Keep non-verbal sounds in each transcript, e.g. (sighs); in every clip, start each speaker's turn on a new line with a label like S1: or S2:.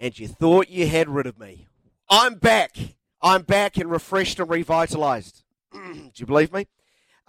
S1: and you thought you had rid of me. I'm back. I'm back and refreshed and revitalised. (clears throat) Do you believe me?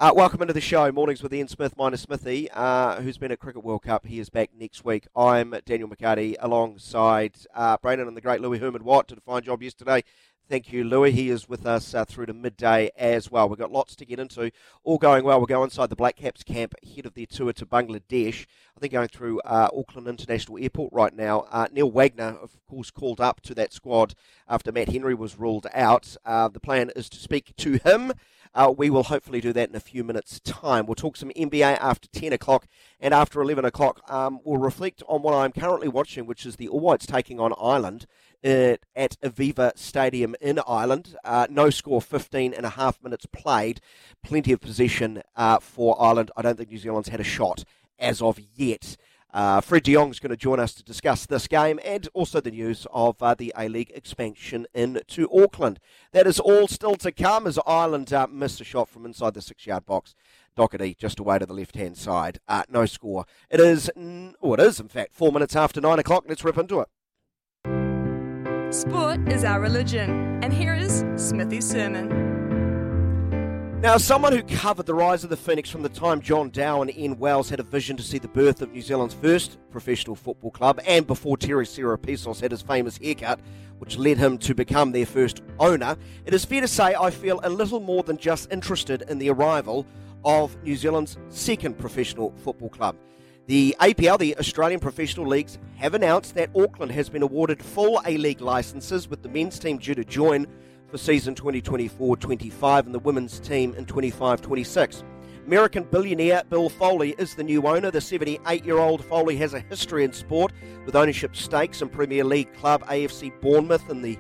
S1: Uh, welcome into the show, Mornings with Ian Smith minus Smithy, uh, who's been at Cricket World Cup. He is back next week. I'm Daniel McHardy alongside uh, Brandon and the great Louis Herman Watt did a fine job yesterday. Thank you, Louis. He is with us uh, through to midday as well. We've got lots to get into. All going well. We'll go inside the Black Caps camp ahead of their tour to Bangladesh. I think going through uh, Auckland International Airport right now. Uh, Neil Wagner, of course, called up to that squad after Matt Henry was ruled out. Uh, the plan is to speak to him. Uh, we will hopefully do that in a few minutes' time. We'll talk some NBA after 10 o'clock and after 11 o'clock. Um, we'll reflect on what I'm currently watching, which is the All Whites taking on Ireland at, at Aviva Stadium in Ireland. Uh, no score, 15 and a half minutes played. Plenty of possession uh, for Ireland. I don't think New Zealand's had a shot as of yet. Uh, Fred de Jong is going to join us to discuss this game and also the news of uh, the A League expansion into Auckland. That is all still to come as Ireland uh, missed a shot from inside the six yard box. Doherty just away to the left hand side. Uh, no score. It is, oh, it is in fact four minutes after nine o'clock. Let's rip into it.
S2: Sport is our religion, and here is Smithy's sermon.
S1: Now, someone who covered the rise of the Phoenix from the time John Dow and Ian had a vision to see the birth of New Zealand's first professional football club, and before Terry Serepisos had his famous haircut, which led him to become their first owner, it is fair to say I feel a little more than just interested in the arrival of New Zealand's second professional football club. The APL, the Australian Professional Leagues, have announced that Auckland has been awarded full A League licences, with the men's team due to join for season 2024 25 and the women's team in 25 26. American billionaire Bill Foley is the new owner. The 78 year old Foley has a history in sport with ownership stakes in Premier League club AFC Bournemouth in the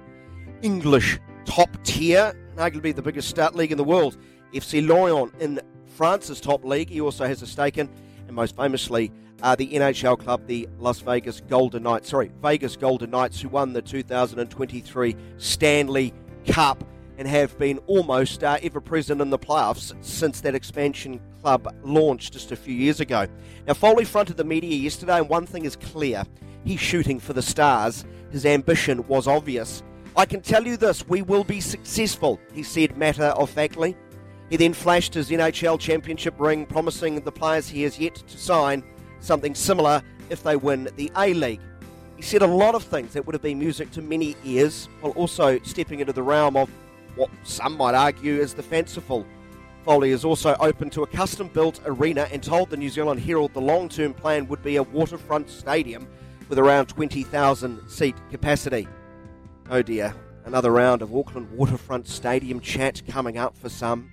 S1: English top tier, arguably the biggest start league in the world. FC Lorient in France's top league, he also has a stake in and most famously uh, the NHL club, the Las Vegas Golden Knights. Sorry, Vegas Golden Knights, who won the 2023 Stanley Cup and have been almost uh, ever present in the playoffs since that expansion club launched just a few years ago. Now, Foley fronted the media yesterday, and one thing is clear he's shooting for the stars. His ambition was obvious. I can tell you this we will be successful, he said matter of factly. He then flashed his NHL championship ring, promising the players he has yet to sign something similar if they win the A League. He said a lot of things that would have been music to many ears, while also stepping into the realm of what some might argue is the fanciful. Foley is also open to a custom built arena and told the New Zealand Herald the long term plan would be a waterfront stadium with around 20,000 seat capacity. Oh dear, another round of Auckland waterfront stadium chat coming up for some.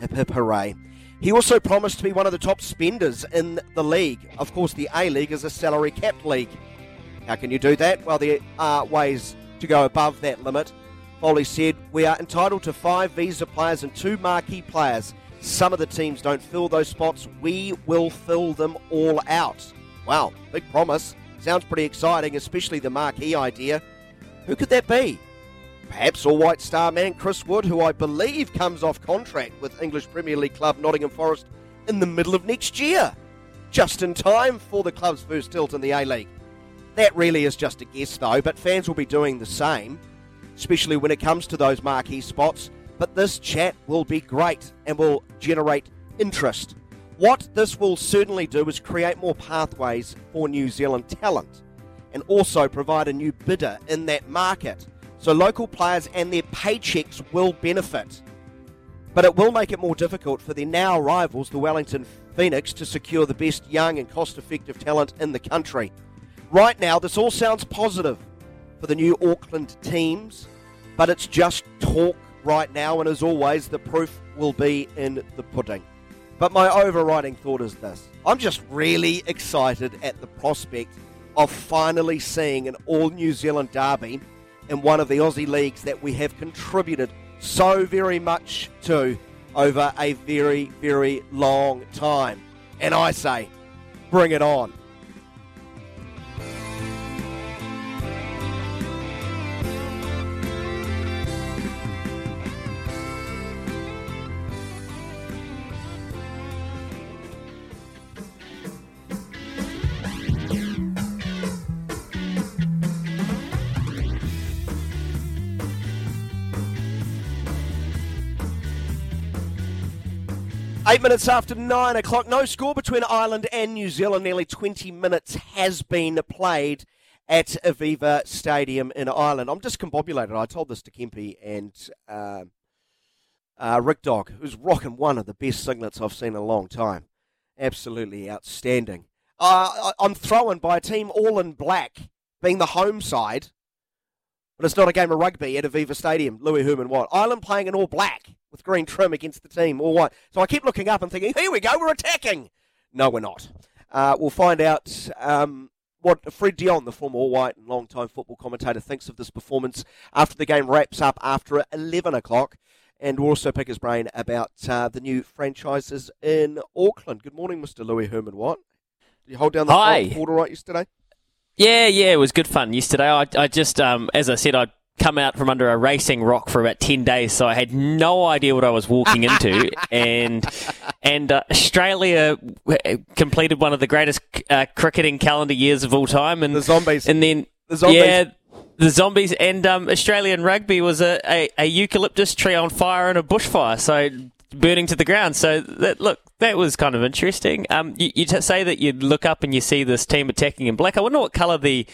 S1: Hip hip hooray. He also promised to be one of the top spenders in the league. Of course, the A League is a salary capped league. How can you do that? Well, there are ways to go above that limit. Foley said, We are entitled to five visa players and two marquee players. Some of the teams don't fill those spots. We will fill them all out. Wow, big promise. Sounds pretty exciting, especially the marquee idea. Who could that be? Perhaps All White Star man Chris Wood, who I believe comes off contract with English Premier League club Nottingham Forest in the middle of next year. Just in time for the club's first tilt in the A League. That really is just a guess, though, but fans will be doing the same, especially when it comes to those marquee spots. But this chat will be great and will generate interest. What this will certainly do is create more pathways for New Zealand talent and also provide a new bidder in that market. So local players and their paychecks will benefit. But it will make it more difficult for their now rivals, the Wellington Phoenix, to secure the best young and cost effective talent in the country. Right now, this all sounds positive for the new Auckland teams, but it's just talk right now, and as always, the proof will be in the pudding. But my overriding thought is this I'm just really excited at the prospect of finally seeing an all New Zealand derby in one of the Aussie leagues that we have contributed so very much to over a very, very long time. And I say, bring it on. Eight minutes after nine o'clock. No score between Ireland and New Zealand. Nearly 20 minutes has been played at Aviva Stadium in Ireland. I'm discombobulated. I told this to Kempy and uh, uh, Rick Dog, who's rocking one of the best signets I've seen in a long time. Absolutely outstanding. Uh, I'm thrown by a team all in black, being the home side, but it's not a game of rugby at Aviva Stadium. Louis Herman Watt. Ireland playing in all black with green trim against the team, all white. So I keep looking up and thinking, here we go, we're attacking. No, we're not. Uh, we'll find out um, what Fred de Jong, the former all white and long-time football commentator, thinks of this performance after the game wraps up after 11 o'clock. And we'll also pick his brain about uh, the new franchises in Auckland. Good morning, Mr. Louis Herman Watt. Did you hold down the
S3: Hi.
S1: quarter right yesterday?
S3: Yeah, yeah, it was good fun yesterday. I, I just, um, as I said, I'd come out from under a racing rock for about 10 days, so I had no idea what I was walking into. (laughs) and and uh, Australia completed one of the greatest uh, cricketing calendar years of all time. And
S1: The Zombies.
S3: And then,
S1: The Zombies.
S3: yeah, the zombies and um, Australian rugby was a, a, a eucalyptus tree on fire in a bushfire, so burning to the ground. So that look, that was kind of interesting. Um, you, you t- say that you look up and you see this team attacking in black. I wonder what colour the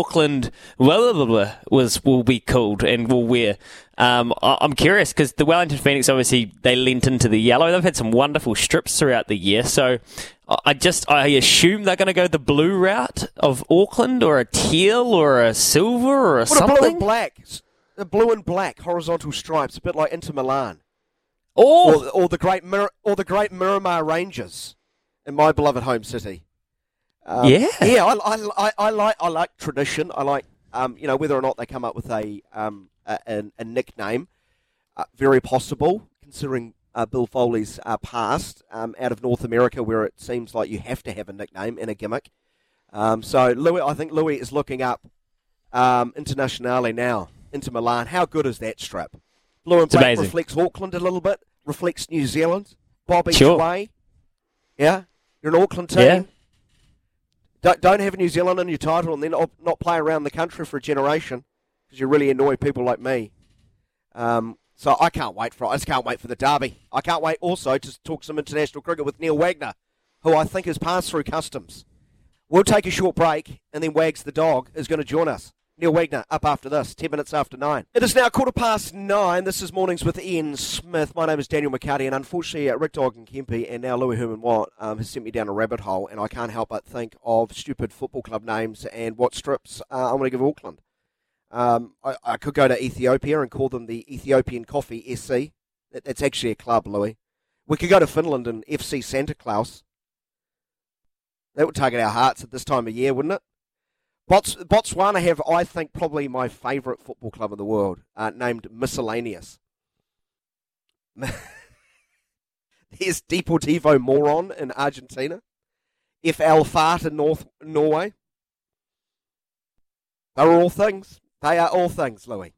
S3: Auckland blah, blah, blah, was will be called and will wear. Um, I, I'm curious because the Wellington Phoenix obviously they lent into the yellow. They've had some wonderful strips throughout the year, so I- just I assume they're going to go the blue route of Auckland or a teal or a silver or a
S1: What a blue and black. The blue and black horizontal stripes, a bit like Inter Milan.
S3: Oh,
S1: or, or the great Mir- or the great Miramar Rangers in my beloved home city. Um,
S3: Yeah.
S1: yeah. I, I, I, I like I like tradition. I like um, you know whether or not they come up with a um, a, a, a nickname. Uh, very possible considering uh, Bill Foley's uh, past um, out of North America, where it seems like you have to have a nickname and a gimmick. Um, so Louis, I think Louis is looking up um, internationally now Inter Milan. How good is that strip? Blue and
S3: It's
S1: black
S3: amazing.
S1: reflects Auckland a little bit, reflects New Zealand. Bob each
S3: Sure.
S1: way. Yeah, you're an Auckland team.
S3: Yeah.
S1: Don't, don't have New Zealand in your title and then not, play around the country for a generation because you really annoy people like me. Um, so I can't wait for I just can't wait for the derby. I can't wait also to talk some international cricket with Neil Wagner, who I think has passed through customs. We'll take a short break and then Wags the dog is going to join us. Neil Wagner up after this, 10 minutes after 9. It is now quarter past 9. This is Mornings with Ian Smith. My name is Daniel McHardy, and unfortunately, uh, Rick Dog and Kempe and now Louis Herman Watt um, has sent me down a rabbit hole, and I can't help but think of stupid football club names and what strips uh, I want to give Auckland. Um, I, I could go to Ethiopia and call them the Ethiopian Coffee SC. That, that's actually a club, Louis. We could go to Finland and FC Santa Claus. That would target our hearts at this time of year, wouldn't it? Bots, Botswana have, I think, probably my favourite football club in the world, uh, named Miscellaneous. (laughs) There's Deportivo Moron in Argentina. FL Fart in North Norway. They're all things. They are all things, Louis.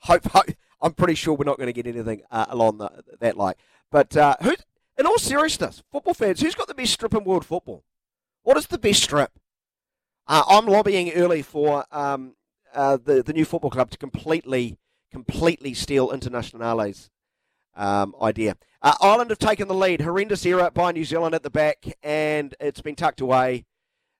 S1: Hope, hope I'm pretty sure we're not going to get anything uh, along the, that line. But uh, who, in all seriousness, football fans, who's got the best strip in world football? What is the best strip? Uh, I'm lobbying early for um, uh, the the new football club to completely completely steal Internationale's um, idea. Uh, Ireland have taken the lead. Horrendous error by New Zealand at the back, and it's been tucked away.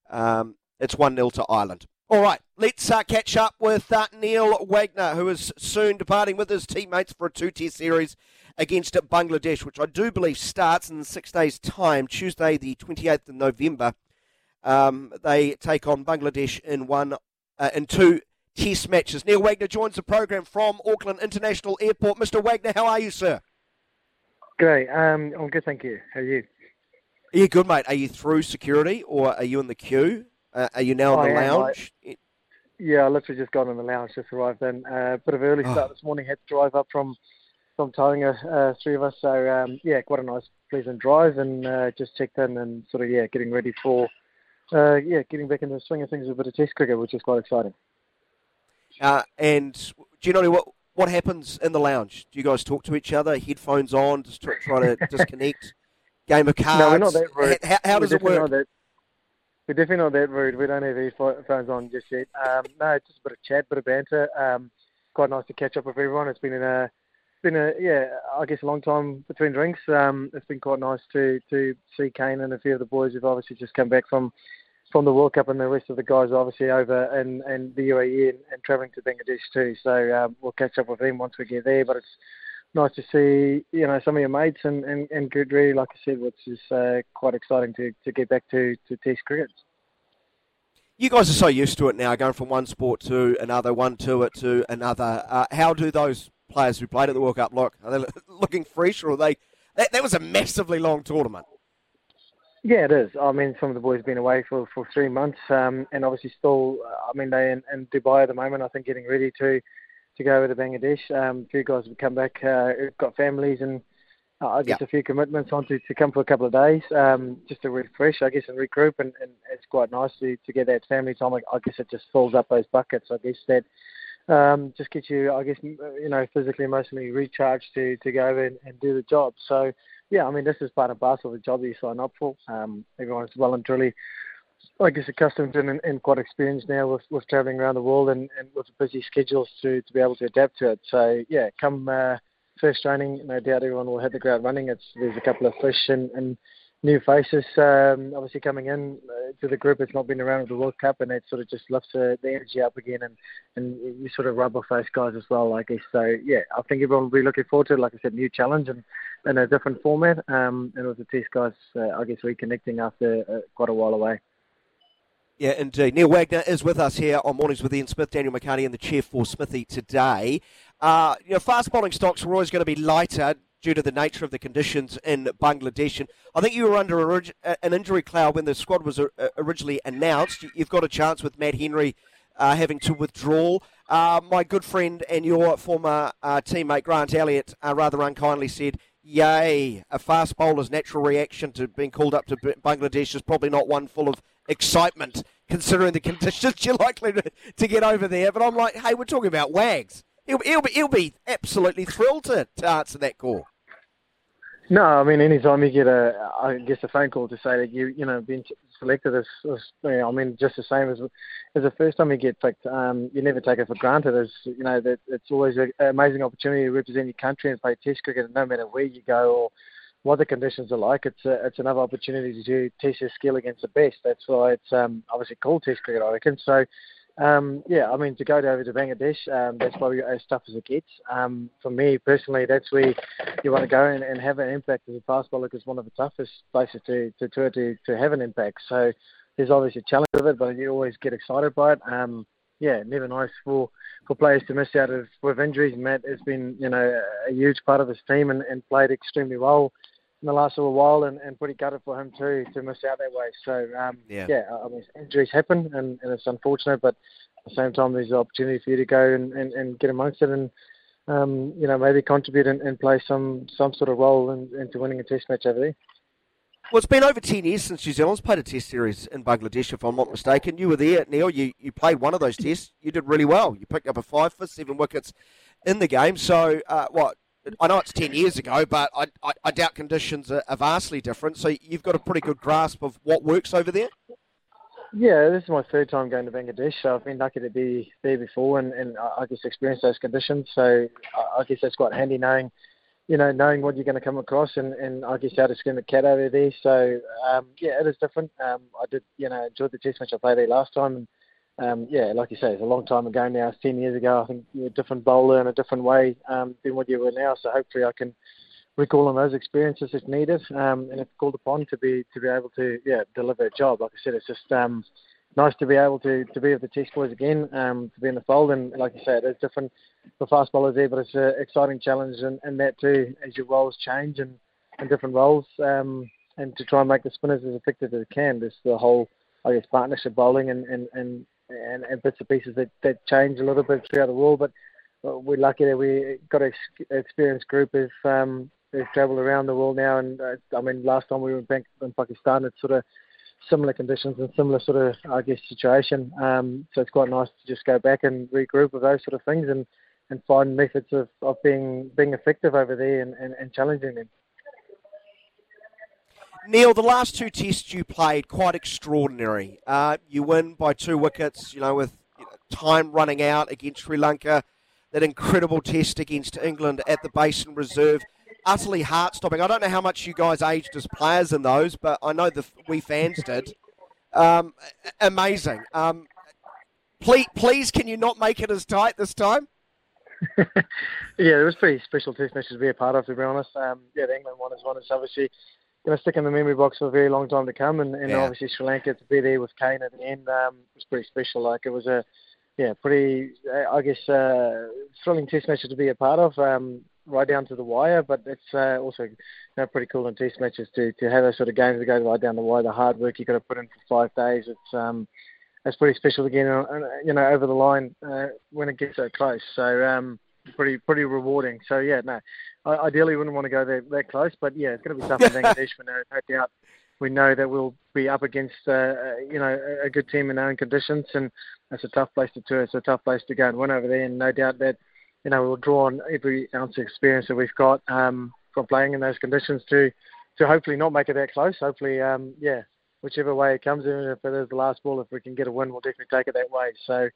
S1: Um, it's 1 0 to Ireland. All right, let's uh, catch up with uh, Neil Wagner, who is soon departing with his teammates for a two test series against Bangladesh, which I do believe starts in six days' time, Tuesday, the 28th of November. Um, they take on Bangladesh in one uh, in two test matches. Neil Wagner joins the program from Auckland International Airport. Mr. Wagner, how are you, sir?
S4: Great. Um, I'm good, thank you. How are you?
S1: Are you good, mate? Are you through security or are you in the queue? Uh, are you now in the
S4: am,
S1: lounge?
S4: Yeah, I literally just got in the lounge, just arrived in. A uh, bit of early
S1: Oh.
S4: start this morning. Had to drive up from from Tauranga, uh, three of us. So um, yeah, quite a nice, pleasant drive, and uh, just checked in and sort of yeah, getting ready for uh, yeah, getting back into the swing of things with a bit of Test cricket, which is quite exciting.
S1: Uh, and do you know what what happens in the lounge? Do you guys talk to each other? Headphones on, just try, try to (laughs) disconnect. Game of cards.
S4: No, we're not that rude.
S1: How, how does it work?
S4: that- we're definitely not that rude. We don't have earphones on just yet. Um, no, just a bit of chat, bit of banter. Um, quite nice to catch up with everyone. It's been in a, been a yeah, I guess a long time between drinks. Um, it's been quite nice to to see Kane and a few of the boys who've obviously just come back from from the World Cup, and the rest of the guys obviously over in, in the UAE and, and travelling to Bangladesh too. So um, we'll catch up with them once we get there. But it's nice to see you know some of your mates and and, and good really like I said, which is uh, quite exciting to, to get back to, to Test cricket.
S1: You guys are so used to it now, going from one sport to another, one tour to another. Uh, how do those players who played at the World Cup look? Are they (laughs) looking fresh, or are they? That, that was a massively long tournament.
S4: Yeah, it is. I mean, some of the boys have been away for, for three months, um, and obviously still. I mean, they in, in Dubai at the moment. I think getting ready to to go over to Bangladesh. Um, a few guys have come back, uh, got families and uh, I guess
S1: Yeah.
S4: a few commitments on to, to come for a couple of days, um, just to refresh, I guess, and regroup. And, and it's quite nice to, to get that family time. I guess it just fills up those buckets. I guess that um, just gets you, I guess, you know, physically, emotionally recharged to, to go and, and do the job. So, yeah, I mean, this is part and parcel of the job that you sign up for. Um, everyone's well and truly, I guess, accustomed and, and quite experienced now with, with travelling around the world and, and with busy schedules to, to be able to adapt to it. So, yeah, come uh, first training, no doubt everyone will hit the ground running. It's There's a couple of fish and, and new faces um, obviously coming in uh, to the group. It's not been around with the World Cup, and it sort of just lifts uh, the energy up again, and, and you sort of rub off those guys as well, I guess. So, yeah, I think everyone will be looking forward to. Like I said, new challenge and in a different format. Um, and with the test guys, uh, I guess, reconnecting after uh, quite a while away.
S1: Yeah, indeed. Neil Wagner is with us here on Mornings with Ian Smith, Daniel McHardy, and the chair for Smithy today. Uh, you know, fast bowling stocks were always going to be lighter due to the nature of the conditions in Bangladesh. And I think you were under uh, an injury cloud when the squad was uh, originally announced. You- You've got a chance with Matt Henry uh, having to withdraw. Uh, my good friend and your former uh, teammate Grant Elliott uh, rather unkindly said, Yay, a fast bowler's natural reaction to being called up to Bangladesh is probably not one full of excitement, considering the conditions (laughs) you're likely to, to get over there. But I'm like, hey, we're talking about Wags. He'll, he'll, be, he'll be absolutely thrilled to, to answer that call.
S4: No, I mean, anytime you get a, I guess a phone call to say that you, you know, been selected as, as you know, I mean, just the same as as the first time you get picked. Um, you never take it for granted. As you know, that it's always an amazing opportunity to represent your country and play Test cricket, and no matter where you go or what the conditions are like, it's a, it's another opportunity to test your skill against the best. That's why it's um, obviously called Test cricket, I reckon. So. Um, yeah, I mean, to go over to Bangladesh, um, that's probably as tough as it gets. Um, for me personally, that's where you want to go and, and have an impact as a fast bowler because one of the toughest places to, to tour to, to have an impact. So there's obviously a challenge with it, but you always get excited by it. Um, yeah, never nice for, for players to miss out of with injuries. Matt has been, you know, a huge part of his team and, and played extremely well in the last little while and, and pretty gutted for him too to miss out that way. So um,
S1: Yeah.
S4: I mean injuries happen and, and it's unfortunate, but at the same time there's an opportunity for you to go and, and, and get amongst it and um, you know maybe contribute and, and play some some sort of role in, into winning a test match over there.
S1: Well, it's been over 10 years since New Zealand's played a test series in Bangladesh, if I'm not mistaken. You were there, Neil. You, you played one of those tests. You did really well. You picked up a five for seven wickets in the game. So, uh, what? I know it's 10 years ago, but I, I, I doubt conditions are, vastly different. So, you've got a pretty good grasp of what works over there.
S4: Yeah, this is my third time going to Bangladesh. So I've been lucky to be there before and, and I guess experience those conditions. So I I guess that's quite handy knowing, you know, knowing what you're going to come across and, and I guess how to skin the cat over there. So um, yeah, it is different. Um, I did, you know, enjoyed the test match I played there last time. And um, yeah, like you say, it's a long time ago now. 10 years ago. I think you're a different bowler in a different way um, than what you were now. So hopefully I can recall on those experiences if needed, um, and if called upon to be to be able to yeah deliver a job. Like I said, it's just um, nice to be able to, to be with the test boys again, um, to be in the fold, and like you said, it's different for fast bowlers there, but it's an exciting challenge, and, and that too as your roles change and, and different roles, um, and to try and make the spinners as effective as they can. There's the whole I guess partnership bowling and and and, and, and bits and pieces that that change a little bit throughout the world. But we're lucky that we got an experienced group of um, they've travelled around the world now. And uh, I mean, last time we were in, in Pakistan, it's sort of similar conditions and similar sort of I guess situation. Um, so it's quite nice to just go back and regroup with those sort of things and and find methods of, of being being effective over there and, and, and challenging them.
S1: Neil, the last two tests you played quite extraordinary. Uh, you win by two wickets, you know, with you know, time running out against Sri Lanka. That incredible test against England at the Basin Reserve, utterly heart-stopping. I don't know how much you guys aged as players in those, but I know the we fans did. Um, amazing. Um, please, please, can you not make it as tight this time? (laughs)
S4: yeah, it was pretty special test matches to be a part of, to be honest. Um, yeah, the England one is one is obviously going to stick in the memory box for a very long time to come, and, and yeah. obviously Sri Lanka to be there with Kane at the end um, was pretty special. Like it was a yeah, pretty uh, I guess uh, thrilling test matches to be a part of. Um, right down to the wire, but it's uh, also you know, pretty cool in test matches to, to have those sort of games that go right down the wire. The hard work you've got to put in for five days, it's um, it's pretty special to get you know over the line uh, when it gets so close. So um, pretty pretty rewarding. So yeah, no, I ideally wouldn't want to go that that close, but yeah, it's going to be tough in (laughs) Bangladesh. no, no doubt. We know that we'll be up against uh, uh you know a good team in their own conditions, and it's a tough place to tour. It's a tough place to go and win over there, and no doubt that you know we'll draw on every ounce of experience that we've got um, from playing in those conditions to to hopefully not make it that close. Hopefully, um, yeah, whichever way it comes, even if it is the last ball, if we can get a win, we'll definitely take it that way. So,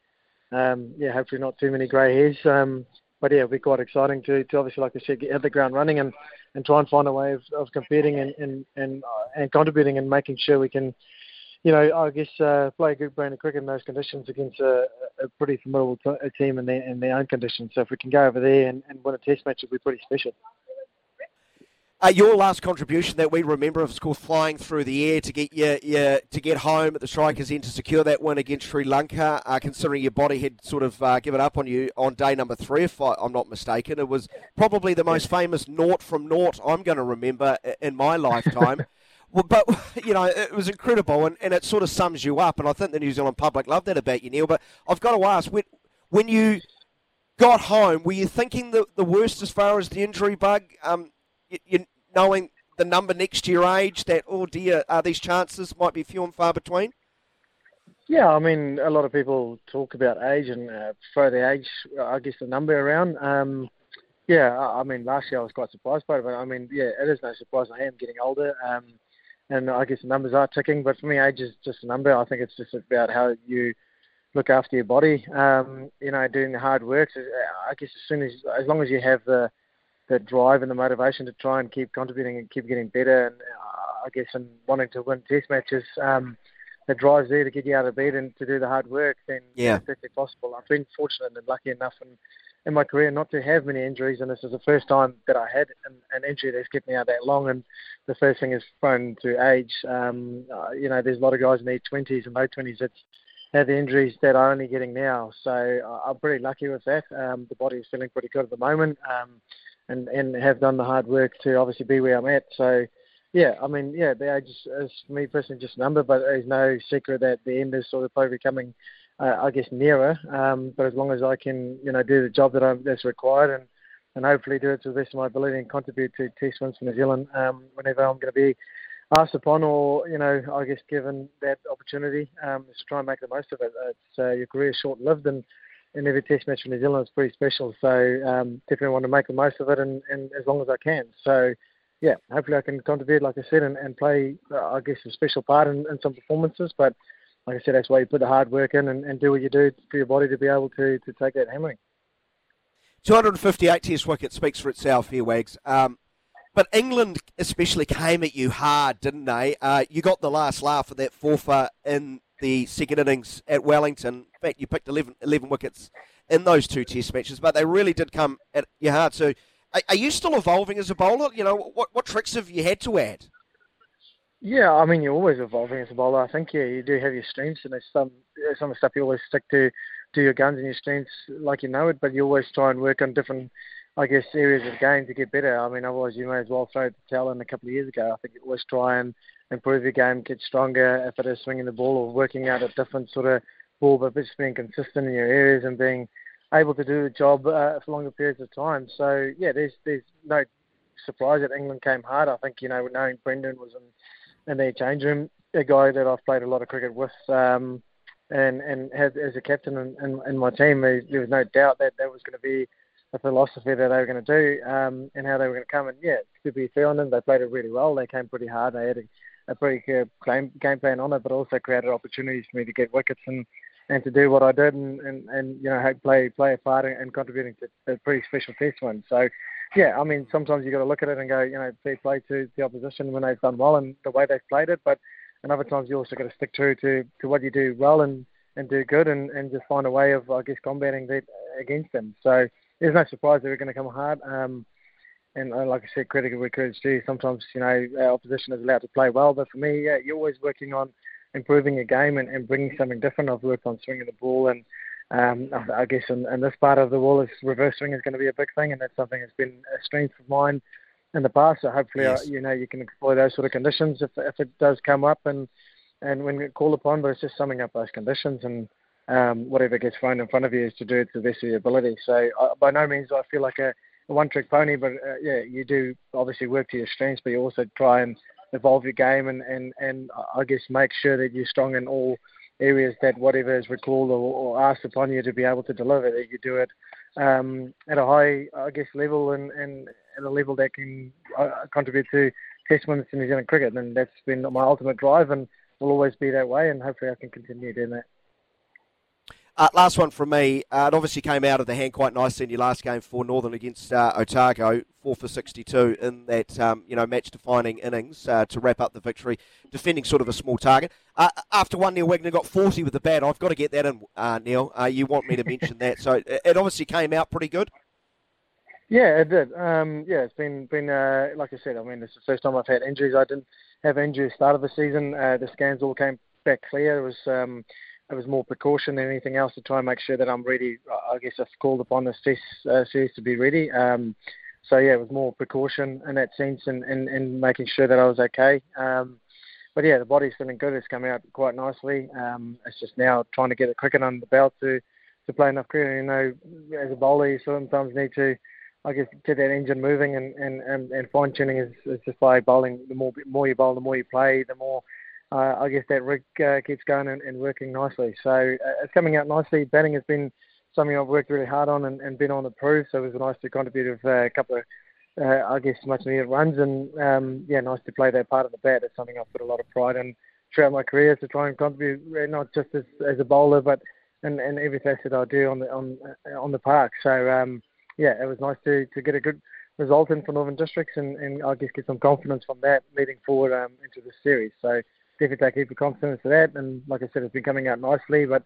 S4: um, yeah, hopefully not too many grey hairs. Um, but yeah, it'll be quite exciting to, to obviously, like I said, get, the ground running and, and try and find a way of, of competing and and and, uh, and contributing and making sure we can, you know, I guess uh, play a good brand of cricket in those conditions against a, a pretty formidable t- a team in their in their own conditions. So if we can go over there and, and win a test match, it'll be pretty special.
S1: Uh, your last contribution that we remember, of course, flying through the air to get you, you to get home at the strikers' end to secure that win against Sri Lanka. Uh, considering your body had sort of uh, given up on you on day number three, if I, am not mistaken, it was probably the most famous naught from naught I'm going to remember in my lifetime. (laughs) well, but (laughs) you know, it was incredible, and, and it sort of sums you up. And I think the New Zealand public loved that about you, Neil. But I've got to ask, when, when you got home, were you thinking the, the worst as far as the injury bug? Um, you, you, knowing the number next to your age that, oh dear, are these chances might be few and far between?
S4: Yeah, I mean, a lot of people talk about age and uh, throw the age, I guess, the number around. Um, yeah, I mean, last year I was quite surprised by it, but I mean, yeah, it is no surprise I am getting older, um, and I guess the numbers are ticking. But for me, age is just a number. I think it's just about how you look after your body. Um, you know, doing the hard work. I guess as soon as, as long as you have the the drive and the motivation to try and keep contributing and keep getting better. And uh, I guess and wanting to win test matches, um, the drive's there to get you out of bed and to do the hard work. Then
S1: yeah,
S4: it's definitely possible. I've been fortunate and lucky enough in, in my career not to have many injuries, and this is the first time that I had an, an injury that's kept me out that long. And the first thing is prone to age. Um, uh, you know, there's a lot of guys in their 20s and low 20s that's have the injuries that I'm only getting now. So uh, I'm pretty lucky with that. Um, the body is feeling pretty good at the moment. Um, and and have done the hard work to obviously be where I'm at. So, yeah, I mean, yeah, the age is, for me personally just a number, but there's no secret that the end is sort of probably coming, uh, I guess, nearer. Um, but as long as I can, you know, do the job that I'm, that's required and and hopefully do it to the best of my ability and contribute to Test wins for New Zealand um, whenever I'm going to be asked upon or, you know, I guess given that opportunity, um, to try and make the most of it. It's, uh, your career is short-lived and in every Test match for New Zealand is pretty special. So um, definitely want to make the most of it, and, and as long as I can. So yeah, hopefully I can contribute, like I said, and, and play, uh, I guess, a special part in, in, some performances. But like I said, that's why you put the hard work in and, and do what you do for your body to be able to to take that hammering.
S1: 258 Test wicket speaks for itself here, Wags. Um, but England especially came at you hard, didn't they? Uh, you got the last laugh of that forfeit in the second innings at Wellington. In fact, you picked 11, 11 wickets in those two Test matches, but they really did come at your heart. So, are, are, you still evolving as a bowler? You know, what what tricks have you had to add?
S4: Yeah, I mean, you're always evolving as a bowler. I think yeah, you do have your strengths, and there's some there's some stuff you always stick to, to your guns and your strengths like you know it, but you always try and work on different. I guess areas of the game to get better. I mean, otherwise you may as well throw the towel in a couple of years ago. I think you always try and improve your game, get stronger if it is swinging the ball or working out a different sort of ball, but just being consistent in your areas and being able to do the job uh, for longer periods of time. So yeah, there's there's no surprise that England came hard. I think you know knowing Brendon was in in their change room, a guy that I've played a lot of cricket with. Um, and and had, as a captain in, in, in my team, there, was no doubt that that was going to be the philosophy that they were going to do um, and how they were going to come. And yeah, to be fair on them, they played it really well. They came pretty hard. They had a, a pretty good game, game plan on it, but also created opportunities for me to get wickets and and to do what I did and, and, and you know play play a part in, in contributing to a pretty special test win. So yeah, I mean sometimes you got to look at it and go, you know, fair play to the opposition when they've done well and the way they've played it, but and other times you also got to stick true to to what you do well and and do good and and just find a way of I guess combating that against them. So there's no surprise they're going to come hard. Um, and uh, like I said, credit where credit's due. Sometimes you know our opposition is allowed to play well, but for me, yeah, you're always working on improving your game and, and bringing something different. I've worked on swinging the ball, and um, I guess in, in this part of the world, is reverse swing is going to be a big thing, and that's something that's been a strength of mine in the past. So hopefully, yes. uh, you know, you can exploit those sort of conditions if if it does come up, and and when called upon. But it's just summing up those conditions and um, whatever gets thrown in front of you is to do it to the best of your ability. So uh, by no means do I feel like a, a one-trick pony, but uh, yeah, you do obviously work to your strengths, but you also try and evolve your game and, and, and I guess make sure that you're strong in all areas that whatever is recalled or, or asked upon you to be able to deliver, that you do it um, at a high, I guess, level and, and at a level that can uh, contribute to test wins in New Zealand cricket. And that's been my ultimate drive and will always be that way. And hopefully I can continue doing that.
S1: Uh, last one from me. Uh, it obviously came out of the hand quite nicely in your last game for Northern against uh, Otago, four for 62 in that um, you know match-defining innings uh, to wrap up the victory, defending sort of a small target. Uh, after one, Neil Wagner got 40 with the bat. I've got to get that in, uh, Neil. you want me to mention that? So it, it, obviously came out pretty good.
S4: Yeah, it did. Um, yeah, it's been been like I said. I mean, it's the first time I've had injuries. I didn't have injuries start of the season. the scans all came back clear. It was um, it was more precaution than anything else to try and make sure that I'm ready. I guess I've called upon the uh, series to be ready. Um, so yeah, it was more precaution in that sense, and, and, and making sure that I was okay. Um, but yeah, the body's feeling good. It's coming out quite nicely. Um, it's just now trying to get the cricket under the belt to to play enough cricket. You know, as a bowler, you sometimes need to, I guess, get that engine moving, and and, and, and fine tuning is, is just by bowling. The more more you bowl, the more you play, the more uh, I guess that rig uh, keeps going and, and, working nicely. So uh, it's coming out nicely. Batting has been something I've worked really hard on and, and been on the prove. So it was nice to contribute uh, a couple of, uh, I guess, much needed runs. And um, yeah, nice to play that part of the bat. It's something I've put a lot of pride in throughout my career to try and contribute, uh, not just as, as a bowler, but in, in every facet I do on the on on the park. So um, yeah, it was nice to, to get a good result in for Northern Districts and, and I guess get some confidence from that leading forward um, into the series. So definitely take heap confidence to that. And like I said, it's been coming out nicely, but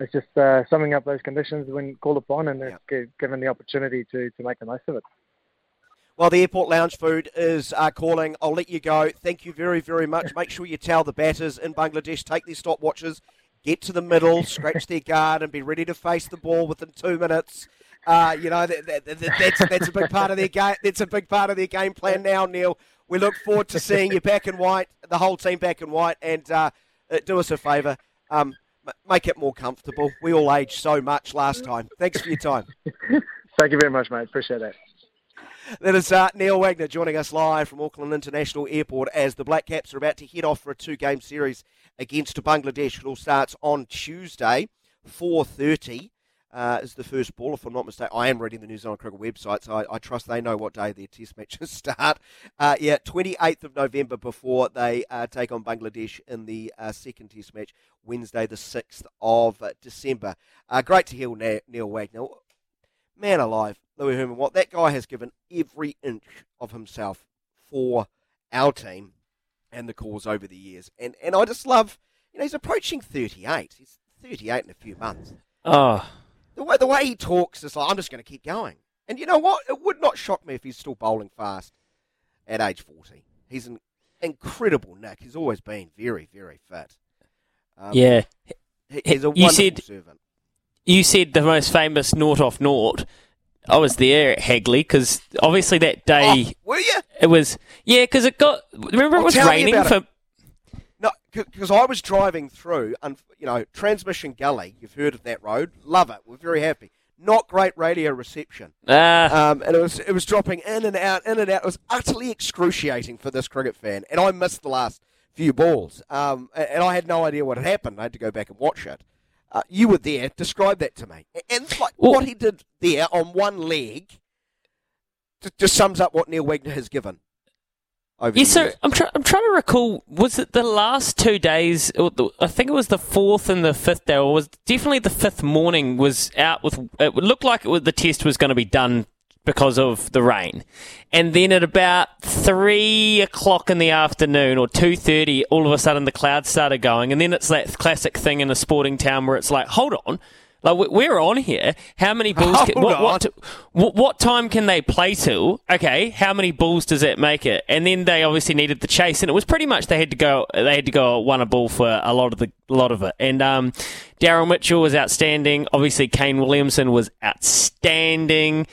S4: it's just uh, summing up those conditions when called upon and yep. given the opportunity to, to make the most of it.
S1: Well, the airport lounge food is uh, calling. I'll let you go. Thank you very, very much. (laughs) Make sure you tell the batters in Bangladesh take their stopwatches, get to the middle, scratch their guard, and be ready to face the ball within two minutes. Uh, you know that, that, that, that's that's a big part of their game. That's a big part of their game plan now, Neil. We look forward to seeing you back in white, the whole team back in white, and uh, uh do us a favour. Um, make it more comfortable. We all aged so much last time. Thanks for your time. (laughs)
S4: Thank you very much, mate. Appreciate that.
S1: That is uh, Neil Wagner joining us live from Auckland International Airport as the Black Caps are about to head off for a two-game series against Bangladesh. It all starts on Tuesday, 4.30 uh, is the first ball, if I'm not mistaken. I am reading the New Zealand Cricket website, so I, I trust they know what day their test (laughs) matches start. Uh, yeah, 28th of November before they uh, take on Bangladesh in the uh, second test match, Wednesday, the 6th of December. Uh, great to hear Neil Wagner. Man alive, Louis Herman Watt That guy has given every inch of himself for our team and the cause over the years. And, and I just love, you know, he's approaching 38. He's 38 in a few months.
S3: Oh,
S1: the way the way he talks is like I'm just going to keep going. And you know what? It would not shock me if he's still bowling fast at age 40. He's an incredible nick. He's always been very, very fit.
S3: Um, yeah,
S1: he's a you said, servant.
S3: You said the most famous naught off naught. I was there at Hagley because obviously that day.
S1: Oh, were you?
S3: It was yeah because it got. Remember it was raining for. It.
S1: Because I was driving through, and you know, Transmission Gully. You've heard of that road? Love it. We're very happy. Not great radio reception,
S3: Ah,
S1: um, and it was it was dropping in and out, in and out. It was utterly excruciating for this cricket fan, and I missed the last few balls, um, and I had no idea what had happened. I had to go back and watch it. Uh, you were there. Describe that to me. And like what he did there on one leg, just sums up what Neil Wagner has given. Over
S3: Yeah, so. I'm, try- I'm trying to recall. Was it the last two days? Or the, I think it was the fourth and the fifth day, or was definitely the fifth morning. Was out with. It looked like it was, the test was going to be done because of the rain, and then at about three o'clock in the afternoon or two thirty, all of a sudden the clouds started going, and then it's that classic thing in a sporting town where it's like, hold on. Like we- we're on here. How many (laughs) balls? Can, what, what, what, what time can they play to? Okay, how many balls does that make it? And then they obviously needed the chase, and it was pretty much they had to go. They had to go one a ball for a lot of the lot of it. And um, Daryl Mitchell was outstanding. Obviously, Kane Williamson was outstanding.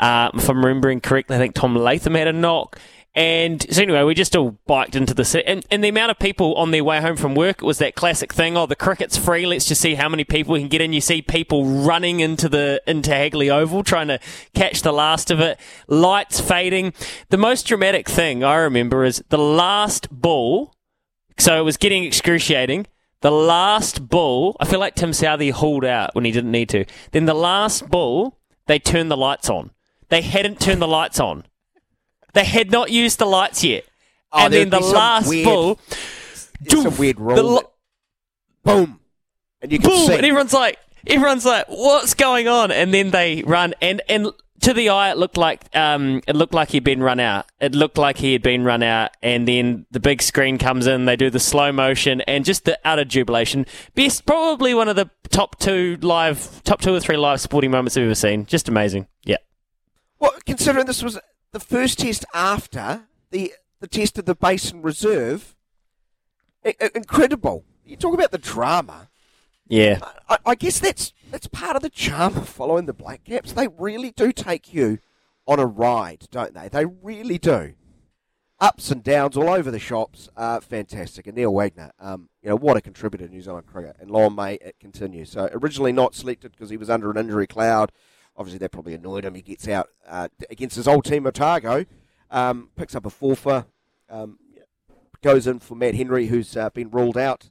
S3: Uh, if I'm remembering correctly, I think Tom Latham had a knock. And so anyway, we just all biked into the city, and, and the amount of people on their way home from work was that classic thing. Oh, the cricket's free. Let's just see how many people we can get in. You see people running into the into Hagley Oval trying to catch the last of it. Lights fading. The most dramatic thing I remember is the last ball. So it was getting excruciating. The last ball, I feel like Tim Southee hauled out when he didn't need to. Then the last ball, they turned the lights on. They hadn't turned the lights on. They had not used the lights yet.
S1: Oh,
S3: and then the last
S1: weird-
S3: ball,
S1: It's a weird rule.
S3: lo-
S1: boom, and you can
S3: boom,
S1: see.
S3: and everyone's like, everyone's like, what's going on? And then they run, and and to the eye, it looked like um, it looked like he'd been run out. It looked like he had been run out, and then the big screen comes in. They do the slow motion, and just the utter jubilation. Best, probably one of the top two live, top two or three live sporting moments I've ever seen. Just amazing. Yeah.
S1: Well, considering this was the first test after the the test of the Basin Reserve, I- I- incredible. You talk about the drama.
S3: Yeah.
S1: I, I guess that's that's part of the charm of following the Black Caps. They really do take you on a ride, don't they? They really do. Ups and downs all over the shops. Uh, fantastic. And Neil Wagner, um, you know, what a contributor to New Zealand cricket. And long may it continue. So originally not selected because he was under an injury cloud. Obviously, that probably annoyed him. He gets out uh, against his old team, Otago, um, picks up a forfer, um, goes in for Matt Henry, who's uh, been ruled out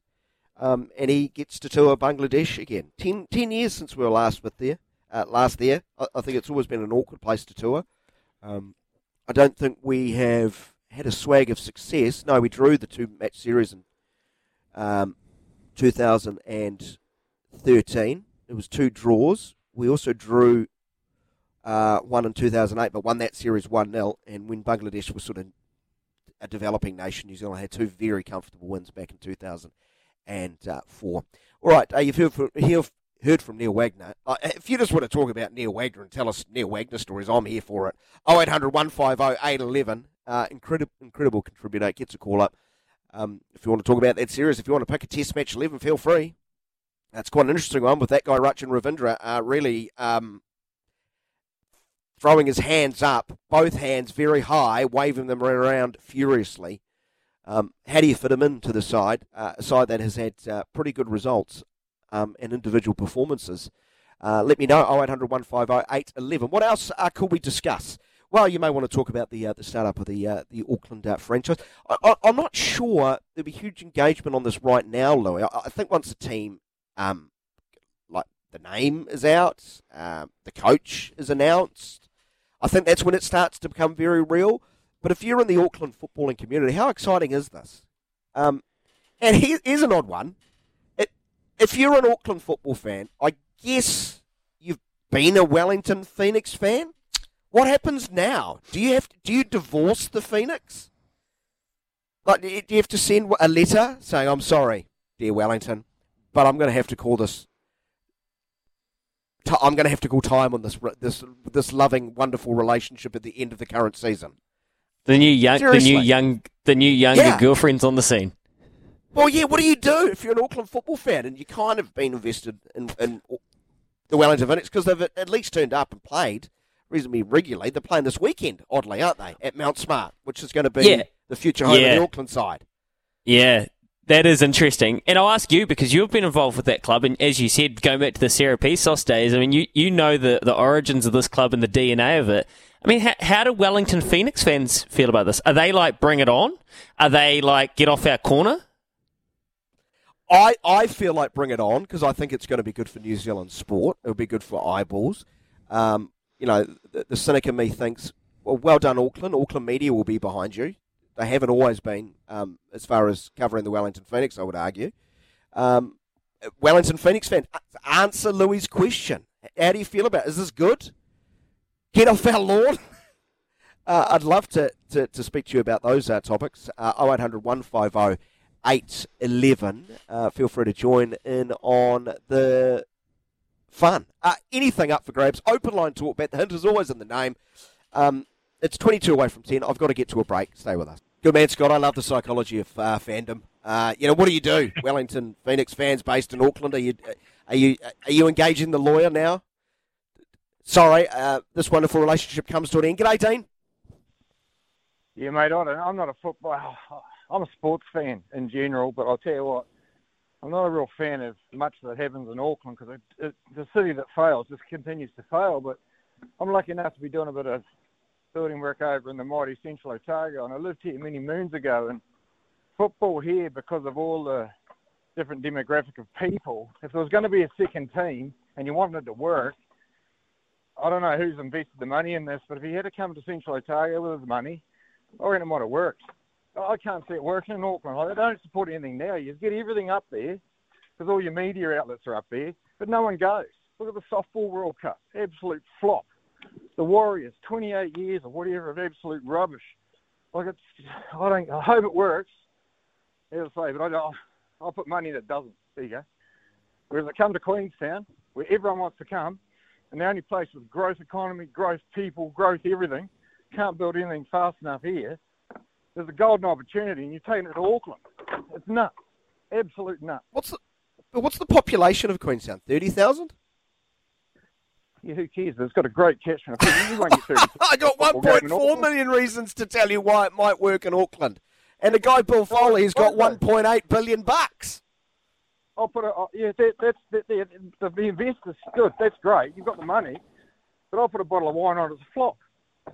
S1: um, and he gets to tour Bangladesh again. Ten, ten years since we were last with there, uh, last there. I, I think it's always been an awkward place to tour. Um, I don't think we have had a swag of success. No, we drew the two match series in um, 2013. It was two draws. We also drew uh, one in 2008, but won that series 1 0. And when Bangladesh was sort of a developing nation, New Zealand had two very comfortable wins back in 2000 and uh, four. All right, uh, you've heard from, heard from Neil Wagner. Uh, if you just want to talk about Neil Wagner and tell us Neil Wagner stories, I'm here for it. 0800 150 811. Uh, incredible, incredible contributor. Gets a call up. Um, if you want to talk about that series, if you want to pick a Test match 11, feel free. That's quite an interesting one with that guy, Rachin Ravindra, uh, really um, throwing his hands up, both hands very high, waving them around furiously. Um, how do you fit him into the side? Uh, a side that has had uh, pretty good results um, and individual performances. Uh, let me know 0800 150 811. What else uh, could we discuss? Well, you may want to talk about the uh, the startup of the uh, the Auckland uh, franchise. I, I'm not sure there'll be huge engagement on this right now, Louis. I, I think once the team, um, like the name is out, um, the coach is announced, I think that's when it starts to become very real. But if you're in the Auckland footballing community, how exciting is this? Um, and here, here's an odd one. It, if you're an Auckland football fan, I guess you've been a Wellington Phoenix fan. What happens now? Do you have to, do you divorce the Phoenix? Like, do you have to send a letter saying, "I'm sorry, dear Wellington, but I'm going to have to call this. I'm going to have to call time on this this this loving, wonderful relationship at the end of the current season."
S3: The new young, the new young, the new younger
S1: Yeah.
S3: girlfriends on the scene.
S1: Well, yeah. What do you do if you're an Auckland football fan and you kind of been invested in, in the Wellington Phoenix because they've at least turned up and played reasonably regularly? They're playing this weekend, oddly, aren't they? At Mount Smart, which is going to be
S3: Yeah.
S1: the future home
S3: Yeah.
S1: of the Auckland side.
S3: Yeah, That is interesting. And I'll ask you because you've been involved with that club. And as you said, going back to the Serepisos days, I mean, you, you know the, the origins of this club and the DNA of it. I mean, how, how do Wellington Phoenix fans feel about this? Are they like, bring it on? Are they like, get off our corner?
S1: I, I feel like bring it on because I think it's going to be good for New Zealand sport. It'll be good for eyeballs. Um, you know, the, the cynic in me thinks, well, well done, Auckland. Auckland media will be behind you. They haven't always been, um, as far as covering the Wellington Phoenix, I would argue. Um, Wellington Phoenix fan, answer Louis' question. How do you feel about it? Is this good? Get off our lawn? (laughs) uh, I'd love to, to, to, speak to you about those uh, topics. Uh, 0800 150 811. Uh, feel free to join in on the fun. Uh, anything up for grabs. Open line talkback. The hint is always in the name. Um, it's 22 away from 10. I've got to get to a break. Stay with us. Good man, Scott. I love the psychology of uh, fandom. Uh, you know, what do you do? (laughs) Wellington Phoenix fans based in Auckland. Are you are you are you engaging the lawyer now? Sorry, uh, this wonderful relationship comes to an end. G'day, Dean.
S5: Yeah, mate. I am not a football. (sighs) I'm a sports fan in general, but I'll tell you what, I'm not a real fan of much that happens in Auckland because it, it, the city that fails just continues to fail. But I'm lucky enough to be doing a bit of building work over in the mighty Central Otago, and I lived here many moons ago. And football here, because of all the different demographic of people, if there was going to be a second team and you wanted it to work, I don't know who's invested the money in this, but if he had to come to Central Otago with his money, I reckon it might have worked. I can't see it working in Auckland. I don't support anything now. You get everything up there because all your media outlets are up there, but no one goes. Look at the softball World Cup, absolute flop the Warriors, 28 years or whatever of absolute rubbish. Like it's, I don't, I hope it works. As I say, but I, I'll, I'll put money in that doesn't. There you go. Whereas I come to Queenstown, where everyone wants to come, and the only place with growth economy, growth people, growth everything, can't build anything fast enough here. There's a golden opportunity, and you're taking it to Auckland. It's nuts, absolute nuts.
S1: What's the, what's the population of Queenstown? Thirty thousand
S5: yeah, who cares? It's got a great catchment. You won't get (laughs)
S1: I got 1.4 million reasons to tell you why it might work in Auckland. And the guy Bill Foley has got 1.8 billion bucks.
S5: I'll put it. Yeah, that, that's that, the, the investors good. That's great. You've got the money, but I'll put a bottle of wine on it as a flop. I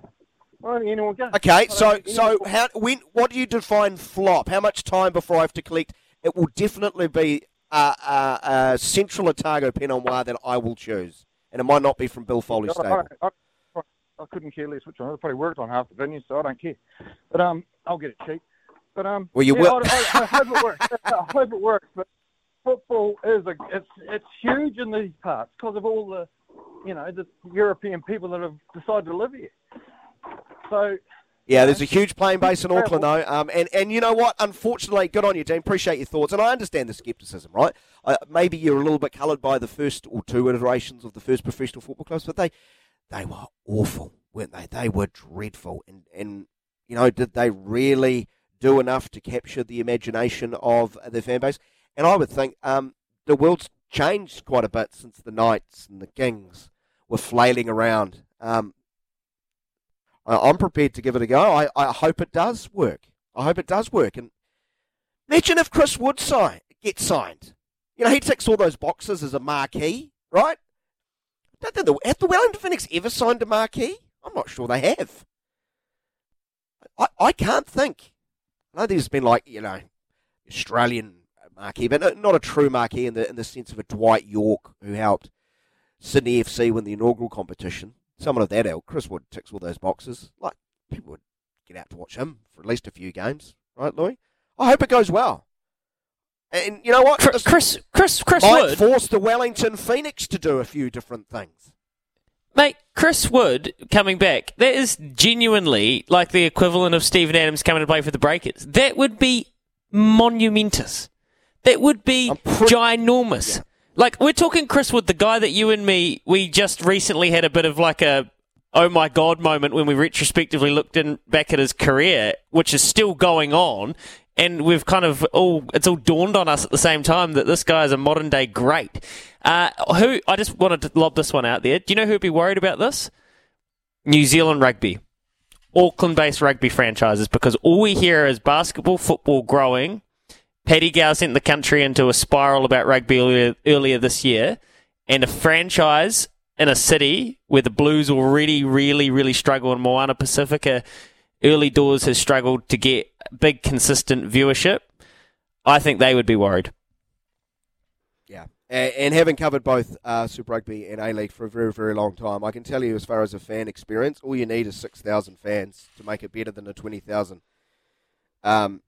S5: don't think anyone goes.
S1: Okay, so so how when what do you define flop? How much time before I have to collect? It will definitely be a, a, a Central Otago Pinot Noir that I will choose and it might not be from Bill Foley's stable. I, I,
S5: I, couldn't care less which one. I probably worked on half the vineyard, so I don't care. But um, I'll get it cheap. But um,
S1: well, you
S5: yeah,
S1: will.
S5: I, I, hope it works. (laughs) I hope it works. But football is a it's it's huge in these parts because of all the you know the European people that have decided to live here. So
S1: yeah, there's a huge playing base in Auckland, though. Um, and, and you know what? Unfortunately, good on you, Dean. Appreciate your thoughts. And I understand the scepticism, right? Uh, maybe you're a little bit coloured by the first or two iterations of the first professional football clubs, but they they were awful, weren't they? They were dreadful. And, and you know, did they really do enough to capture the imagination of the fan base? And I would think um, the world's changed quite a bit since the Knights and the Kings were flailing around. Um, Uh, I'm prepared to give it a go. I, I hope it does work. I hope it does work. And imagine if Chris Wood sign, gets signed. You know, he ticks all those boxes as a marquee, right? Don't the, have the Wellington Phoenix ever signed a marquee? I'm not sure they have. I, I can't think. I know there's been like, you know, Australian marquee, but not a true marquee in the in the sense of a Dwight Yorke who helped Sydney FC win the inaugural competition someone of that ilk, Chris Wood ticks all those boxes. Like people would get out to watch him for at least a few games, right, Louis? I hope it goes well. And you know what?
S3: Chris, Chris, Chris, Chris Wood
S1: force the Wellington Phoenix to do a few different things.
S3: Mate, Chris Wood coming back, that is genuinely like the equivalent of Steven Adams coming to play for the Breakers. That would be monumentous. That would be pre- ginormous. Yeah. Like we're talking Chris Wood, the guy that you and me we just recently had a bit of like a oh my god moment when we retrospectively looked in back at his career, which is still going on, and we've kind of all it's all dawned on us at the same time that this guy is a modern day great. Uh, who I just wanted to lob this one out there. Do you know who'd be worried about this? New Zealand rugby, Auckland based rugby franchises, because all we hear is basketball, football growing, Paddy Gower sent the country into a spiral about rugby earlier, earlier this year, and a franchise in a city where the Blues already really, really struggle, and Moana Pacifica early doors has struggled to get big, consistent viewership, I think they would be worried.
S1: Yeah, and, and having covered both uh, Super Rugby and A League for a very, very long time, I can tell you, as far as a fan experience, all you need is six thousand fans to make it better than a twenty thousand um,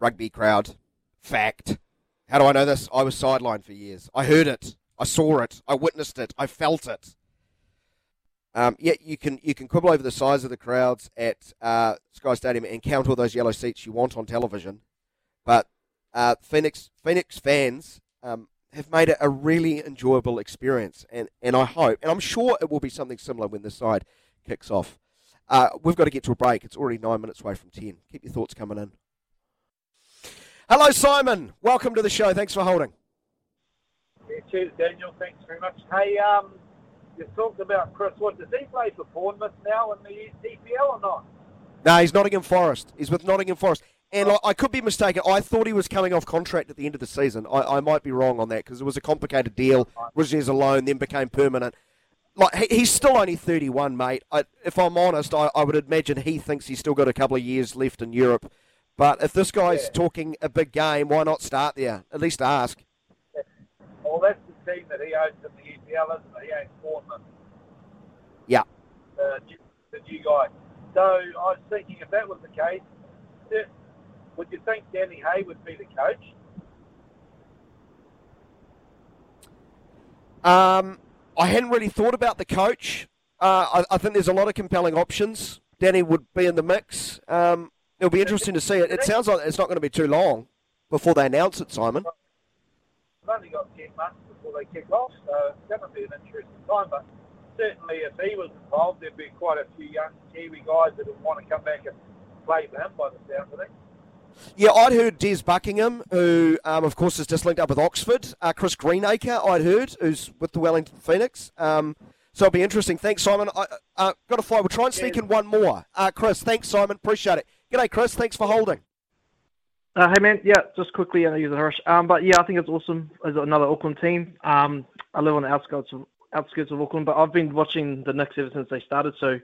S1: rugby crowd. Fact. How do I know this? I was sidelined for years. I heard it. I saw it. I witnessed it. I felt it. Um, yeah, you can you can quibble over the size of the crowds at uh, Sky Stadium and count all those yellow seats you want on television, but uh, Phoenix Phoenix fans um, have made it a really enjoyable experience, and, and I hope, and I'm sure it will be something similar when this side kicks off. Uh, we've got to get to a break. It's already nine minutes away from ten. Keep your thoughts coming in. Hello, Simon. Welcome to the show. Thanks for holding.
S6: Yeah, cheers, Daniel. Thanks very much. Hey, um, you talked about Chris Wood. Does he play for Bournemouth now in the EPL or not?
S1: No, he's Nottingham Forest. He's with Nottingham Forest. And I, I could be mistaken. I thought he was coming off contract at the end of the season. I, I might be wrong on that because it was a complicated deal. Originally as a loan, then became permanent. Like he, he's still only 31, mate. I, if I'm honest, I, I would imagine he thinks he's still got a couple of years left in Europe. But if this guy's
S6: Yeah.
S1: talking a big game, why not start there? At least ask.
S6: Well, that's the team that he owns in the EPL, isn't it? He owns Bournemouth.
S1: Yeah.
S6: The, new- the new guy. So I was thinking if that was the case, would you think Danny Hay would be the coach?
S1: Um, I hadn't really thought about the coach. Uh, I, I think there's a lot of compelling options. Danny would be in the mix. Um, it'll be interesting to see it. It sounds like it's not going to be too long before they announce it, Simon.
S6: We've only got 10 months before they kick off, so it's going to be an interesting time. But certainly, if he was involved, there'd be quite a few young Kiwi guys that would want to come back and play for him by the sound of it.
S1: Yeah, I'd heard Des Buckingham, who, um, of course, is just linked up with Oxford. Uh, Chris Greenacre, I'd heard, who's with the Wellington Phoenix. Um, so it'll be interesting. Thanks, Simon. I uh, got to fly. We'll try and sneak in one more. Uh, Chris, thanks, Simon. Appreciate it. G'day, Chris. Thanks for holding.
S7: Uh, hey man, yeah, just quickly, I know you're the rush. Um, but yeah, I think it's awesome as another Auckland team. Um, I live on the outskirts of outskirts of Auckland, but I've been watching the Nix ever since they started, so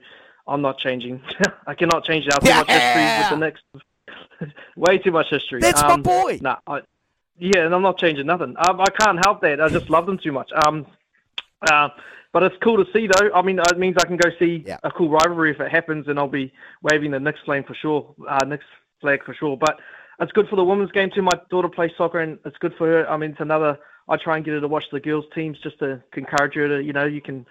S7: I'm not changing. (laughs) I cannot change it. I've too much history with the Nix. (laughs) Way too much history.
S1: That's my
S7: um,
S1: boy.
S7: Nah, I, yeah, and I'm not changing nothing. Um, I can't help that. I just love them too much. Um, uh, but it's cool to see though. I mean, it means I can go see
S1: Yeah.
S7: a cool rivalry if it happens, and I'll be waving the Nix flame for sure, uh, Nix flag for sure. But it's good for the women's game too. My daughter plays soccer, and it's good for her. I mean, it's another. I try and get her to watch the girls' teams just to encourage her to, you know, you can.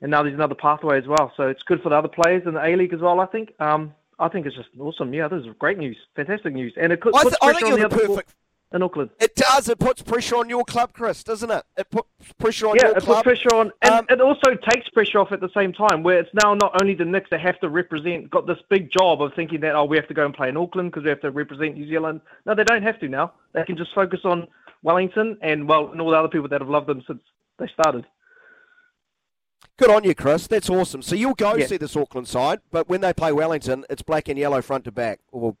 S7: And now there's another pathway as well, so it's good for the other players in the A League as well. I think. Um, I think it's just awesome. Yeah, this is great news, fantastic news, and it puts,
S1: I, th- I think you're
S7: the
S1: perfect.
S7: In Auckland.
S1: It does. It puts pressure on your club, Chris, doesn't it? It puts pressure on
S7: yeah,
S1: your club.
S7: Yeah, it puts pressure on, and
S1: Um,
S7: it also takes pressure off at the same time. Where it's now not only the Nix that have to represent, got this big job of thinking that oh we have to go and play in Auckland because we have to represent New Zealand. No, they don't have to now. They can just focus on Wellington and well, and all the other people that have loved them since they started.
S1: Good on you, Chris. That's awesome. So you'll go
S7: Yeah.
S1: see this Auckland side, but when they play Wellington, it's black and yellow front to back, or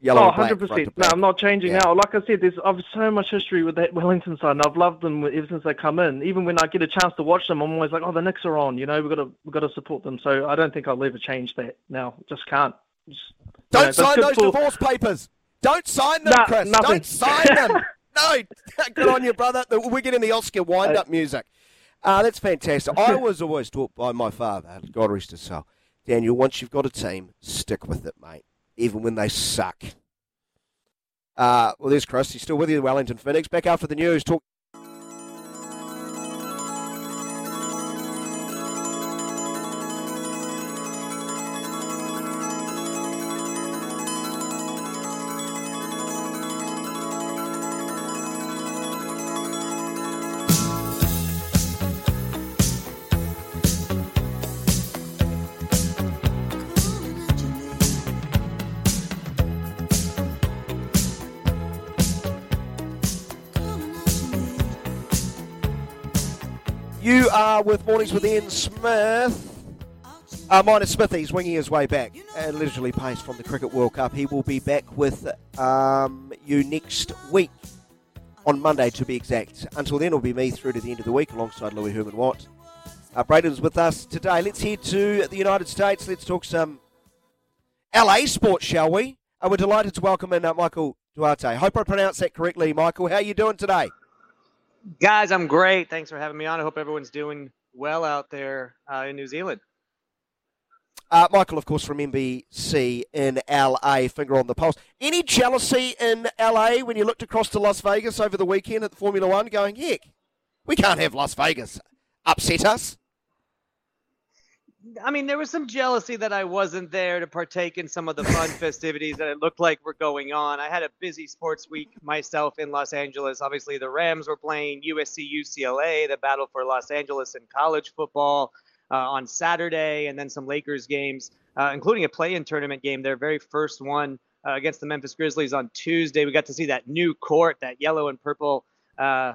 S1: yellow
S7: Oh,
S1: and black
S7: 100
S1: front to
S7: percent. No. I'm not changing
S1: Yeah.
S7: now. Like I said, there's I've so much history with that Wellington side, and I've loved them ever since they come in. Even when I get a chance to watch them, I'm always like, oh, the Nix are on. You know, we've got to we've got to support them. So I don't think I'll ever change that now. Just can't. Just,
S1: Don't
S7: know,
S1: sign those
S7: for-
S1: divorce papers. Don't sign them,
S7: Nah,
S1: Chris.
S7: nothing.
S1: Don't sign (laughs) them. no. (laughs) Good on you, brother. We're getting the Oscar wind-up music. Uh, that's fantastic. I was always taught by my father, God rest his soul, Daniel, once you've got a team, stick with it, mate, even when they suck. Uh, well, there's Chris. He's still with you, Wellington Phoenix. Back after the news. Talk. Are with Mornings with Ian Smith. Uh, minus Smith, he's winging his way back, and literally paced from the Cricket World Cup. He will be back with um, you next week, on Monday to be exact. Until then, it'll be me through to the end of the week alongside Louis Herman Watt. Uh, Braden's with us today. Let's head to the United States. Let's talk some LA sports, shall we? Uh, we're delighted to welcome in uh, Michael Duarte. Hope I pronounced that correctly, Michael. How are you doing today?
S8: Guys, I'm great. Thanks for having me on. I hope everyone's doing well out there uh, in New Zealand.
S1: Uh, Michael, of course, from NBC in LA, finger on the pulse. Any jealousy in LA when you looked across to Las Vegas over the weekend at the Formula One, going, heck, we can't have Las Vegas upset us?
S8: I mean, there was some jealousy that I wasn't there to partake in some of the fun (laughs) festivities that it looked like were going on. I had a busy sports week myself in Los Angeles. Obviously, the Rams were playing USC UCLA, the battle for Los Angeles in college football uh, on Saturday, and then some Lakers games, uh, including a play-in tournament game, their very first one uh, against the Memphis Grizzlies on Tuesday. We got to see that new court, that yellow and purple. Uh,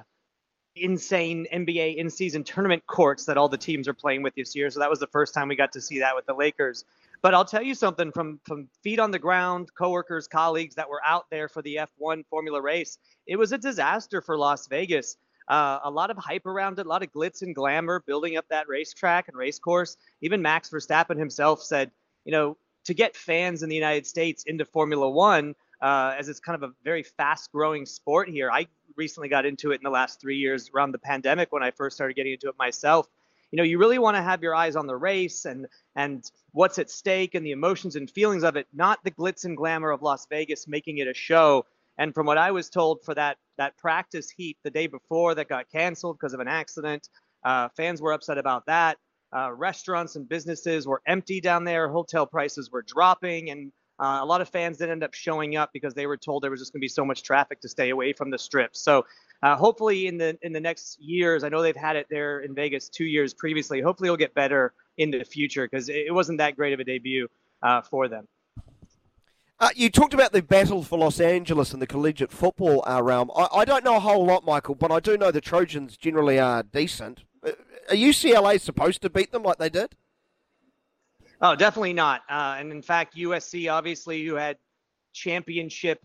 S8: insane NBA in-season tournament courts that all the teams are playing with this year. So that was the first time we got to see that with the Lakers. But I'll tell you something from from feet on the ground, coworkers, colleagues that were out there for the F1 Formula race. It was a disaster for Las Vegas. Uh, a lot of hype around it, a lot of glitz and glamour building up that racetrack and race course. Even Max Verstappen himself said, you know, to get fans in the United States into Formula One, uh, as it's kind of a very fast growing sport here. I recently got into it in the last three years around the pandemic when I first started getting into it myself. You know, you really want to have your eyes on the race and and what's at stake and the emotions and feelings of it, not the glitz and glamour of Las Vegas making it a show. And from what I was told for that that practice heat the day before that got canceled because of an accident, uh, fans were upset about that. Uh, restaurants and businesses were empty down there. Hotel prices were dropping, and uh, a lot of fans didn't end up showing up because they were told there was just going to be so much traffic to stay away from the strip. So uh, hopefully in the in the next years, I know they've had it there in Vegas two years previously. Hopefully it'll get better in the future because it wasn't that great of a debut uh, for them.
S1: Uh, you talked about the battle for Los Angeles in the collegiate football uh, realm. I, I, don't know a whole lot, Michael, but I do know the Trojans generally are decent. Uh, are UCLA supposed to beat them like they did?
S8: Oh, definitely not. Uh, and in fact, USC, obviously, who had championship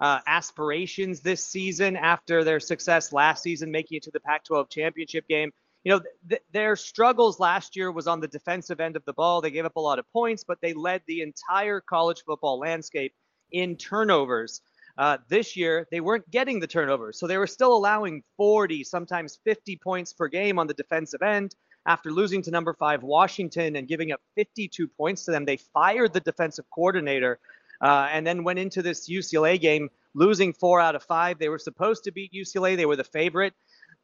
S8: uh, aspirations this season after their success last season, making it to the Pac 12 championship game. You know, th- their struggles last year was on the defensive end of the ball. They gave up a lot of points, but they led the entire college football landscape in turnovers. Uh, this year, they weren't getting the turnovers. So they were still allowing 40, sometimes 50 points per game on the defensive end after losing to number five Washington and giving up 52 points to them. They fired the defensive coordinator uh, and then went into this UCLA game losing four out of five. They were supposed to beat UCLA, they were the favorite.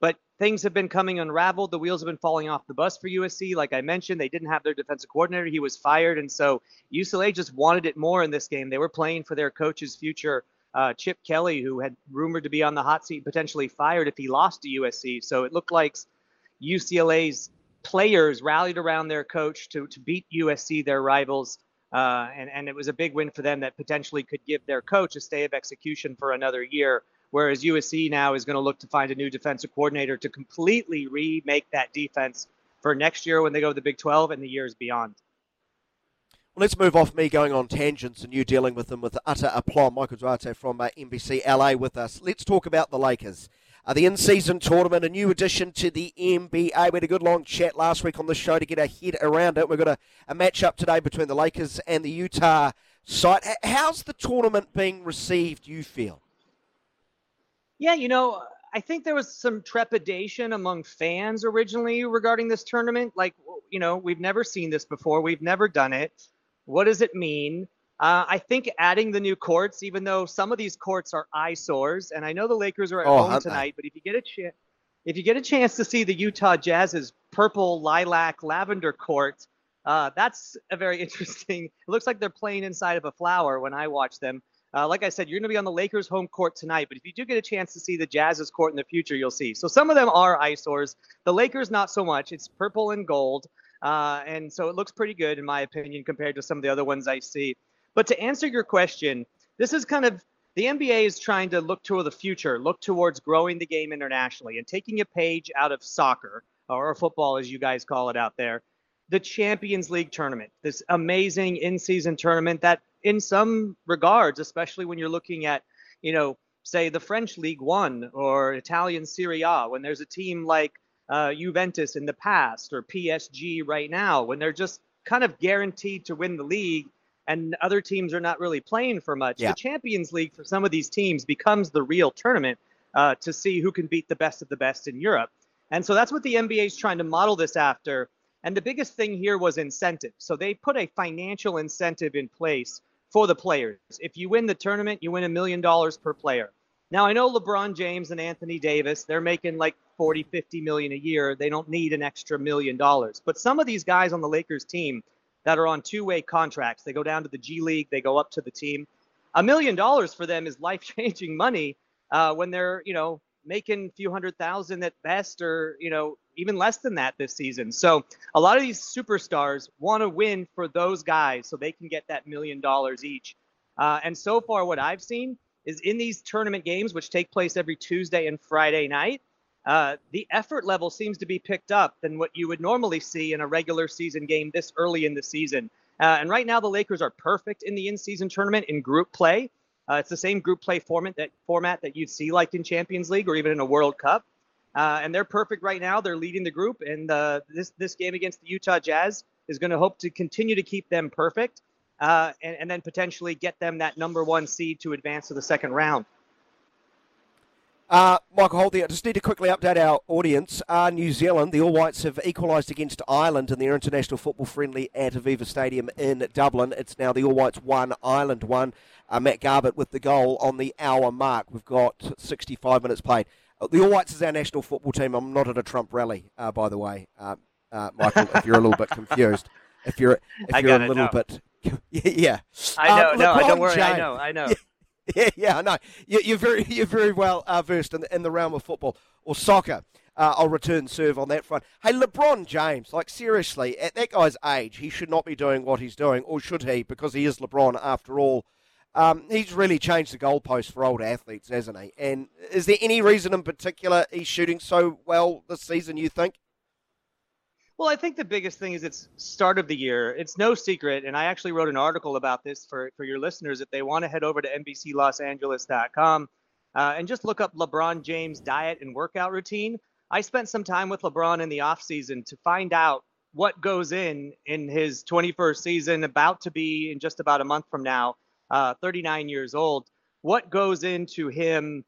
S8: But things have been coming unraveled. The wheels have been falling off the bus for USC. Like I mentioned, they didn't have their defensive coordinator. He was fired. And so UCLA just wanted it more in this game. They were playing for their coach's future, uh, Chip Kelly, who had rumored to be on the hot seat, potentially fired if he lost to USC. So it looked like UCLA's players rallied around their coach to, to beat USC, their rivals. Uh, and, and it was a big win for them that potentially could give their coach a stay of execution for another year. Whereas USC now is going to look to find a new defensive coordinator to completely remake that defense for next year when they go to the Big 12 and the years beyond.
S1: Well, let's move off me going on tangents and you dealing with them with utter aplomb. Michael Duarte from uh, NBC LA with us. Let's talk about the Lakers. Uh, the in-season tournament, a new addition to the NBA. We had a good long chat last week on the show to get our head around it. We've got a, a match up today between the Lakers and the Utah side. How's the tournament being received, you feel?
S8: Yeah, you know, I think there was some trepidation among fans originally regarding this tournament. Like, you know, we've never seen this before. We've never done it. What does it mean? Uh, I think adding the new courts, even though some of these courts are eyesores, and I know the Lakers are at oh, home tonight, but if you get a chance, if you get a chance to see the Utah Jazz's purple lilac lavender court, uh, that's a very (laughs) interesting. It looks like they're playing inside of a flower when I watch them. Uh, like I said, you're going to be on the Lakers' home court tonight, but if you do get a chance to see the Jazz's court in the future, you'll see. So some of them are eyesores. The Lakers, not so much. It's purple and gold, uh, and so it looks pretty good in my opinion compared to some of the other ones I see. But to answer your question, this is kind of the NBA is trying to look toward the future, look towards growing the game internationally and taking a page out of soccer or football, as you guys call it out there. the Champions League tournament, this amazing in-season tournament that, in some regards, especially when you're looking at, you know, say the French League One or Italian Serie A, when there's a team like uh, Juventus in the past or PSG right now, when they're just kind of guaranteed to win the league and other teams are not really playing for much.
S1: Yeah.
S8: The Champions League for some of these teams becomes the real tournament uh, to see who can beat the best of the best in Europe. And so that's what the NBA is trying to model this after. And the biggest thing here was incentive. So they put a financial incentive in place for the players. If you win the tournament, you win a million dollars per player. Now I know LeBron James and Anthony Davis, they're making like 40, 50 million a year. They don't need an extra million dollars. But some of these guys on the Lakers team that are on two-way contracts, they go down to the G League, they go up to the team. A million dollars for them is life-changing money uh, when they're, you know, making a few hundred thousand at best or, you know, even less than that this season. So a lot of these superstars want to win for those guys so they can get that million dollars each. Uh, and so far, what I've seen is in these tournament games, which take place every Tuesday and Friday night, uh, the effort level seems to be picked up than what you would normally see in a regular season game this early in the season. Uh, and right now, the Lakers are perfect in the in-season tournament in group play. Uh, it's the same group play format that format that you'd see like in Champions League or even in a World Cup. Uh, and they're perfect right now. They're leading the group, and uh, this this game against the Utah Jazz is going to hope to continue to keep them perfect, and, and then potentially get them that number one seed to advance to the second round.
S1: Uh, Michael Holt, I just need to quickly update our audience. Uh, New Zealand, the All Whites have equalised against Ireland in their international football friendly at Aviva Stadium in Dublin. It's now the All Whites 1, Ireland 1. Uh, Matt Garbutt with the goal on the hour mark. We've got 65 minutes played. Uh, the All Whites is our national football team. I'm not at a Trump rally, uh, by the way, uh, uh, Michael, if you're a little bit confused. If you're, if
S8: I
S1: you're a little
S8: know.
S1: bit. (laughs) yeah.
S8: I know,
S1: Um,
S8: no,
S1: LeBron
S8: don't worry. I know, I know.
S1: Yeah, (laughs) yeah, I know. You, you're very, you're very well versed in, in the realm of football or soccer. Uh, I'll return serve on that front. Hey, LeBron James, like seriously, at that guy's age, he should not be doing what he's doing, or should he? Because he is LeBron after all. Um, he's really changed the goalpost for old athletes, hasn't he? And is there any reason in particular he's shooting so well this season? You think?
S8: Well, I think the biggest thing is it's start of the year. It's no secret, and I actually wrote an article about this for, for your listeners. If they want to head over to NBCLosAngeles.com uh, and just look up LeBron James diet and workout routine. I spent some time with LeBron in the offseason to find out what goes in in his 21st season, about to be in just about a month from now, uh, 39 years old. What goes into him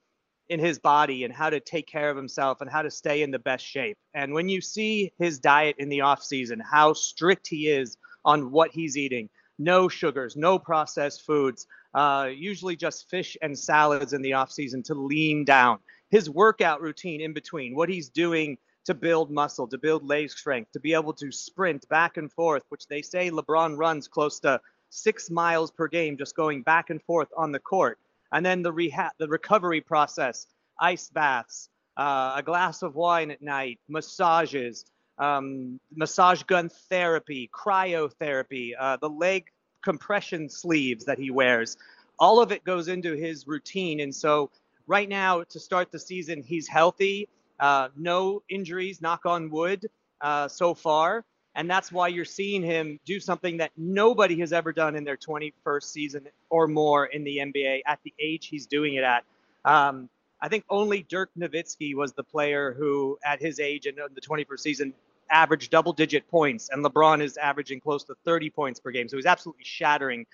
S8: in his body and how to take care of himself and how to stay in the best shape. And when you see his diet in the off season, how strict he is on what he's eating, no sugars, no processed foods, uh, usually just fish and salads in the off season to lean down. His workout routine in between, what he's doing to build muscle, to build leg strength, to be able to sprint back and forth, which they say LeBron runs close to six miles per game, just going back and forth on the court and then the rehab, the recovery process, ice baths, uh, a glass of wine at night, massages, um, massage gun therapy, cryotherapy, uh, the leg compression sleeves that he wears. All of it goes into his routine. And so, right now, to start the season, he's healthy, uh, no injuries, knock on wood, uh, so far. And that's why you're seeing him do something that nobody has ever done in their 21st season or more in the NBA at the age he's doing it at. Um, I think only Dirk Nowitzki was the player who, at his age and in the 21st season, averaged double digit points. And LeBron is averaging close to 30 points per game. So he's absolutely shattering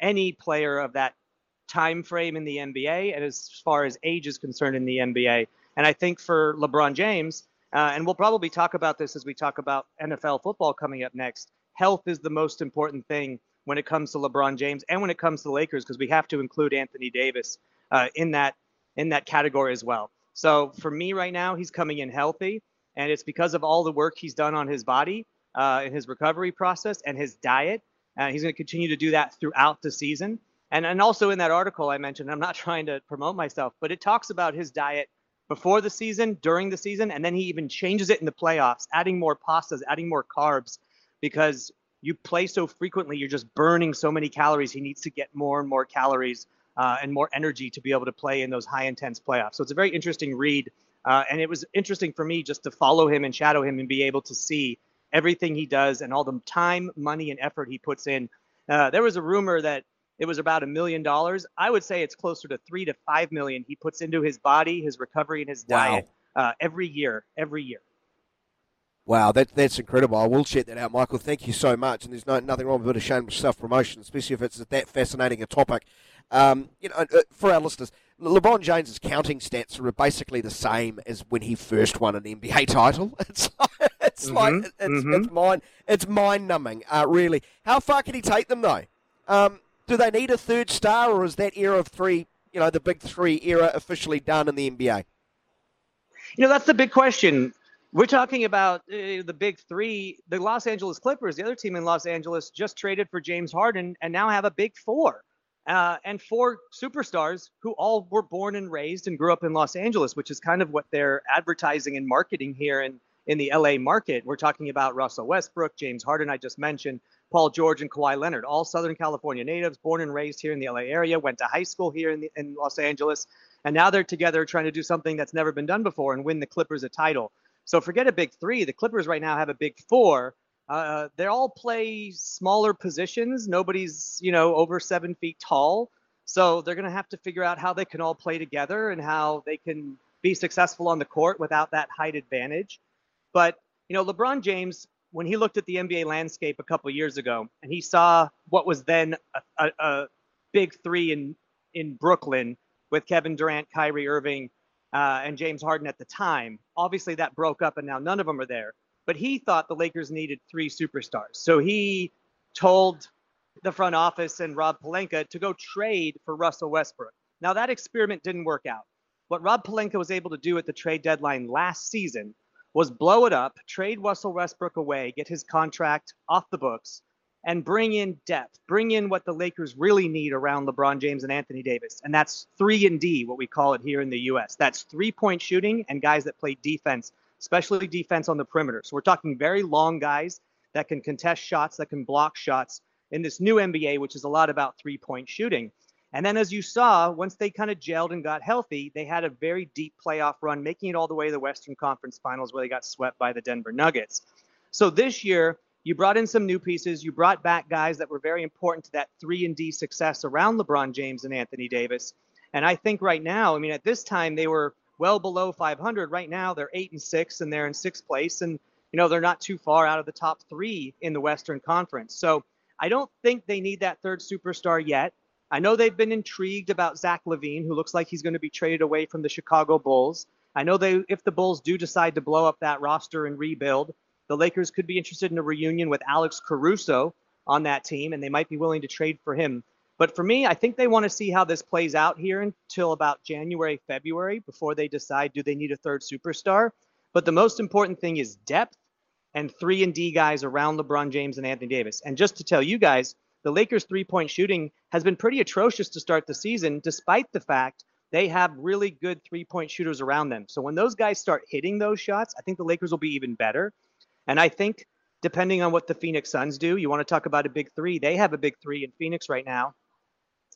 S8: any player of that time frame in the NBA and as far as age is concerned in the NBA. And I think for LeBron James, uh, and we'll probably talk about this as we talk about NFL football coming up next. Health is the most important thing when it comes to LeBron James and when it comes to the Lakers because we have to include Anthony Davis uh, in that in that category as well. So for me right now, he's coming in healthy, and it's because of all the work he's done on his body uh, in his recovery process and his diet. Uh, he's going to continue to do that throughout the season. And and also in that article I mentioned, I'm not (laughs) trying to promote myself, but it talks about his diet before the season, during the season, and then he even changes it in the playoffs, adding more pastas, adding more carbs, because you play so frequently, you're just burning so many calories. He needs to get more and more calories uh, and more energy to be able to play in those high intense playoffs. So it's a very interesting read. Uh, and it was interesting for me just to follow him and shadow him and be able to see everything he does and all the time, money, and effort he puts in. Uh, there was a rumor that it was about a million dollars. I would say it's closer to three to five million he puts into his body, his recovery, and his
S1: Wow.
S8: diet uh, every year, every year.
S1: Wow, that, that's incredible. I will check that out, Michael. Thank you so much. And there's no, nothing wrong with a bit of shameless self promotion, especially if it's that fascinating a topic. Um, you know, uh, for our listeners, LeBron James's counting stats are basically the same as when he first won an NBA title. (laughs) It's, it's like
S8: Mhm,
S1: it's,
S8: mhm.
S1: it's mind it's mind numbing. Uh, really, how far can he take them though? Um, do they need a third star, or is that era of three, you know, the big three era officially done in the NBA?
S8: You know, that's the big question. We're talking about uh, the big three. The Los Angeles Clippers, the other team in Los Angeles, just traded for James Harden and now have a big four. Uh, and four superstars who all were born and raised and grew up in Los Angeles, which is kind of what they're advertising and marketing here in, in the LA market. We're talking about Russell Westbrook, James Harden, I just mentioned, Paul George, and Kawhi Leonard, all Southern California natives, born and raised here in the LA area, went to high school here in, the, in Los Angeles, and now they're together trying to do something that's never been done before and win the Clippers a title. So forget a big three. The Clippers right now have a big four. Uh, they all play smaller positions. Nobody's, you know, over seven feet tall. So they're going to have to figure out how they can all play together and how they can be successful on the court without that height advantage. But, you know, LeBron James, when he looked at the NBA landscape a couple years ago and he saw what was then a, a, a big three in, in Brooklyn with Kevin Durant, Kyrie Irving, uh, and James Harden at the time, obviously that broke up and now none of them are there but he thought the Lakers needed three superstars. So he told the front office and Rob Pelinka to go trade for Russell Westbrook. Now that experiment didn't work out. What Rob Pelinka was able to do at the trade deadline last season was blow it up, trade Russell Westbrook away, get his contract off the books, and bring in depth, bring in what the Lakers really need around LeBron James and Anthony Davis. And that's 3 and D, what we call it here in the US. That's three-point shooting and guys that play defense especially defense on the perimeter. So we're talking very long guys that can contest shots, that can block shots in this new NBA, which is a lot about three point shooting. And then, as you saw, once they kind of gelled and got healthy, they had a very deep playoff run, making it all the way to the Western Conference Finals, where they got swept by the Denver Nuggets. So this year, you brought in some new pieces. You brought back guys that were very important to that three and D success around LeBron James and Anthony Davis. And I think right now, I mean, at this time, they were well below 500. Right now, they're eight and six, and they're in sixth place, and you know they're not too far out of the top three in the Western Conference. So I don't think they need that third superstar yet. I know they've been intrigued about Zach LaVine, who looks like he's going to be traded away from the Chicago Bulls. I know they, if the Bulls do decide to blow up that roster and rebuild, the Lakers could be interested in a reunion with Alex Caruso on that team, and they might be willing to trade for him. But for me, I think they want to see how this plays out here until about January, February before they decide do they need a third superstar. But the most important thing is depth and three and D guys around LeBron James and Anthony Davis. And just to tell you guys, the Lakers three point shooting has been pretty atrocious to start the season, despite the fact they have really good three point shooters around them. So when those guys start hitting those shots, I think the Lakers will be even better. And I think depending on what the Phoenix Suns do, you want to talk about a big three. They have a big three in Phoenix right now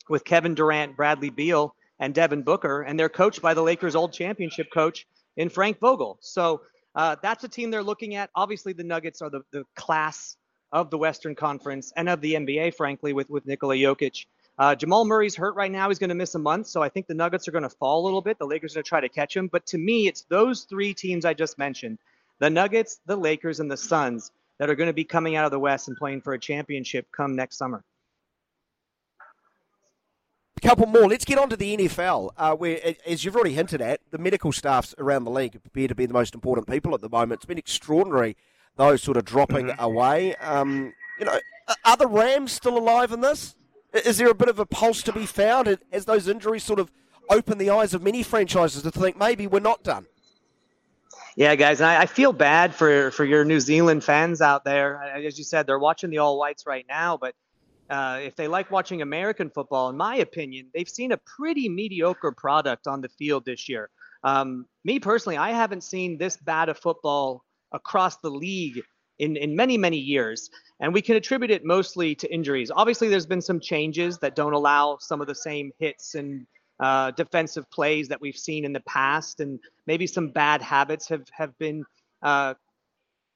S8: with Kevin Durant, Bradley Beal, and Devin Booker, and they're coached by the Lakers' old championship coach in Frank Vogel. So uh, that's a team they're looking at. Obviously, the Nuggets are the, the class of the Western Conference and of the NBA, frankly, with, with Nikola Jokic. Uh, Jamal Murray's hurt right now. He's going to miss a month. So I think the Nuggets are going to fall a little bit. The Lakers are going to try to catch him. But to me, it's those three teams I just mentioned the Nuggets, the Lakers, and the Suns that are going to be coming out of the West and playing for a championship come next summer.
S1: A couple more. Let's get on to the NFL, uh, where, as you've already hinted at, the medical staffs around the league appear to be the most important people at the moment. It's been extraordinary, those sort of dropping
S8: Mm-hmm.
S1: away. Um, you know, are- are the Rams still alive in this? Is there a bit of a pulse to be found as those injuries sort of open the eyes of many franchises to think maybe we're not done?
S8: Yeah, guys, and I, I feel bad for for your New Zealand fans out there. As you said, they're watching the All Whites right now, but uh, if they like watching American football, in my opinion, they've seen a pretty mediocre product on the field this year. Um, me personally, I haven't seen this bad of football across the league in, in many, many years. And we can attribute it mostly to injuries. Obviously, there's been some changes that don't allow some of the same hits and uh, defensive plays that we've seen in the past, and maybe some bad habits have have been uh,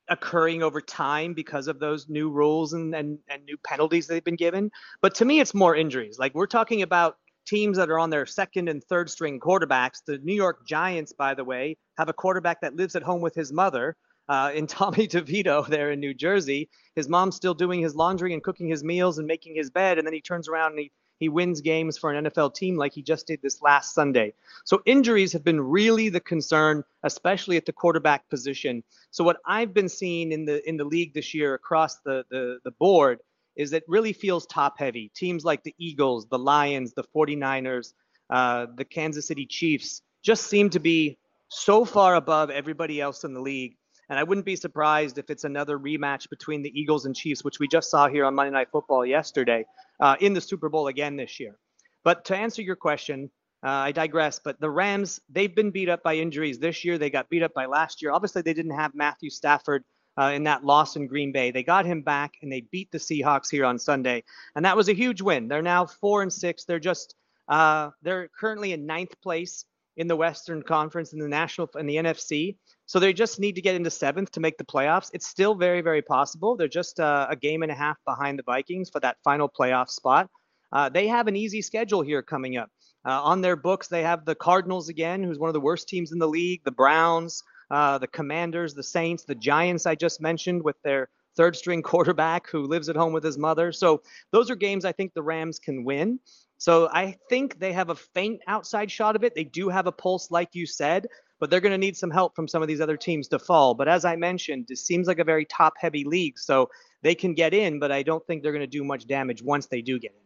S8: occurring over time because of those new rules and, and, and new penalties they've been given. But to me, it's more injuries. Like we're talking about teams that are on their second and third string quarterbacks. The New York Giants, by the way, have a quarterback that lives at home with his mother. Uh, in (laughs) Tommy DeVito there in New Jersey, his mom's still doing his laundry and cooking his meals and making his bed, and then he turns around and he he wins games for an NFL team like he just did this last Sunday. So injuries have been really the concern, especially at the quarterback position. So what I've been seeing in the in the league this year across the the, the board is it really feels top heavy. Teams like the Eagles, the Lions, the 49ers, uh, the Kansas City Chiefs just seem to be so far above everybody else in the league and I wouldn't be surprised if it's another rematch between the Eagles and Chiefs, which we just saw here on Monday Night Football yesterday, uh, in the Super Bowl again this year. But to answer your question, uh, I digress. But the Rams, they've been beat up by injuries this year. They got beat up by last year. Obviously, they didn't have Matthew Stafford uh, in that loss in Green Bay. They got him back and they beat the Seahawks here on Sunday, and that was a huge win. They're now four and six. They're just uh, they're currently in ninth place in the Western Conference in the National in the NFC. So they just need to get into seventh to make the playoffs. It's still very, very possible. They're just uh, a game and a half behind the Vikings for that final playoff spot. Uh, they have an easy schedule here coming up. Uh, on their books, they have the Cardinals again, who's one of the worst teams in the league, the Browns, uh, the Commanders, the Saints, the Giants, I just mentioned, with their third string (laughs) quarterback who lives at home with his mother. So those are games I think the Rams can win. So I think they have a faint outside shot of it. They do have a pulse, like you said, but they're going to need some help from some of these other teams to fall. But as I mentioned, it seems like a very top heavy league. So they can get in, but I don't think they're going to do much damage once they do get in.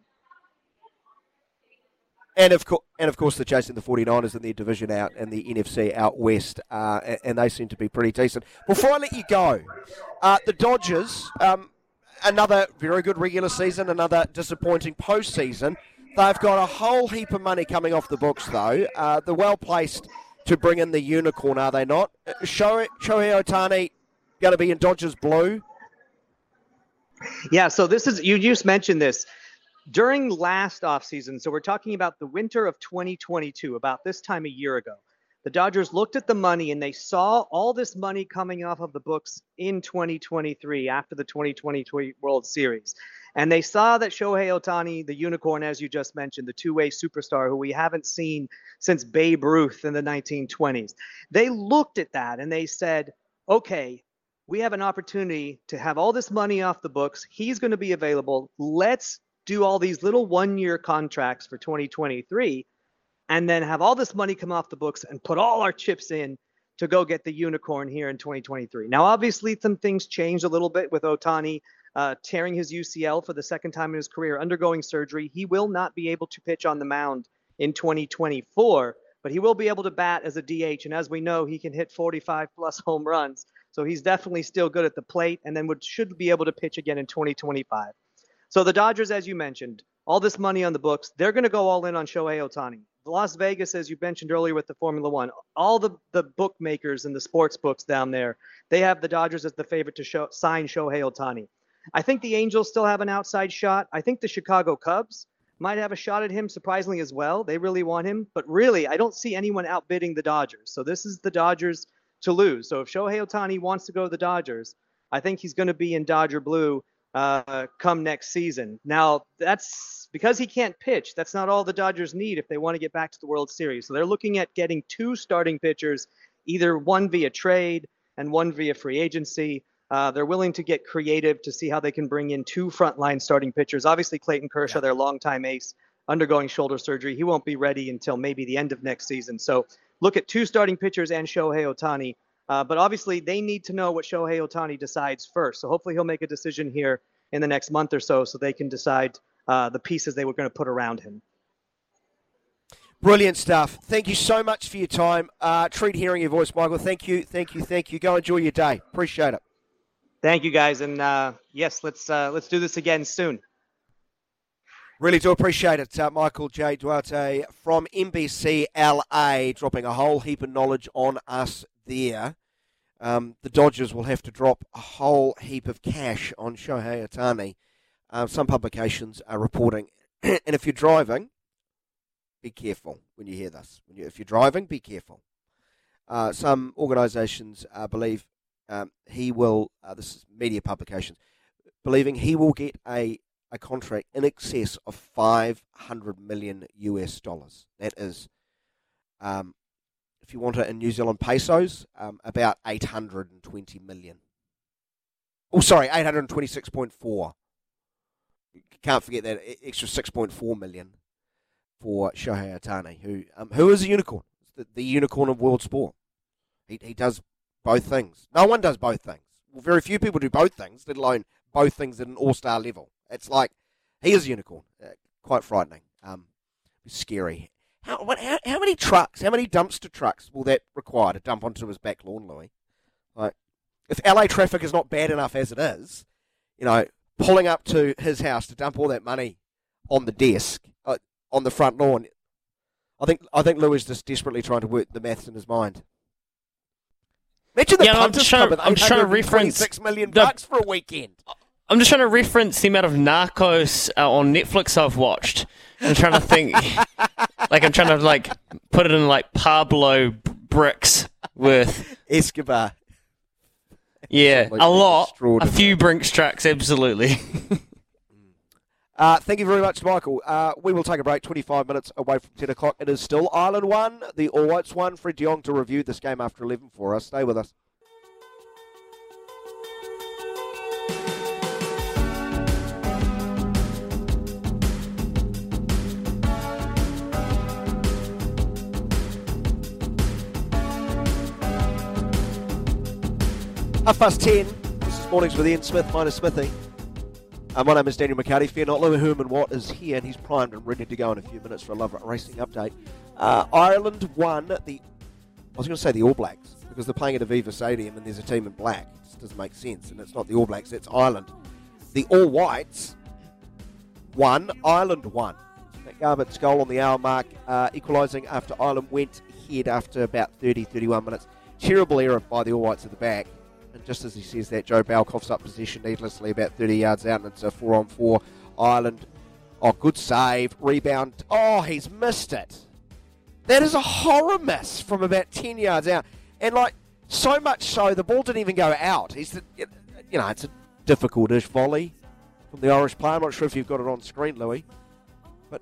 S1: And of course, and of course, the chasing the 49ers in their division out and the NFC out west, uh, and, and, they seem to be pretty decent. Before I let you go, uh, the Dodgers, um, another very good regular season, another disappointing postseason. They've got a whole heap of money coming off the books, though. Uh, they're well placed to bring in the unicorn, are they not? Uh, Shohei, Ohtani going to be in Dodgers blue.
S8: Yeah, so this is you just mentioned this during last offseason. So we're talking about the winter of 2022, about this time a year ago. The Dodgers looked at the money and they saw all this money coming off of the books in 2023 after the 2023 World Series. And they saw that Shohei Ohtani, the unicorn, as you just mentioned, the two way superstar who we haven't seen since Babe Ruth in the 1920s, they looked at that and they said, okay, we have an opportunity to have all this money off the books. He's going to be available. Let's do all these little one year contracts for 2023 and then have all this money come off the books and put all our chips in to go get the unicorn here in 2023. Now, obviously, some things changed a little bit with Ohtani uh, tearing his UCL for the second time in his career, undergoing surgery. He will not be able to pitch on the mound in 2024, but he will be able to bat as a DH. And as we know, he can hit 45 plus (laughs) home runs. So he's definitely still good at the plate and then would, should be able to pitch again in 2025. So the Dodgers, as you mentioned, all this money on the books, they're going to go all in on Shohei Ohtani. Las Vegas, as you mentioned earlier with the Formula One, all the, the bookmakers and the sports books down there, they have the Dodgers as the favorite to show, sign Shohei Ohtani. I think the Angels still have an outside shot. I think the Chicago Cubs might have a shot at him, surprisingly as well. They really want him, but really, I don't see anyone outbidding the Dodgers. So this is the Dodgers to lose. So if Shohei Ohtani wants to go to the Dodgers, I think he's going to be in Dodger blue uh, come next season. Now that's because he can't pitch. That's not all the Dodgers need if they want to get back to the World Series. So they're looking at getting two starting pitchers, either one via trade and one via free agency. Uh, they're willing to get creative to see how they can bring in two frontline starting pitchers. Obviously, Clayton Kershaw, yeah. their longtime ace, undergoing shoulder surgery. He won't be ready until maybe the end of next season. So look at two starting pitchers and Shohei Ohtani. Uh, but obviously, they need to know what Shohei Ohtani decides first. So hopefully, he'll make a decision here in the next month or so, so they can decide uh, the pieces they were going to put around him.
S1: Brilliant stuff. Thank you so much for your time. Uh, treat hearing your voice, Michael. Thank you, thank you, thank you. Go enjoy your day. Appreciate it.
S8: Thank you, guys, and uh, yes, let's uh, let's do this again soon.
S1: Really do appreciate it, uh, Michael J. Duarte from NBC LA, dropping a whole heap of knowledge on us there. Um, the Dodgers will have to drop a whole heap of cash on Shohei Ohtani. Uh, some publications are reporting, (clears throat) and if you're driving, be careful when you hear this. When you, if you're driving, be careful. Uh, some organisations uh, believe um, he will. Uh, this is media publications believing he will get a a contract in excess of 500 million US dollars. That is, um, if you want it in New Zealand pesos, um, about 820 million. Oh, sorry, 826.4. Can't forget that extra 6.4 million for Shohei Ohtani, who um, who is a unicorn, the, the, unicorn of world sport. He, he does both things. No one does both things. Well, very few people do both things, let alone both things at an all star level. It's like he is a unicorn. Uh, quite frightening. Um, scary. How, what, how, how many trucks, how many dumpster trucks will that require to dump onto his back lawn, Louis? Like, if LA traffic is not bad enough as it is, you know, pulling up to his house to dump all that money on the desk, uh, on the front lawn, I think I think Louis is just desperately trying to work the maths in his mind. Imagine the
S3: yeah, I'm just trying, I'm trying to reference
S1: six million
S3: the-
S1: bucks for a weekend.
S3: I'm just trying to reference the amount of Narcos uh, on Netflix I've watched. I'm trying to think, (laughs) like I'm trying to like put it in like Pablo bricks worth.
S1: Escobar.
S3: Yeah,
S1: Absolutely
S3: a lot, a few Brinks trucks, absolutely. (laughs)
S1: Uh, thank you very much, Michael. Uh, we will take a break, 25 minutes away from 10 o'clock. It is still Ireland 1, the All Whites 1. Fred de Jong to review this game after 11 for us. Stay with us. Half past 10. This is Mornings with Ian Smith, minus Smithy. Uh, my name is Daniel McHardy. Fear not, Louis Herman Watt is here and he's primed and ready to go in a few minutes for a Love Racing update. Uh, Ireland won the, I was going to say the All Blacks because they're playing at Aviva Stadium and there's a team in black. It just doesn't make sense and it's not the All Blacks, it's Ireland. The All Whites won, Ireland won. Garbutt's goal on the hour mark, uh, equalising after Ireland went ahead after about 30, 31 minutes. Terrible error by the All Whites at the back. And just as he says that, Joe Bell coughs up possession needlessly about 30 yards out, and it's a four on four. Ireland, oh, good save. Rebound. Oh, he's missed it. That is a horror miss from about 10 yards out. And, like, so much so, the ball didn't even go out. He's, the, you know, it's a difficult ish volley from the Irish player. I'm not sure if you've got it on screen, Louis. But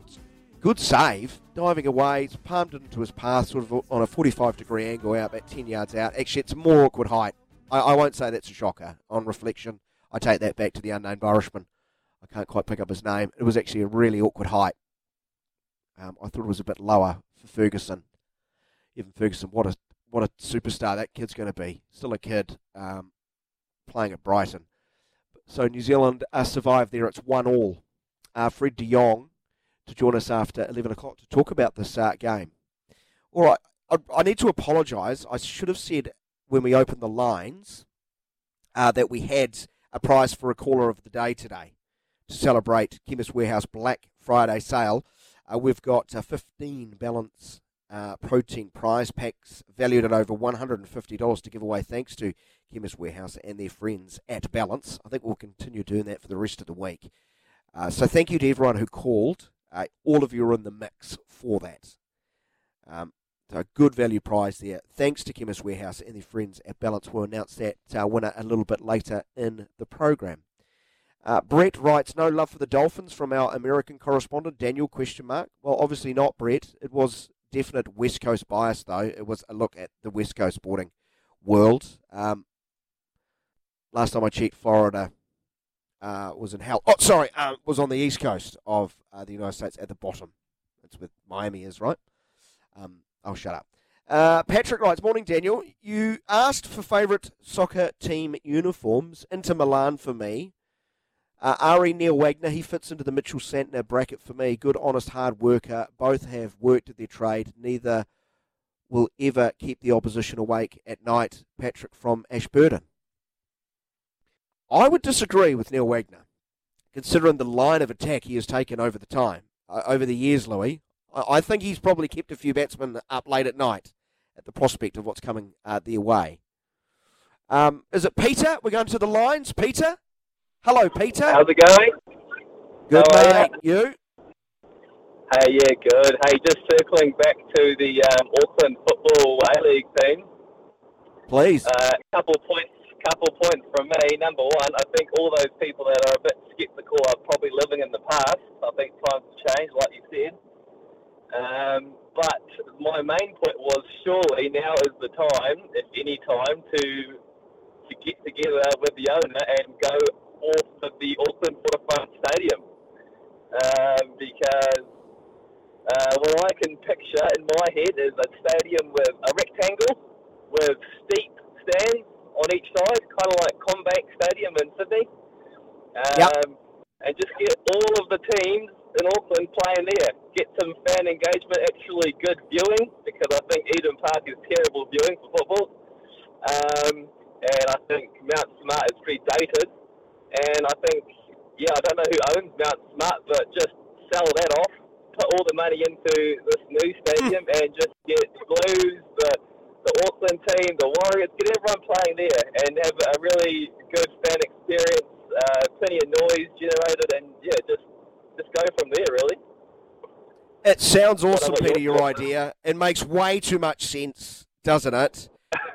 S1: good save. Diving away, he's palmed it into his path, sort of on a 45 degree angle out, about 10 yards out. Actually, it's more awkward height. I, I won't say that's a shocker. On reflection, I take that back to the unnamed Irishman. I can't quite pick up his name. It was actually a really awkward height. Um, I thought it was a bit lower for Ferguson. Even Ferguson, what a what a superstar that kid's going to be. Still a kid um, playing at Brighton. So New Zealand uh, survived there. It's one all. Uh, Fred De Jong to join us after 11 o'clock to talk about this uh, game. All right, I, I need to apologise. I should have said when we opened the lines uh, that we had a prize for a caller of the day today to celebrate Chemist Warehouse Black Friday sale. Uh, we've got uh, 15 balance uh, protein prize packs valued at over $150 to give away thanks to Chemist Warehouse and their friends at Balance. I think we'll continue doing that for the rest of the week. Uh, so thank you to everyone who called. Uh, all of you are in the mix for that. Um, so a good value prize there. Thanks to Chemist Warehouse and their friends at Balance. We'll announce that uh, winner a little bit later in the program. Uh, Brett writes, no love for the Dolphins from our American correspondent, Daniel, question mark. Well, obviously not, Brett. It was definite West Coast bias, though. It was a look at the West Coast sporting world. Um, last time I checked, Florida uh, was in hell. Oh, sorry, uh, was on the east coast of uh, the United States at the bottom. That's where Miami is, right? Um, I'll shut up. Uh, Patrick writes, Morning, Daniel. You asked for favourite soccer team uniforms. Inter Milan for me. Uh, Ari Neil Wagner, he fits into the Mitchell Santner bracket for me. Good, honest, hard worker. Both have worked at their trade. Neither will ever keep the opposition awake at night. Patrick from Ashburton. I would disagree with Neil Wagner, considering the line of attack he has taken over the time, uh, over the years, Louis. I, think he's probably kept a few batsmen up late at night at the prospect of what's coming uh, their way. Um, is it Peter? We're going to the lines. Peter? Hello, Peter.
S9: How's it going?
S1: Good,
S9: How
S1: mate. You?
S9: Hey, yeah, good. Hey, just circling back to the um, Auckland Football A League team.
S1: Please.
S9: A uh, couple of points, couple points from me. Number one, I think all those people that are a bit sceptical are probably living in the past. I think times have changed, like you said. Um, but my main point was surely now is the time, if any time, to to get together with the owner and go off of the Auckland Waterfront Stadium um, because uh, what I can picture in my head is a stadium with a rectangle with steep stands on each side, kind of like CommBank Stadium in Sydney. Um,
S1: Yep.
S9: And just get all of the teams in playing there. Get some fan engagement, actually good viewing, because I think Eden Park is terrible viewing for football. Um, and I think Mount Smart is pretty dated. And I think, yeah, I don't know who owns Mount Smart, but just sell that off, put all the money into this new stadium, and just get the Blues, the the Auckland team, the Warriors, get everyone playing there, and have a really good fan experience. Uh, plenty of noise generated, and yeah, just just go from there. Really.
S1: It sounds awesome, Peter,
S9: your
S1: idea. It makes way too much sense, doesn't it?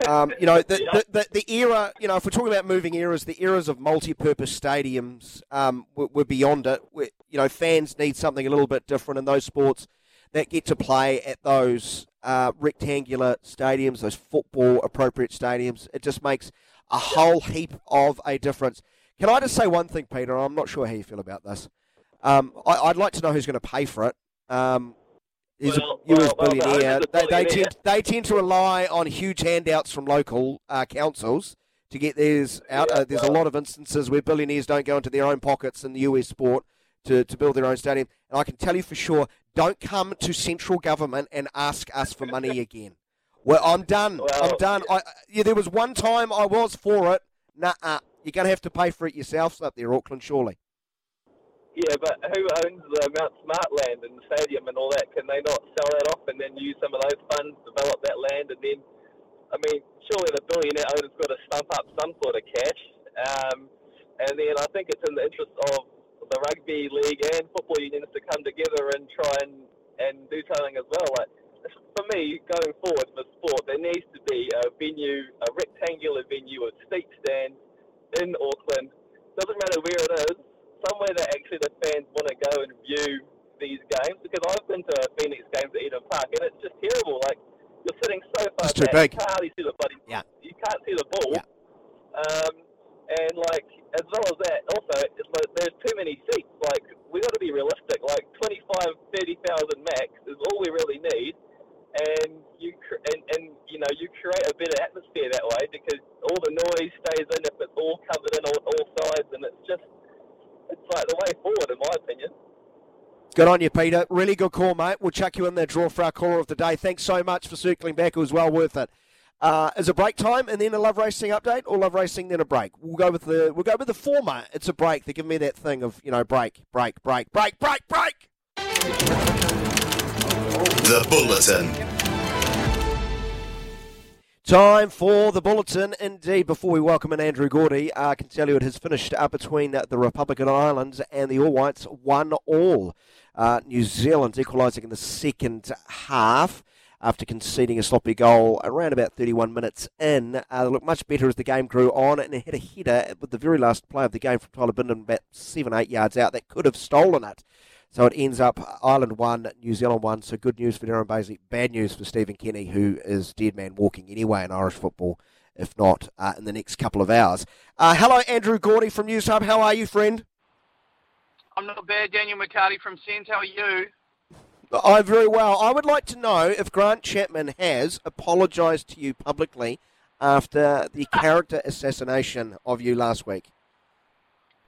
S1: Um, you know, the, the, the, the era, you know, if we're talking about moving eras, the eras of multi-purpose stadiums, um, we're, we're beyond it. we you know, fans need something a little bit different in those sports that get to play at those uh, rectangular stadiums, those football-appropriate stadiums. It just makes a whole heap of a difference. Can I just say one thing, Peter? I'm not sure how you feel about this. Um, I, I'd like to know who's going to pay for it. Um, he's
S9: Well,
S1: a US
S9: well, well, the
S1: billionaire. They, they, tend, they tend to rely on huge handouts from local uh, councils to get theirs out.
S9: Yeah,
S1: uh, there's a lot of instances where billionaires don't go into their own pockets in the US sport to, to build their own stadium. And I can tell you for sure, don't come to central government and ask us for money (laughs) again. Well, I'm done. I'm done. I, yeah, there was one time I was for it. Nah, you're going to have to pay for it yourselves up there, Auckland, surely.
S9: Yeah, but who owns the Mount Smart land and the stadium and all that? Can they not sell that off and then use some of those funds, to develop that land, and then, I mean, surely the billionaire owner's got to stump up some sort of cash. Um, and then I think it's in the interest of the rugby league and football unions to come together and try and, and do something as well. Like for me, going forward for sport, there needs to be a venue, a rectangular venue with steep stands in Auckland. Doesn't matter where it is, somewhere that actually the fans want to go and view these games. Because I've been to Phoenix games at Eden Park, and it's just terrible. Like you're sitting so far
S1: It's too
S9: back,
S1: big.
S9: you can't hardly see the bloody.
S1: Yeah.
S9: You can't see the ball.
S1: Yeah.
S9: Um, and like as well as that, also it's like there's too many seats. Like we got to be realistic. Like 25, 30,000 max is all we really need. And you cr- and, and you know you create a better atmosphere that way because all the noise stays in if it's all covered in on all sides, and it's just (laughs) it's like the way forward in my opinion.
S1: Good on you, Peter. Really good call, mate. We'll chuck you in there, draw for our caller of the day. Thanks so much for circling back. It was well worth it. Uh, is a break time and then a love racing update, or love racing then a break? We'll go with the we'll go with the former. It's a break. They give me that thing of you know break, break, break, break, break, break.
S10: The Bulletin.
S1: Time for the bulletin. Indeed, before we welcome in Andrew Gourdie, I can tell you it has finished uh, between the Republican Islands and the All Whites, one all. Uh, New Zealand equalising in the second half after conceding a sloppy goal around about 31 minutes in. Uh, they looked much better as the game grew on, and it hit a header with the very last play of the game from Tyler Bindon about seven, eight yards out that could have stolen it. So it ends up Ireland one, New Zealand one. So good news for Darren Bazeley, bad news for Stephen Kenny, who is dead man walking anyway in Irish football, if not uh, in the next couple of hours. Uh, hello, Andrew Gourdie from Newshub. How are you, friend?
S11: I'm not bad. Daniel McHardy from SENZ. How are you?
S1: I'm very well. I would like to know if Grant Chapman has apologised to you publicly after the character assassination of you last week.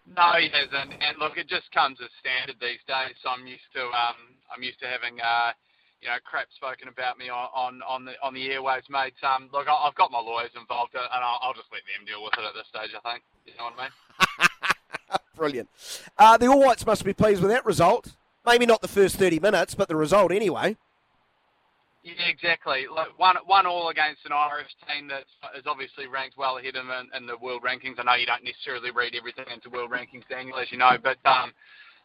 S11: No, he hasn't. And look, it just comes as standard these days. So I'm used to um, I'm used to having uh, you know crap spoken about me on on, on the on the airwaves, mate. Um, look, I've got my lawyers involved, uh, and I'll, I'll just let them deal with it at this stage. I think. You know what I mean? (laughs)
S1: Brilliant. Uh, the All Whites must be pleased with that result. Maybe not the first 30 minutes, but the result anyway.
S11: Yeah, exactly. Look, one one all against an Irish team that is obviously ranked well ahead of them in, in the world rankings. I know you don't necessarily read everything into world rankings, Daniel, as you know, but um,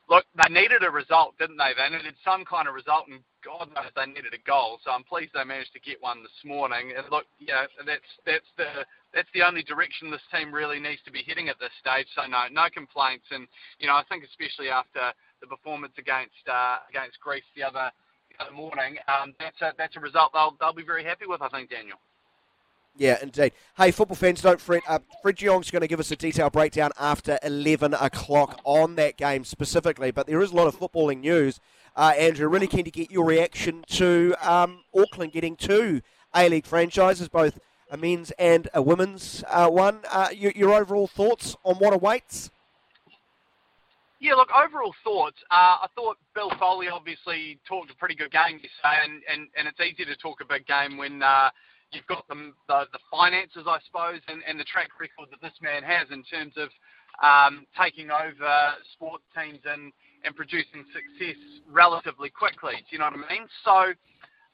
S11: look, they needed a result, didn't they? They needed some kind of result, and God knows they needed a goal. So I'm pleased they managed to get one this morning. And look, yeah, that's that's the that's the only direction this team really needs to be heading at this stage. So no, no complaints. And you know, I think especially after the performance against uh, against Greece the other morning, um, that's a that's a result they'll they'll be very happy with. I think Daniel.
S1: Yeah, indeed. Hey, football fans, don't fret. Uh, Fred going to give us a detailed breakdown after 11 o'clock on that game specifically, but there is a lot of footballing news. Uh, Andrew, really keen to get your reaction to um, Auckland getting two A-League franchises, both a men's and a women's uh, one. Uh, your, your, overall thoughts on what awaits?
S11: Yeah, look, overall thoughts. Uh, I thought Bill Foley obviously talked a pretty good game yesterday, and, and, and it's easy to talk a big game when uh, you've got the, the, the finances, I suppose, and, and the track record that this man has in terms of um, taking over sports teams and, and producing success relatively quickly. Do you know what I mean? So,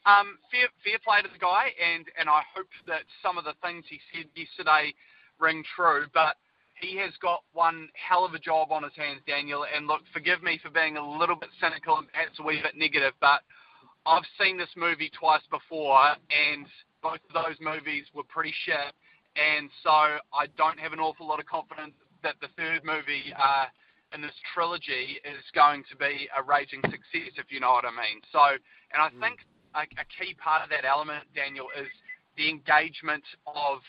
S11: um, fair, fair play to the guy, and, and I hope that some of the things he said yesterday ring true. But he has got one hell of a job on his hands, Daniel. And look, forgive me for being a little bit cynical and perhaps a wee bit negative, but I've seen this movie twice before, and both of those movies were pretty shit, and so I don't have an awful lot of confidence that the third movie uh, in this trilogy is going to be a raging success, if you know what I mean. So, and I mm. think a, a key part of that element, Daniel, is the engagement of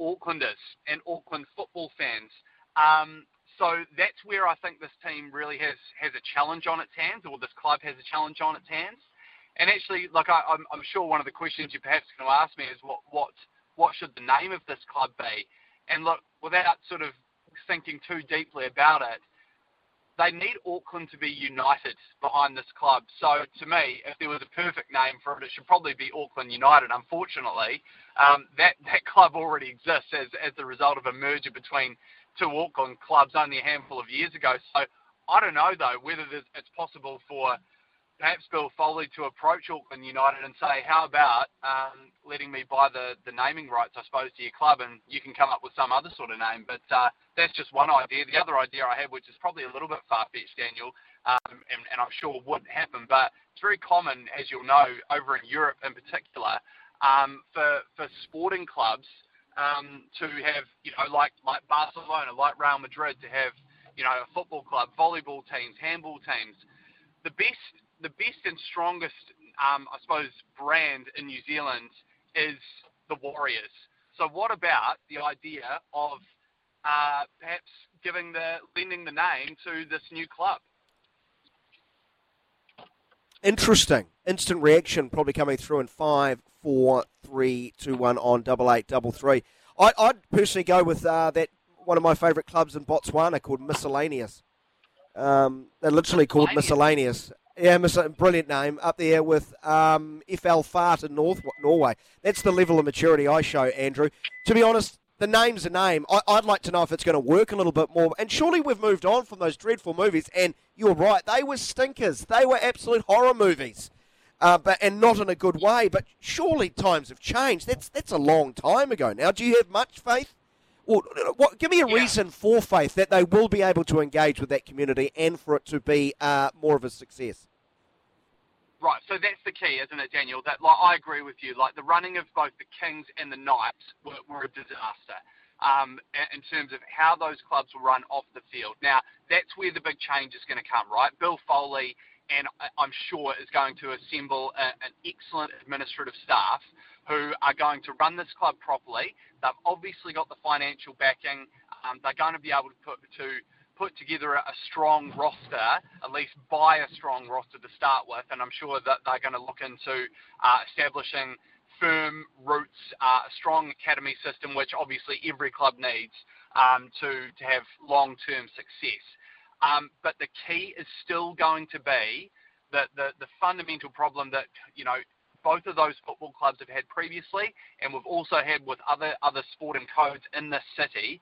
S11: Aucklanders and Auckland football fans. Um, so that's where I think this team really has has a challenge on its hands, or this club has a challenge on its hands. And actually, like I, am I'm, I'm sure one of the questions you're perhaps going to ask me is what what what should the name of this club be? And look, without sort of thinking too deeply about it, they need Auckland to be united behind this club. So to me, if there was a perfect name for it, it should probably be Auckland United. Unfortunately, um, that (laughs) that club already exists as as the result of a merger between two Auckland clubs only a handful of years ago. So I don't know though whether it's possible for perhaps Bill Foley to approach Auckland United and say, how about um, letting me buy the, the naming rights, I suppose, to your club, and you can come up with some other sort of name. But uh, that's just one idea. The other idea I have, which is probably a little bit far-fetched, Daniel, um, and, and I'm sure wouldn't happen, but it's very common, as you'll know, over in Europe in particular, um, for, for sporting clubs um, to have, you know, like, like Barcelona, like Real Madrid, to have, you know, a football club, volleyball teams, handball teams. The best the best and strongest, um, I suppose, brand in New Zealand is the Warriors. So what about the idea of uh, perhaps giving the lending the name to this new club?
S1: Interesting. Instant reaction probably coming through in five, four, three, two, one on double eight, double three. I, would personally go with uh, that one of my favourite clubs in Botswana called Miscellaneous. Um, they're literally called Miscellaneous. Yeah, a brilliant name up there with um, FL Fart in North Norway. That's the level of maturity I show, Andrew. To be honest, the name's a name. I, would like to know if it's going to work a little bit more. And surely we've moved on from those dreadful movies. And you're right, they were stinkers. They were absolute horror movies, uh, but and not in a good way. But surely times have changed. That's that's a long time ago now. Do you have much faith? Or what, give me a yeah. reason for faith that they will be able to engage with that community and for it to be uh, more of a success.
S11: Right, so that's the key, isn't it, Daniel? That like I agree with you. Like the running of both the Kings and the Knights were, were a disaster um, in terms of how those clubs will run off the field. Now that's where the big change is going to come, right? Bill Foley and I'm sure is going to assemble a, an excellent administrative staff who are going to run this club properly. They've obviously got the financial backing. Um, they're going to be able to put to put together a strong roster, at least buy a strong roster to start with, and I'm sure that they're going to look into uh, establishing firm roots, uh, a strong academy system, which obviously every club needs um, to, to have long-term success. Um, but the key is still going to be the, the, the fundamental problem that, you know, both of those football clubs have had previously, and we've also had with other other sporting codes in this city,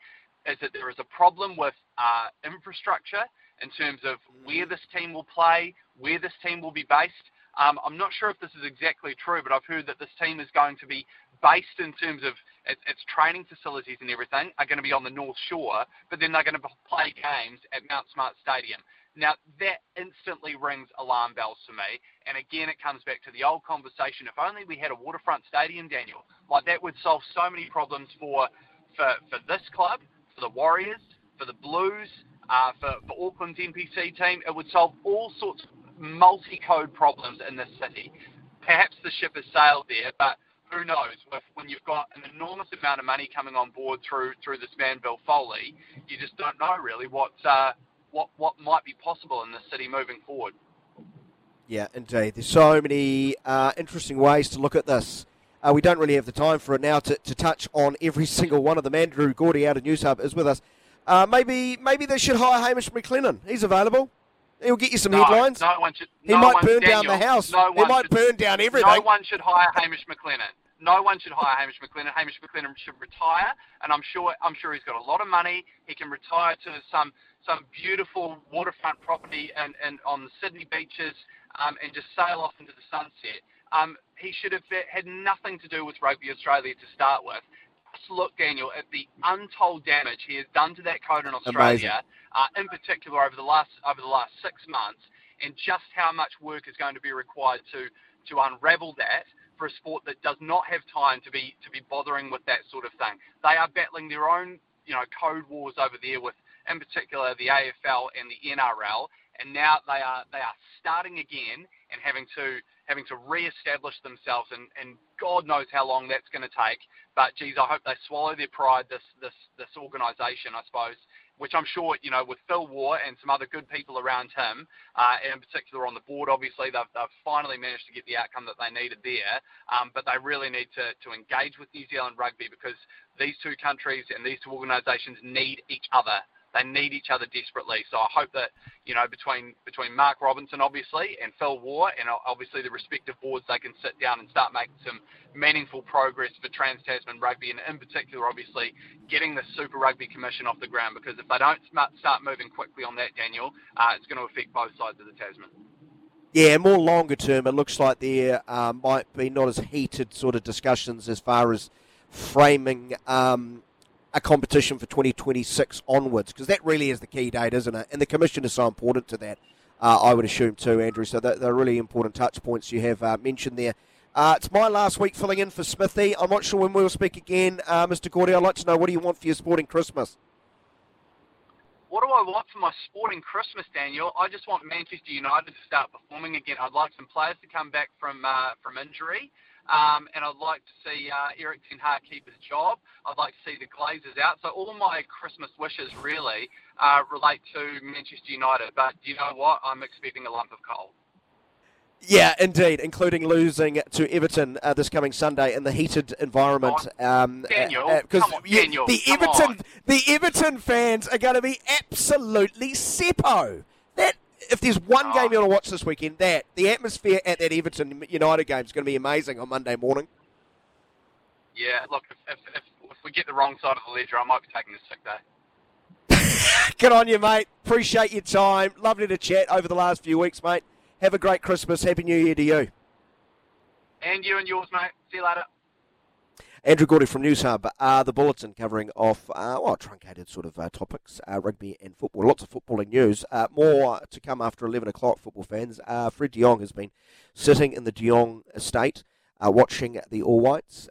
S11: is that there is a problem with uh, infrastructure in terms of where this team will play, where this team will be based. Um, I'm not sure if this is exactly true, but I've heard that this team is going to be based in terms of its, its training facilities and everything are going to be on the North Shore, but then they're going to play games at Mount Smart Stadium. Now, that instantly rings alarm bells for me. And again, it comes back to the old conversation. If only we had a waterfront stadium, Daniel, like that would solve so many problems for, for, for this club, for the Warriors, for the Blues, uh, for, for Auckland's NPC team. It would solve all sorts of multi code problems in this city. Perhaps the ship has sailed there, but who knows? When you've got an enormous amount of money coming on board through through this man Bill Foley, you just don't know really what uh, what what might be possible in the city moving forward.
S1: Yeah, indeed. There's so many uh, interesting ways to look at this. Uh, we don't really have the time for it now to, to touch on every (laughs) single one of them. Andrew Gourdie out of Newshub is with us. Uh, maybe maybe they should hire Hamish McLennan. He's available. He'll get you some
S11: no,
S1: headlines.
S11: No one should.
S1: He
S11: no
S1: might burn
S11: Daniel,
S1: down the house.
S11: No
S1: he might
S11: should,
S1: burn down everything.
S11: No one should hire Hamish McLennan. No one should hire Hamish McLennan. Hamish McLennan should retire, and I'm sure I'm sure he's got a lot of money. He can retire to some some beautiful waterfront property and, and on the Sydney beaches um, and just sail off into the sunset. Um, he should have had nothing to do with Rugby Australia to start with. Just look, Daniel, at the untold damage he has done to that code in Australia, uh, in particular over the last over the last six months, and just how much work is going to be required to to unravel that for a sport that does not have time to be to be bothering with that sort of thing. They are battling their own, you know, code wars over there with, in particular, the AFL and the NRL, and now they are they are starting again and having to having to re-establish themselves, and, and God knows how long that's going to take. But geez, I hope they swallow their pride. This this this organisation, I suppose, which I'm sure, you know, with Phil Waugh and some other good people around him, uh, and in particular on the board, obviously, they've, they've finally managed to get the outcome that they needed there. Um, but they really need to, to engage with New Zealand rugby because these two countries and these two organisations need each other. They need each other desperately. So I hope that you know between between Mark Robinson obviously and Phil Waugh and obviously the respective boards they can sit down and start making some meaningful progress for Trans Tasman Rugby and in particular obviously getting the Super Rugby Commission off the ground because if they don't start moving quickly on that, Daniel, uh, it's going to affect both sides of the Tasman.
S1: Yeah, more longer term, it looks like there uh, might be not as heated sort of discussions as far as framing um, a competition for 2026 onwards, because that really is the key date, isn't it? And the commission is so important to that, uh, I would assume too, Andrew. So they're, they're really important touch points you have uh, mentioned there. Uh, it's my last week filling in for Smithy. I'm not sure when we'll speak again, uh, Mr. Gourdie. I'd like to know what do you want for your sporting Christmas?
S11: What do I want for my sporting Christmas, Daniel? I just want Manchester United to start performing again. I'd like some players to come back from uh, from injury. Um, and I'd like to see uh, Erik Ten Hag keep his job. I'd like to see the Glazers out. So all my Christmas wishes really uh, relate to Manchester United. But you know what? I'm expecting a lump of coal.
S1: Yeah, indeed, including losing to Everton uh, this coming Sunday in the heated environment.
S11: Um, Daniel,
S1: because
S11: uh, Daniel,
S1: the Everton, the Everton fans are going to be absolutely seppo. That if there's one oh. game you want to watch this weekend, that the atmosphere at that Everton United game is going to be amazing on Monday morning.
S11: Yeah, look, if, if, if, if we get the wrong side of the ledger, I might be taking a sick day. (laughs)
S1: Good on you, mate. Appreciate your time. Lovely to chat over the last few weeks, mate. Have a great Christmas. Happy New Year to you.
S11: And you and yours, mate. See you later.
S1: Andrew Gourdie from Newshub, uh, the bulletin covering off, uh, well, truncated sort of uh, topics, uh, rugby and football. Lots of footballing news. Uh, more to come after 11 o'clock, football fans. Uh, Fred de Jong has been sitting in the de Jong estate watching the All Whites.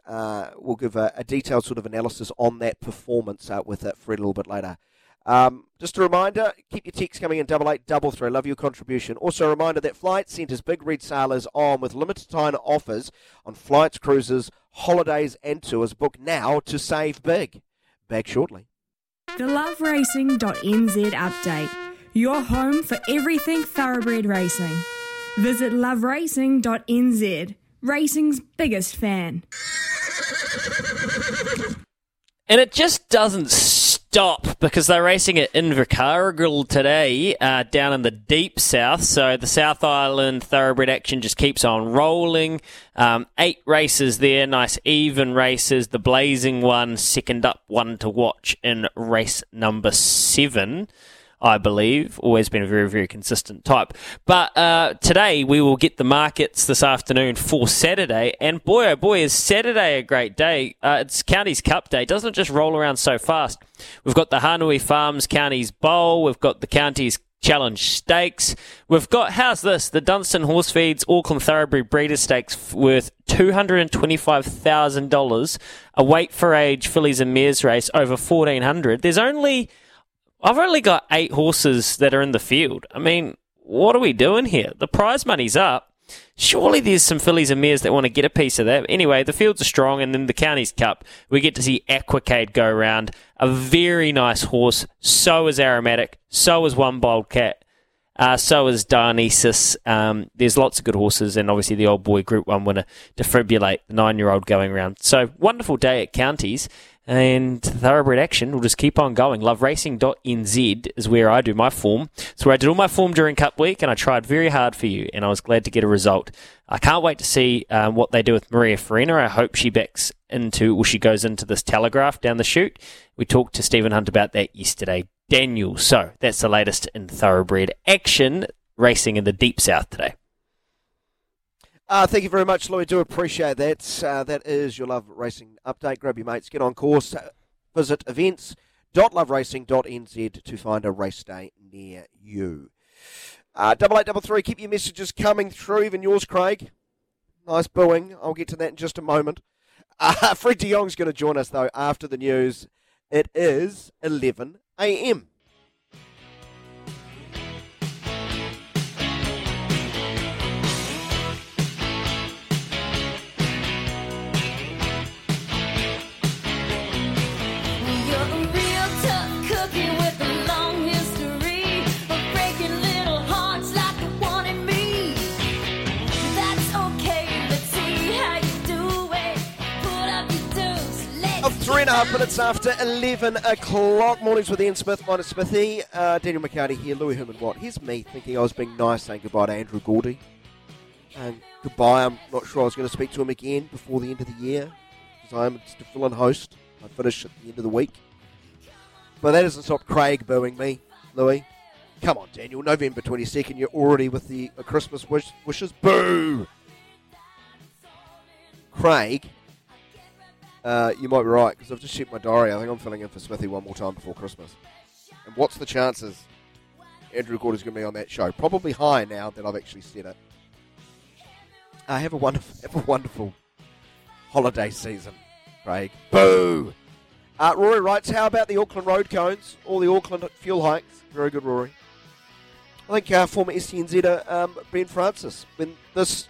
S1: we'll give a, a, detailed sort of analysis on that performance with Fred a little bit later. Um, just a reminder, keep your texts coming in double eight double three. Love your contribution. Also a reminder that Flight Centre's big red sale is on with limited time offers on flights, cruises, holidays, and tours. Book now to save big. Back shortly.
S12: The loveracing.nz update. Your home for everything thoroughbred racing. Visit loveracing.nz. Racing's biggest fan.
S3: And it just doesn't stop because they're racing at Invercargill today uh, down in the deep south. So the South Island thoroughbred action just keeps on rolling. Um, eight races there, nice even races. The blazing one, second up one to watch in race number seven. I believe. Always been a very, very consistent type. But uh, today we will get the markets this afternoon for Saturday. And boy, oh boy, is Saturday a great day. Uh, it's Counties Cup Day. Doesn't it just roll around so fast? We've got the Hanui Farms Counties Bowl. We've got the Counties Challenge Stakes. We've got, how's this? The Dunstan Horse Feeds Auckland Thoroughbred Breeder Stakes worth $225,000. A weight for age fillies and mares race over 1400 There's only I've only got eight horses that are in the field. I mean, what are we doing here? The prize money's up. Surely there's some fillies and mares that want to get a piece of that. Anyway, the fields are strong, and then the Counties Cup, we get to see Aquacade go around. A very nice horse. So is Aromatic. So is One Bold Cat. Uh, so is Dionysus. Um, there's lots of good horses, and obviously the old boy Group 1 winner, Defibrillate, the nine year old going around. So, wonderful day at Counties. And thoroughbred action will just keep on going. Loveracing.nz is where I do my form. It's where I did all my form during Cup Week, and I tried very hard for you, and I was glad to get a result. I can't wait to see um, what they do with Maria Farina. I hope she backs into, or she goes into this telegraph down the chute. We talked to Stephen Hunt about that yesterday. Daniel. So that's the latest in thoroughbred action racing in the deep south today.
S1: Uh, thank you very much, Louis. Do appreciate that. Uh, that is your Love Racing update. Grab your mates, get on course, visit events.loveracing.nz to find a race day near you. Uh, double eight double three. Keep your messages coming through, even yours, Craig. Nice booing. I'll get to that in just a moment. Uh, (laughs) Fred De Jong's going to join us though after the news. It is 11 a.m. Half it's after 11 o'clock. Mornings with Ian Smith, minus Smithy. Uh, Daniel McHardy here, Louis Herman Watt. Here's me thinking I was being nice, saying goodbye to Andrew Gourdie. And goodbye. I'm not sure I was going to speak to him again before the end of the year because I'm just a fill in host. I finish at the end of the week. But that doesn't stop Craig booing me, Louis. Come on, Daniel. November 22nd, you're already with the uh, Christmas wish- wishes. Boo! Craig uh, you might be right because I've just checked my diary. I think I'm filling in for Smithy one more time before Christmas. And what's the chances Andrew Gourdie's going to be on that show? Probably high now that I've actually said it. Uh, have a wonderful, (laughs) have a wonderful holiday season, Craig. Boo! Uh, Rory writes, how about the Auckland road cones? All the Auckland fuel hikes. Very good, Rory. I think uh, former STNZ um, Ben Francis, when this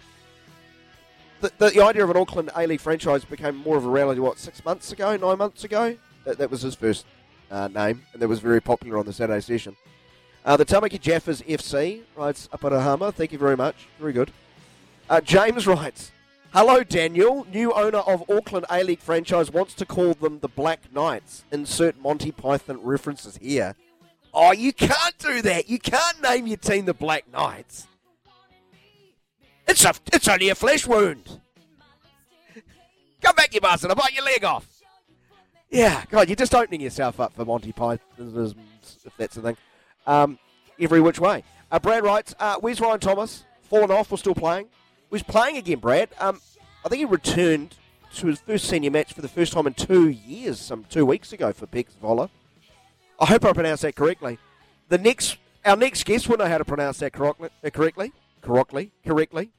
S1: the, the, idea of an Auckland A League franchise became more of a reality, what, six months ago, nine months ago? That, that was his first uh, name, and that was very popular on the Saturday session. Uh, the Tamaki Jaffers FC writes Aparahama. Thank you very much. Very good. Uh, James writes Hello, Daniel. New owner of Auckland A League franchise wants to call them the Black Knights. Insert Monty Python references here. Oh, you can't do that. You can't name your team the Black Knights. It's a, it's only a flesh wound. Come back, you bastard! I'll bite your leg off. Yeah, God, you're just opening yourself up for Monty Python, if that's the thing. Um, every which way. Uh, Brad writes, uh, where's Ryan Thomas? Fallen off or still playing? He's playing again, Brad. Um, I think he returned to his first senior match for the first time in two years, some two weeks ago for PEC Zwolle. I hope I pronounced that correctly. The next, our next guest will know how to pronounce that correctly. Correctly correctly, correctly.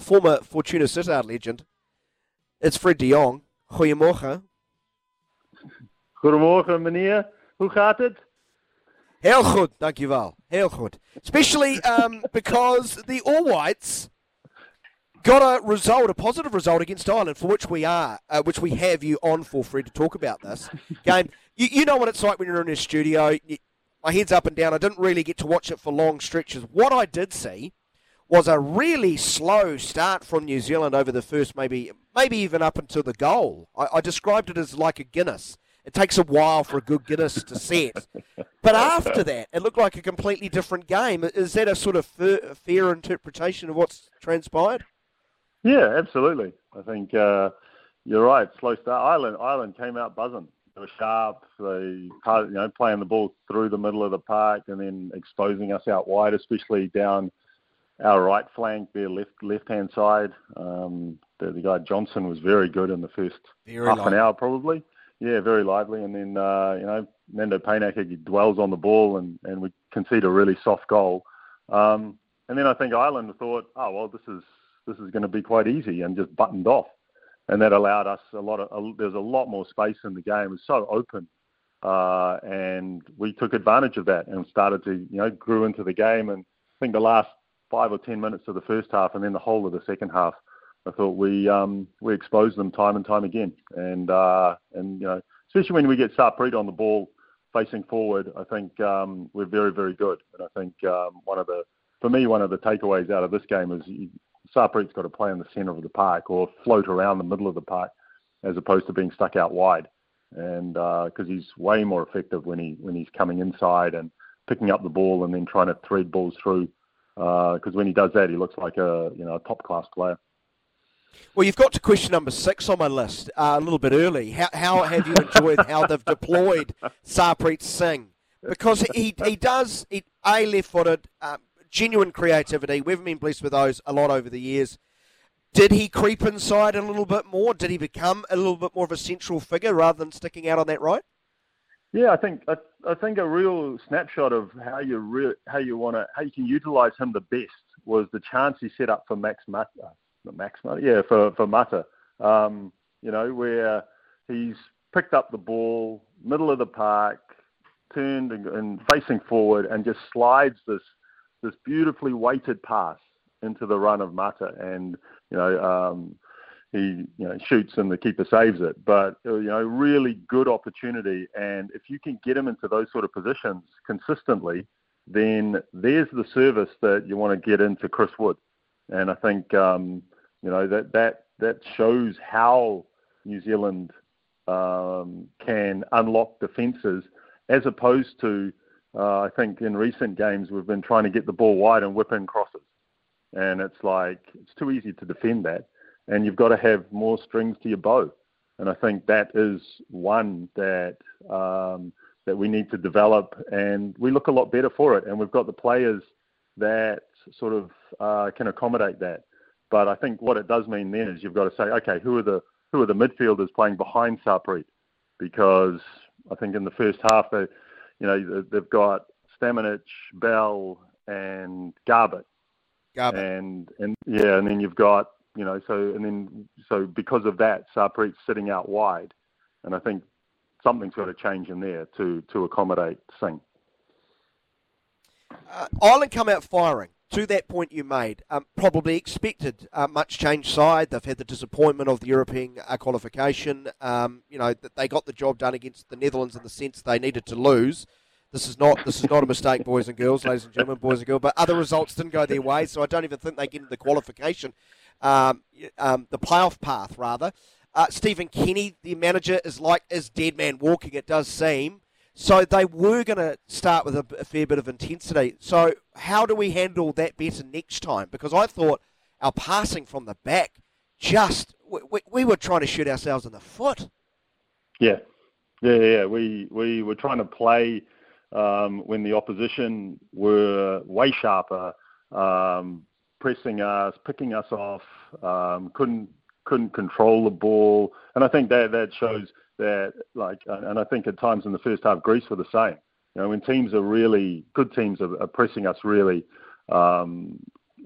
S1: Former Fortuna Sittard legend. It's Fred de Jong. Goedemorgen.
S13: Goedemorgen, meneer. Hoe gaat het?
S1: Heel goed, dankjewel. Heel goed. Especially um, (laughs) because the All Whites got a result, a positive result against Ireland, for which we are, uh, which we have you on for, Fred, to talk about this game. (laughs) You, you know what it's like when you're in a studio. You, my head's up and down. I didn't really get to watch it for long stretches. What I did see was a really slow start from New Zealand over the first maybe maybe even up until the goal. I, I, described it as like a Guinness. It takes a while for a good Guinness to set. But after that, it looked like a completely different game. Is that a sort of fair, fair interpretation of what's transpired?
S13: Yeah, absolutely. I think uh, you're right. Slow start. Ireland, Ireland came out buzzing.
S14: They were sharp. They, you know, playing the ball through the middle of the park and then exposing us out wide, especially down our right flank, their left left hand side. Um, the, the, guy Johnson was very good in the first very half lively. an hour, probably. Yeah, very lively. And then uh, you know, Nando Pijnaker dwells on the ball, and and we concede a really soft goal. Um, and then I think Ireland thought, oh well, this is this is going to be quite easy, and just buttoned off, and that allowed us a lot of. A, there's a lot more space in the game. It was so open, uh, and we took advantage of that and started to you know grew into the game. And I think the last five or ten minutes of the first half, and then the whole of the second half, I thought we um, we exposed them time and time again. And uh, and you know, especially when we get Sarpreet on the ball facing forward, I think um, we're very very good. And I think um, one of the for me one of the takeaways out of this game is Sarpreet's got to play in the centre of the park or float around the middle of the park as opposed to being stuck out wide. And because uh, he's way more effective when he when he's coming inside and picking up the ball and then trying to thread balls through because uh, when he does that, he looks like a you know a top class player.
S1: Well, you've got to question number six on my list uh, a little bit early. How, how have you enjoyed how they've deployed Sarpreet Singh? Because he he does he, a left footed, um, genuine creativity. We've been blessed with those a lot over the years. Did he creep inside a little bit more? Did he become a little bit more of a central figure rather than sticking out on that right?
S14: Yeah, I think I, I think a real snapshot of how you re- how you want to how you can utilize him the best was the chance he set up for Max Mata, Max Mata, yeah, for for Mata. Um, you know where he's picked up the ball, middle of the park, turned and, and facing forward, and just slides this this beautifully weighted pass into the run of Mata, and you know um, he you know shoots and the keeper saves it. But uh, you know, really good opportunity, and if you can get him into those sort of positions consistently, then there's the service that you want to get into Chris Wood, and I think um, you know that that that shows how New Zealand um, can unlock defences as opposed to uh, I think in recent games we've been trying to get the ball wide and whip in crosses, and it's like it's too easy to defend that and you've got to have more strings to your bow. And I think that is one that um, that we need to develop, and we look a lot better for it. And we've got the players that sort of uh, can accommodate that. But I think what it does mean then is you've got to say, okay, who are the who are the midfielders playing behind Sarpreet? Because I think in the first half, they, you know, they've got Stamenic, Bell, and Garbutt.
S1: Garbutt.
S14: And and yeah, and then you've got you know, so and then so because of that, Sarpreet's sitting out wide, and I think something's got to change in there to to accommodate Singh.
S1: Uh, Ireland come out firing. To that point you made, um, probably expected uh, much change side. They've had the disappointment of the European uh, qualification. Um, you know that they got the job done against the Netherlands in the sense they needed to lose. This is not this is not a mistake, boys and girls, ladies and gentlemen, boys and girls. But other results didn't go their way, so I don't even think they get into the qualification um, um, the playoff path rather. Uh, Stephen Kenny, the manager, is like is dead man walking. It does seem. So they were going to start with a, a, fair bit of intensity. So how do we handle that better next time? Because I thought our passing from the back just we, we were trying to shoot ourselves in the foot.
S14: Yeah, yeah, yeah. We we were trying to play um, when the opposition were way sharper, um, pressing us, picking us off, um, couldn't couldn't control the ball, and I think that that shows that like, and I think at times in the first half Greece were the same. You know, when teams are really good teams are, are pressing us really, um,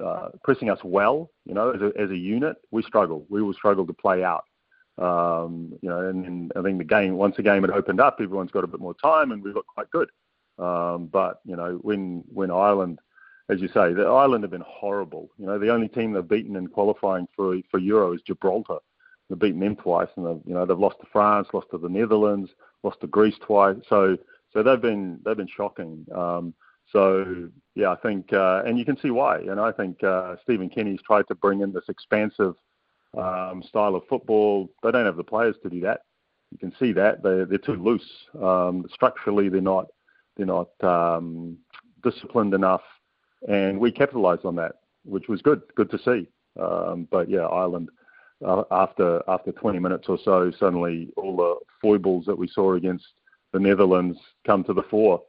S14: uh, pressing us well, you know, as a, as a unit, we struggle. We will struggle to play out. Um, you know, and, and I think the game once the game had opened up, everyone's got a bit more time, and we looked quite good. Um, but you know, when when Ireland as you say, the Ireland have been horrible. You know, the only team they've beaten in qualifying for for Euro is Gibraltar. They've beaten them twice, and they've you know they've lost to France, lost to the Netherlands, lost to Greece twice. So so they've been they've been shocking. Um, so yeah, I think, uh, and you can see why. And I think uh, Stephen Kenny's tried to bring in this expansive um, style of football. They don't have the players to do that. You can see that they're they're too loose. Um, structurally, they're not they're not um, disciplined enough and we capitalised on that, which was good, good to see. Um, but yeah, Ireland, uh, after after 20 minutes or so, suddenly all the foibles that we saw against the Netherlands come to the fore,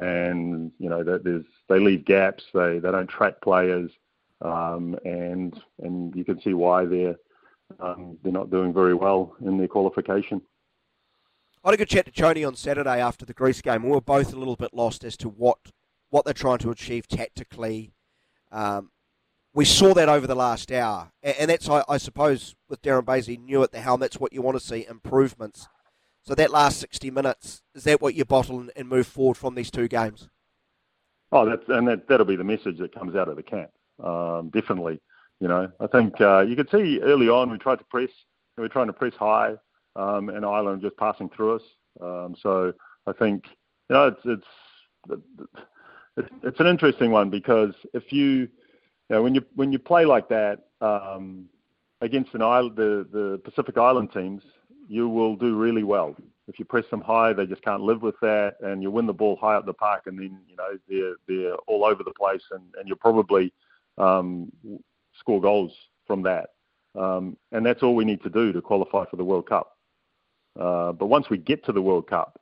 S14: and you know there's they leave gaps, they they don't track players, um, and and you can see why they're um, they're not doing very well in their qualification.
S1: I had a good chat to Tony on Saturday after the Greece game. We were both a little bit lost as to what what they're trying to achieve tactically. Um, we saw that over the last hour, and that's I, I suppose with Darren Bazeley new at the helm that's what you want to see improvements. So that last sixty minutes is that what you bottle and, move forward from these two games?
S14: Oh, that's and that that'll be the message that comes out of the camp. Um, definitely, you know, I think uh, you could see early on we tried to press, we were trying to press high, um, and Ireland just passing through us. Um, so I think you know it's, it's it's it's an interesting one because if you you know, when you when you play like that um, against an island, the the Pacific Island teams, you will do really well. If you press them high, they just can't live with that, and you win the ball high up the park, and then you know they're they're all over the place, and and you'll probably um, score goals from that. Um, and that's all we need to do to qualify for the World Cup. Uh, but once we get to the World Cup,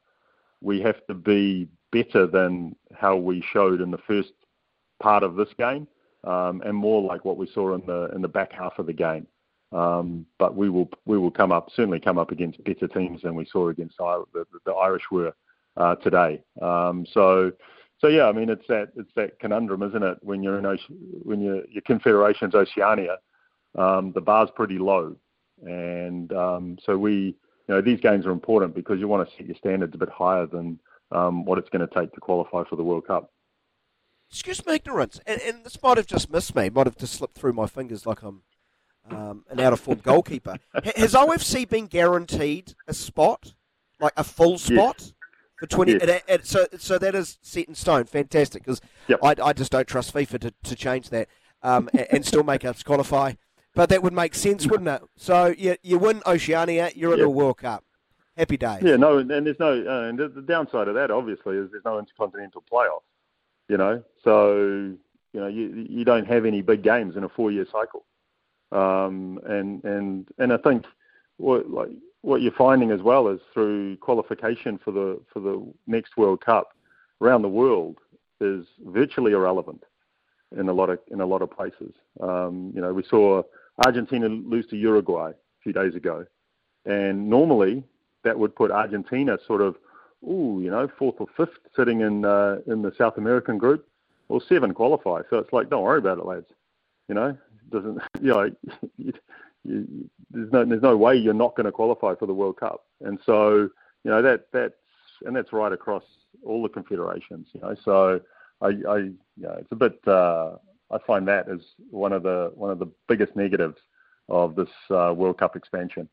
S14: we have to be better than how we showed in the first part of this game um, and more like what we saw in the in the back half of the game. Um, but we will we will come up certainly come up against better teams than we saw against the, the, Irish were uh, today. Um, so so yeah, I mean it's that it's that conundrum, isn't it? When you're in when you your Confederations Oceania, um, the bar's pretty low, and um, so we you know these games are important because you want to set your standards a bit higher than um, what it's going to take to qualify for the World Cup
S1: excuse my ignorance, and, and, this might have just missed me, might have just slipped through my fingers like I'm um, an out of form goalkeeper. (laughs) Has OFC been guaranteed a spot, like a full spot?
S14: Yes.
S1: For twenty,
S14: yes.
S1: and, and so so that is set in stone. Fantastic, because
S14: yep.
S1: I, I just don't trust FIFA to, to change that um, and, and, still make us qualify. But that would make sense, wouldn't it? So you you win Oceania, you're in
S14: yep.
S1: the World Cup. Happy days.
S14: Yeah, no, and there's no, uh, and the downside of that obviously is there's no intercontinental playoff you know. So you know you you don't have any big games in a four year cycle, um, and and and I think what like what you're finding as well is through qualification for the for the next World Cup around the world is virtually irrelevant in a lot of in a lot of places. Um, you know, we saw Argentina lose to Uruguay a few days ago, and normally that would put Argentina sort of ooh, you know, fourth or fifth sitting in uh, in the South American group. Well, seven qualify, so it's like don't worry about it, lads. You know, doesn't (laughs) you know, you, you, there's no there's no way you're not going to qualify for the World Cup, and so you know that that's and that's right across all the confederations. You know, so I, I you know, it's a bit. Uh, I find that as one of the one of the biggest negatives of this uh, World Cup expansion.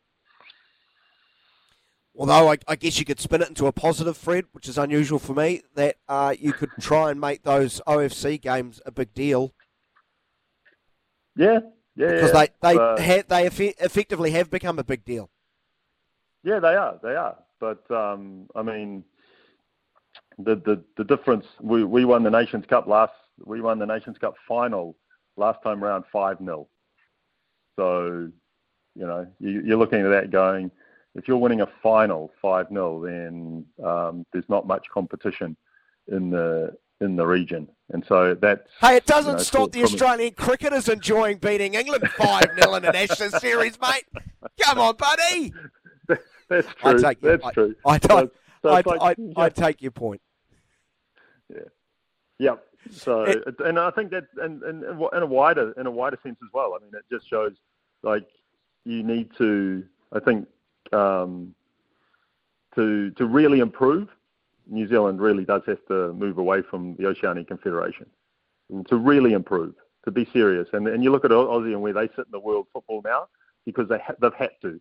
S1: Although I, I, guess you could spin it into a positive, Fred, which is unusual for me, that uh, you could try and make those OFC games a big deal.
S14: Yeah, yeah,
S1: because
S14: yeah.
S1: they they
S14: uh,
S1: ha- they eff- effectively have become a big deal.
S14: Yeah, they are. They are. But um, I mean, the, the the difference. We we won the Nations Cup last. We won the Nations Cup final last time around five 0 So, you know, you, you're looking at that going if you're winning a final 5 0, then um, there's not much competition in the in the region. And so that's.
S1: Hey, it doesn't
S14: you know,
S1: stop the Australian cricketers enjoying beating England 5 0 in an Ashes (laughs) series, mate. Come on, buddy. (laughs)
S14: That's true.
S1: I take your,
S14: that's
S1: I,
S14: true.
S1: I,
S14: so, so
S1: I,
S14: like,
S1: I, I, take your point.
S14: Yeah. Yep. So, it, and I think that, and, and in a wider in a wider sense as well. I mean, it just shows like you need to. I think um, to to really improve, New Zealand really does have to move away from the Oceanic Confederation to really improve, to be serious. And and you look at Aussie and where they sit in the world football now because they ha- they've had to,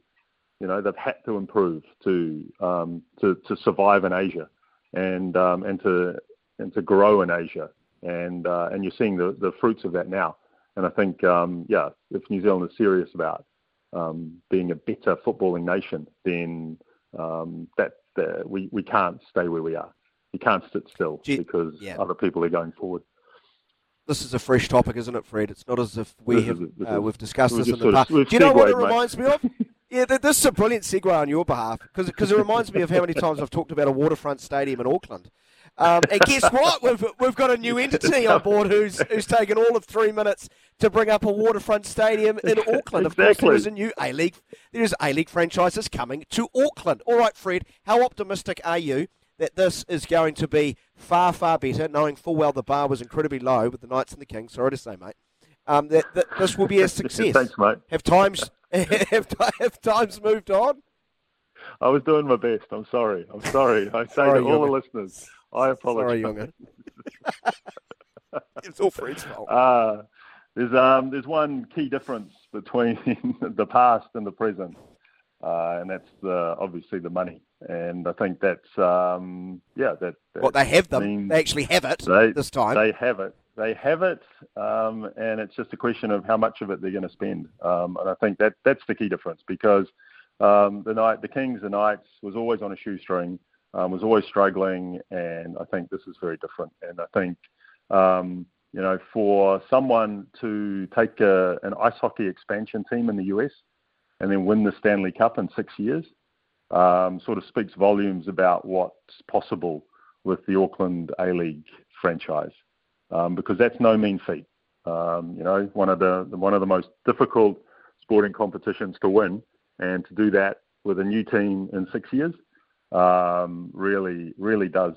S14: you know, they've had to improve to um, to to survive in Asia and um, and to and to grow in Asia. And uh, and you're seeing the, the fruits of that now. And I think, um, yeah, if New Zealand is serious about um, being a better footballing nation, then um, that uh, we we can't stay where we are. We can't sit still
S1: you,
S14: because
S1: yeah.
S14: other people are going forward.
S1: this is a fresh topic, isn't it, Fred? It's not as if we
S14: This
S1: have
S14: is-
S1: uh, we've discussed this in the past. Do you know what it
S14: mate.
S1: reminds me of? (laughs) Yeah, this is a brilliant segue on your behalf because it reminds me of how many times I've talked about a waterfront stadium in Auckland. Um, and guess (laughs) what? We've, we've got a new entity on board who's who's taken all of three minutes to bring up a waterfront stadium in (laughs) Auckland. Of course, there
S14: Exactly.
S1: is a new A League. There is A League franchises coming to Auckland. All right, Fred, how optimistic are you that this is going to be far far better, knowing full well the bar was incredibly low with the Knights and the Kings? Sorry to say, mate. Um, that, that this will be a (laughs) success.
S14: Thanks, mate.
S1: Have times have, have times moved on?
S14: I was doing my best. I'm sorry. I'm sorry. I say
S1: Sorry,
S14: to all the listeners, I apologize.
S1: Sorry, Youngan. (laughs) it's all Fred's fault.
S14: Uh, there's um there's one key difference between (laughs) the past and the present, uh, and that's the, obviously the money. And I think that's um yeah that, that
S1: Well, they have them. They actually have it
S14: they,
S1: this time.
S14: They have it. They have it, um, and it's just a question of how much of it they're going to spend. Um, and I think that that's the key difference because um, the night, the Kings, the Knights was always on a shoestring, um, was always struggling, and I think this is very different. And I think um, you know for someone to take a, an ice hockey expansion team in the US and then win the Stanley Cup in six years um, sort of speaks volumes about what's possible with the Auckland A League franchise, um, because that's no mean feat. Um, you know, one of the one of the most difficult sporting competitions to win, and to do that with a new team in six years, um, really, really does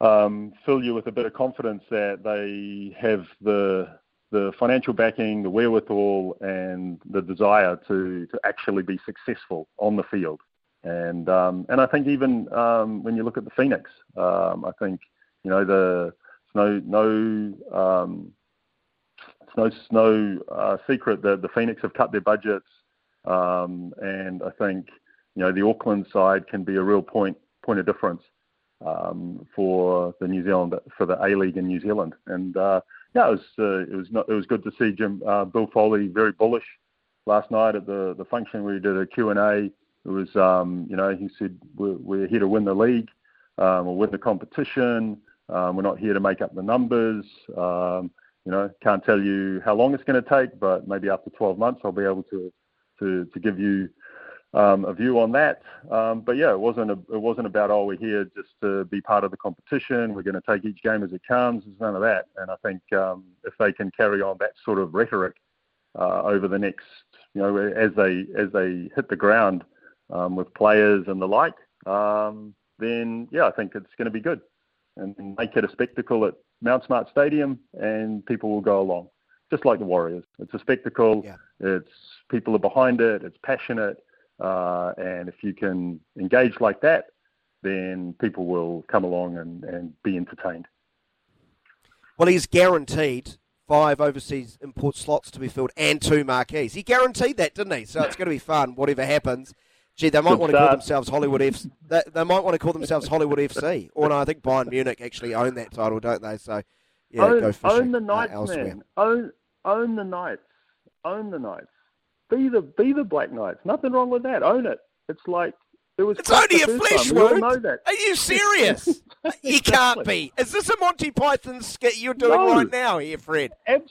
S14: um, fill you with a bit of confidence that they have the the financial backing, the wherewithal, and the desire to to actually be successful on the field. And um, and I think even um, when you look at the Phoenix, um, I think you know the it's no no um, it's no no uh, secret that the Phoenix have cut their budgets, um, and I think you know the Auckland side can be a real point point of difference um, for the New Zealand for the A League in New Zealand. And uh, yeah, it was uh, it was not, it was good to see Jim uh, Bill Foley very bullish last night at the the function where he did a Q and A. It was um, you know he said we're, we're here to win the league, um, or win the competition. Um, we're not here to make up the numbers. Um, you know, can't tell you how long it's going to take, but maybe after 12 months I'll be able to to, to give you um, a view on that. Um, but yeah, it wasn't a, it wasn't about oh we're here just to be part of the competition. We're going to take each game as it comes. There's none of that. And I think um, if they can carry on that sort of rhetoric uh, over the next you know as they as they hit the ground um, with players and the like, um, then yeah, I think it's going to be good and make it a spectacle at Mount Smart Stadium, and people will go along, just like the Warriors. It's a spectacle. Yeah. It's people are behind it. It's passionate, uh, and if you can engage like that, then people will come along and, and be entertained.
S1: Well, he's guaranteed five overseas import slots to be filled and two marquees. He guaranteed that, didn't he? So it's going to be fun, whatever happens. Gee, they might
S14: Good
S1: want to call themselves Hollywood FC. They, they might want to call themselves Hollywood FC. Or no, I think Bayern Munich actually own that title, don't they? So, yeah,
S14: own,
S1: go fishing
S14: own the
S1: uh,
S14: Knights,
S1: elsewhere.
S14: man. Own own the Knights. Own the Knights. Be the be the Black Knights. Nothing wrong with that. Own it. It's like it was.
S1: It's only a flesh wound.
S14: know that.
S1: Are you serious? (laughs) you can't be. Is this a Monty Python skit you're doing
S14: No.
S1: right now here, Fred?
S14: Abs-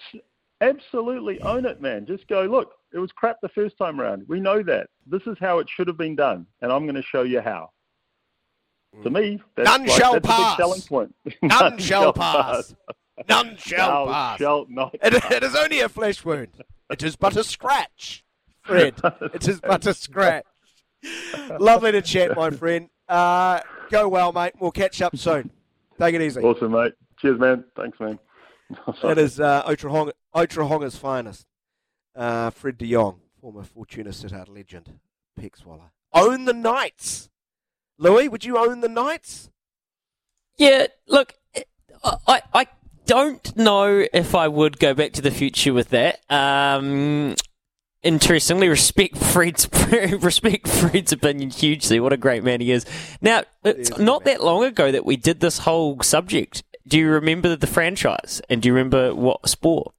S14: absolutely own it, man. Just go look. It was crap the first time round. We know that. This is how it should have been done, and I'm going to show you how. To me, that's,
S1: None
S14: like,
S1: shall
S14: that's a
S1: pass.
S14: big selling point. (laughs)
S1: None shall pass. None shall
S14: Thou
S1: pass.
S14: shalt not
S1: It, it is only a flesh wound. It is but a scratch, Fred. (laughs) It is but a scratch. Lovely to chat, my friend. Uh, go well, mate. We'll catch up soon. Take it easy.
S14: Awesome, mate. Cheers, man. Thanks, man. (laughs)
S1: That is uh, Otorohanga, Otorohanga's finest. Uh, Fred de Jong, former Fortuna Sittard legend, PEC Zwolle. Own the Knights. Louis, would you own the Knights?
S3: Yeah, look, I, I don't know if I would go back to the future with that. Um, interestingly, respect Fred's (laughs) respect Fred's opinion hugely. What a great man he is. Now, it's not that long ago that we did this whole subject. Do you remember the franchise? And do you remember what sport?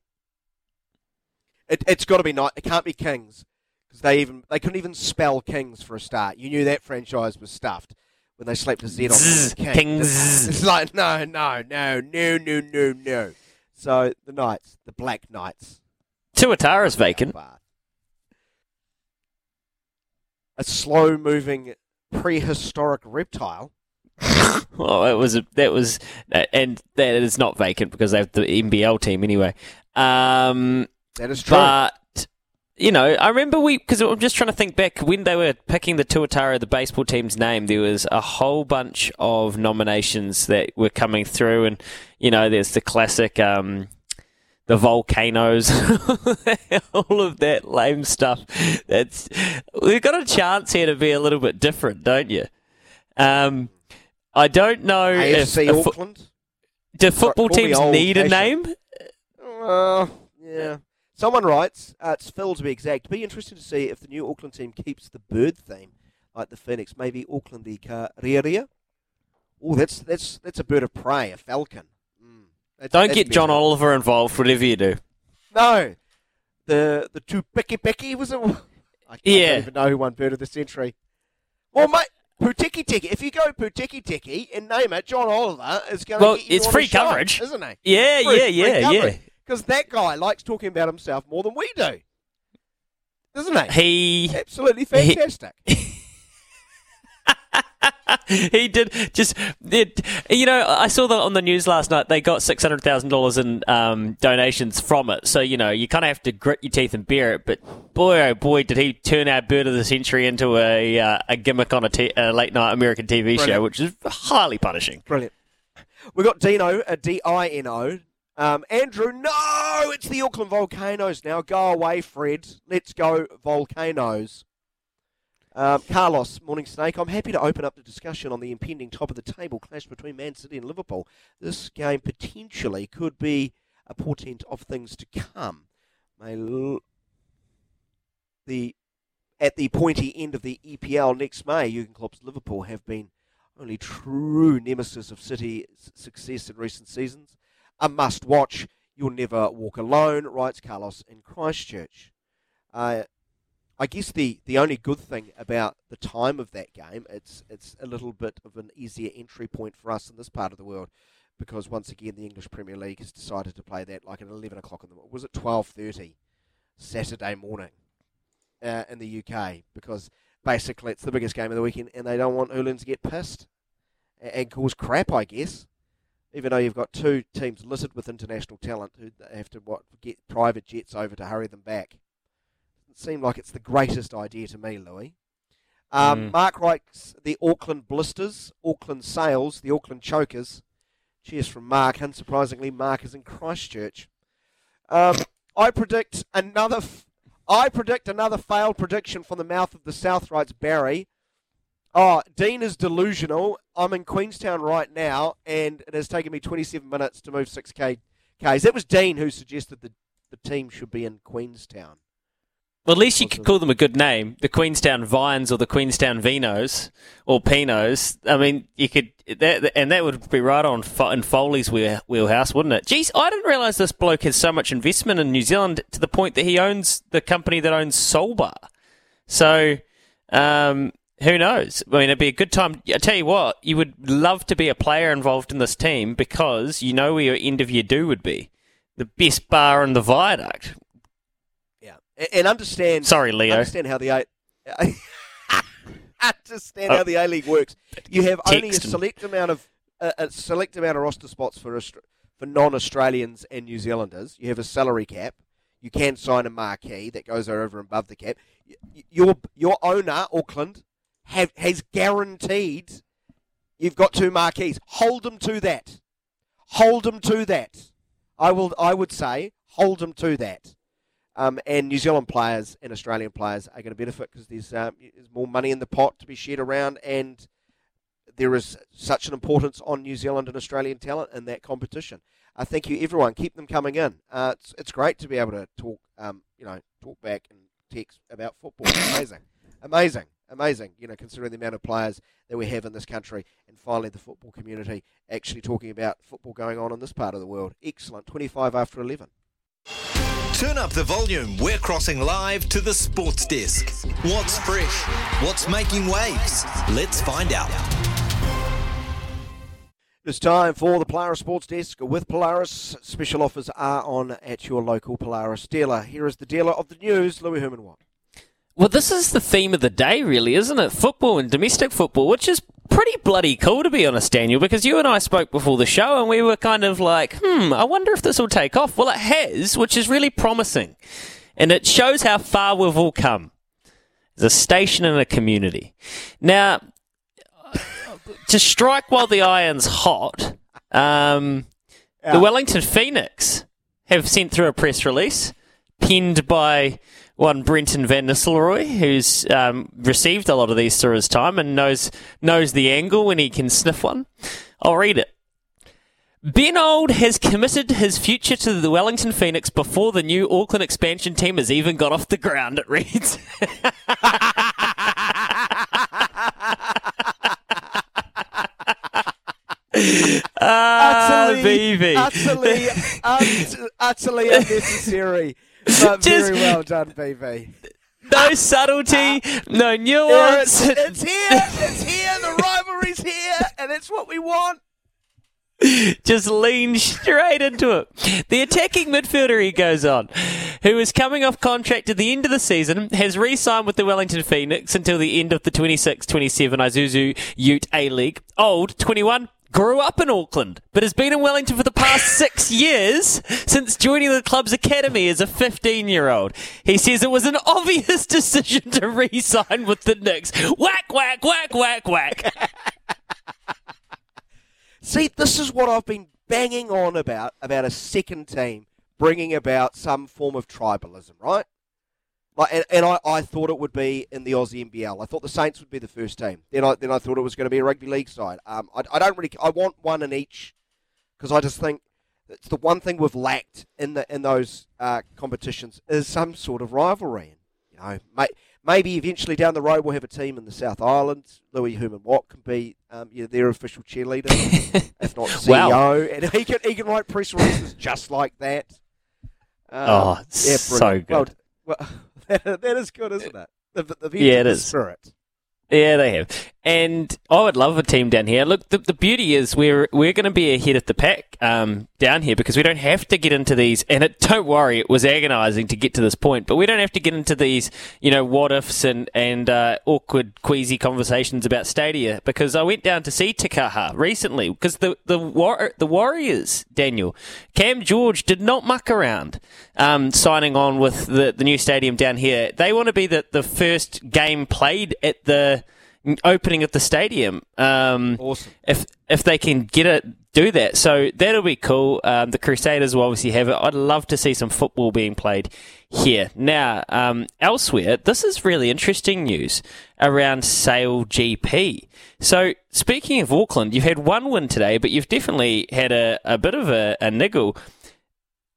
S1: It, it's got to be Knight. It can't be Kings because they even they couldn't even spell Kings for a start. You knew that franchise was stuffed when they slapped a Z on
S3: Zzz,
S1: King.
S3: Kings. (laughs)
S1: It's like no, no, no, no, no, no, no. So the Knights, the Black Knights.
S3: Tuatara's vacant.
S1: A slow moving prehistoric reptile. (laughs)
S3: Oh, it was a, that was, uh, and that is not vacant because they have the NBL team anyway. Um,
S1: that is true.
S3: But you know, I remember we because I'm just trying to think back when they were picking the Tuatara, the baseball team's name. There was a whole bunch of nominations that were coming through, and you know, there's the classic. Um, the volcanoes, (laughs) all of that lame stuff. That's we've got a chance here to be a little bit different, don't you? Um, I don't know
S1: AFC
S3: if,
S1: Auckland.
S3: do football teams need a name?
S1: Uh, yeah. Someone writes, uh, it's Phil to be exact. Be interesting to see if the new Auckland team keeps the bird theme, like the Phoenix. Maybe Auckland the Karearea. Oh, that's that's that's a bird of prey, a falcon. That's-
S3: Don't
S1: that's
S3: get John
S1: better.
S3: Oliver involved, whatever you do.
S1: No, the the two Becky Becky was it? (laughs) I, I
S3: Yeah.
S1: don't even know who won bird of the century. Well, mate, Pūteketeke. If you go Pūteketeke and name it, John Oliver is going to
S3: Well,
S1: get you
S3: it's free coverage.
S1: isn't he?
S3: Yeah, yeah, yeah, yeah.
S1: Because that guy likes talking about himself more than we do, doesn't
S3: he?
S1: He absolutely fantastic.
S3: he (laughs) did just it, you know i saw that on the news last night they got $600000 in um, donations from it so you know you kind of have to grit your teeth and bear it but boy oh boy did he turn our bird of the century into a, uh, a gimmick on a, t- a late night american tv show which is highly punishing
S1: Brilliant. We've got Dino, a D I N O. Um, Andrew, no, it's the Auckland Volcanoes now. Go away, Fred. Let's go, Volcanoes. Um, Carlos, Morning Snake. I'm happy to open up the discussion on the impending top of the table clash between Man City and Liverpool. This game potentially could be a portent of things to come. May l- the at the pointy end of the EPL next May, Jurgen Klopp's Liverpool have been only true nemesis of City's success in recent seasons. A must watch. You'll never walk alone, writes Carlos in Christchurch. Uh, I guess the, the only good thing about the time of that game, it's it's a little bit of an easier entry point for us in this part of the world, because once again the English Premier League has decided to play that like at eleven o'clock in the was it twelve thirty Saturday morning uh, in the UK because basically it's the biggest game of the weekend and they don't want hooligans to get pissed and, and cause crap, I guess. Even though you've got two teams littered with international talent who have to what get private jets over to hurry them back. It seemed like it's the greatest idea to me, Louis. Um,
S3: Mm.
S1: Mark writes the Auckland Blisters, Auckland Sales, the Auckland Chokers. Cheers from Mark. Unsurprisingly, Mark is in Christchurch. Um, I predict another. F- I predict another failed prediction from the mouth of the South. Writes Barry. Oh, Dean is delusional. I'm in Queenstown right now, and it has taken me 27 minutes to move 6k. Ks. That was Dean who suggested that the team should be in Queenstown.
S3: Well, at least you could call them a good name, the Queenstown Vines or the Queenstown Vinos or Pinos. I mean, you could, that, and that would be right on Fo- in Foley's wheelhouse, wouldn't it? Geez, I didn't realise this bloke has so much investment in New Zealand to the point that he owns the company that owns Solbar. So, um, who knows? I mean, it'd be a good time. I tell you what, you would love to be a player involved in this team because you know where your end of year do would be. The best bar in the viaduct.
S1: And, and understand.
S3: Sorry, Leo.
S1: Understand how the A. (laughs) understand
S3: Oh.
S1: how the A League works. You have only a
S3: Text
S1: select amount of a, a select amount of roster spots for for non-Australians and New Zealanders. You have a salary cap. You can sign a marquee that goes over and above the cap. Your your owner Auckland have has guaranteed you've got two marquees. Hold them to that. Hold them to that. I will. I would say hold them to that. Um, and New Zealand players and Australian players are going to benefit because there's, um, there's more money in the pot to be shared around, and there is such an importance on New Zealand and Australian talent in that competition. Uh, thank you, everyone. Keep them coming in. Uh, it's, it's great to be able to talk, um, you know, talk back and text about football. amazing, amazing, amazing. You know, considering the amount of players that we have in this country, and finally the football community actually talking about football going on in this part of the world. Excellent. Twenty-five after eleven.
S10: Turn up the volume. We're crossing live to the sports desk. What's fresh? What's making waves? Let's find out.
S1: It's time for the Polaris Sports Desk with Polaris. Special offers are on at your local Polaris dealer. Here is the dealer of the news, Louis Herman Watt.
S3: Well, this is the theme of the day, really, isn't it? Football and domestic football, which is pretty bloody cool, to be honest, Daniel, because you and I spoke before the show and we were kind of like, hmm, I wonder if this will take off. Well, it has, which is really promising. And it shows how far we've all come as a station and a community. Now, to strike while the iron's hot, um,
S1: Yeah.
S3: the Wellington Phoenix have sent through a press release penned by one Brenton Van Nistelrooy, who's um, received a lot of these through his time and knows knows the angle when he can sniff one. I'll read it. Ben Old has committed his future to the Wellington Phoenix before the new Auckland expansion team has even got off the ground, it reads. Ah,
S1: utterly,
S3: BB.
S1: utterly, ut- utterly unnecessary. But (laughs)
S3: Just-
S1: very well done, BB.
S3: No subtlety, no nuance.
S1: it's, it's here, it's here, the rivalry's here, and it's what we want.
S3: just lean straight into it. The attacking midfielder, he goes on, who is coming off contract at the end of the season, has re signed with the Wellington Phoenix until the end of the 26 27 Isuzu Ute A League. Old, 21. Grew up in Auckland, but has been in Wellington for the past (laughs) six years since joining the club's academy as a 15 year old. He says it was an obvious (laughs) decision to re sign with the Nix. Whack, whack, whack, whack, whack. (laughs)
S1: See, this is what I've been banging on about about a second team bringing about some form of tribalism, right? Like, and, and I, I thought it would be in the Aussie NBL. I thought the Saints would be the first team. Then I then I thought it was going to be a rugby league side. Um, I, I don't really. I want one in each because I just think it's the one thing we've lacked in the in those uh, competitions is some sort of rivalry. And, you know, may, maybe eventually down the road we'll have a team in the South Island. Louis Herman Watt can be um, you know, their official cheerleader, (laughs) if not CEO,
S3: Wow.
S1: and he can he can write press releases just like that. Um,
S3: Oh, so
S1: brilliant. Well,
S3: good.
S1: well, (laughs) that is good, isn't it? The, the, the
S3: Yeah, it is.
S1: Spirit.
S3: Yeah, they have. And I would love a team down here. Look, the, the beauty is we're we're going to be ahead of the pack um, down here because we don't have to get into these. And it, don't worry, it was agonising to get to this point, but we don't have to get into these, you know, what ifs and and uh, awkward, queasy conversations about Stadia because I went down to see Te Kaha recently because the the war- the Warriors, Daniel, Cam George did not muck around um, signing on with the the new stadium down here. They want to be the the first game played at the opening of the stadium. Um,
S1: awesome.
S3: If if they can get it, do that. So that'll be cool. Um, the Crusaders will obviously have it. I'd love to see some football being played here. Now, um, elsewhere, this is really interesting news around SailGP. So, speaking of Auckland, you've had one win today, but you've definitely had a, a bit of a, a niggle.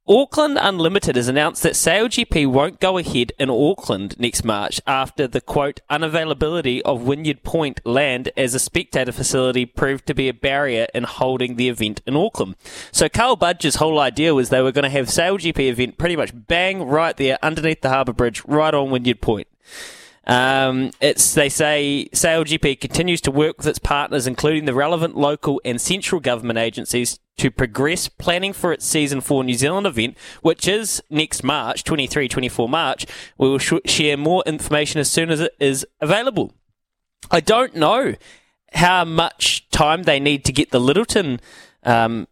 S3: Auckland Unlimited has announced that SailGP won't go ahead in Auckland next March after the quote unavailability of Wynyard Point land as a spectator facility proved to be a barrier in holding the event in Auckland. So Carl Budge's whole idea was they were going to have SailGP event pretty much bang right there underneath the harbour bridge, right on Wynyard Point. Um, it's they say SailGP continues to work with its partners, including the relevant local and central government agencies, to progress planning for its season four New Zealand event, which is next March, 23, 24 March. We will sh- share more information as soon as it is available. I don't know how much time they need to get the Lyttelton um,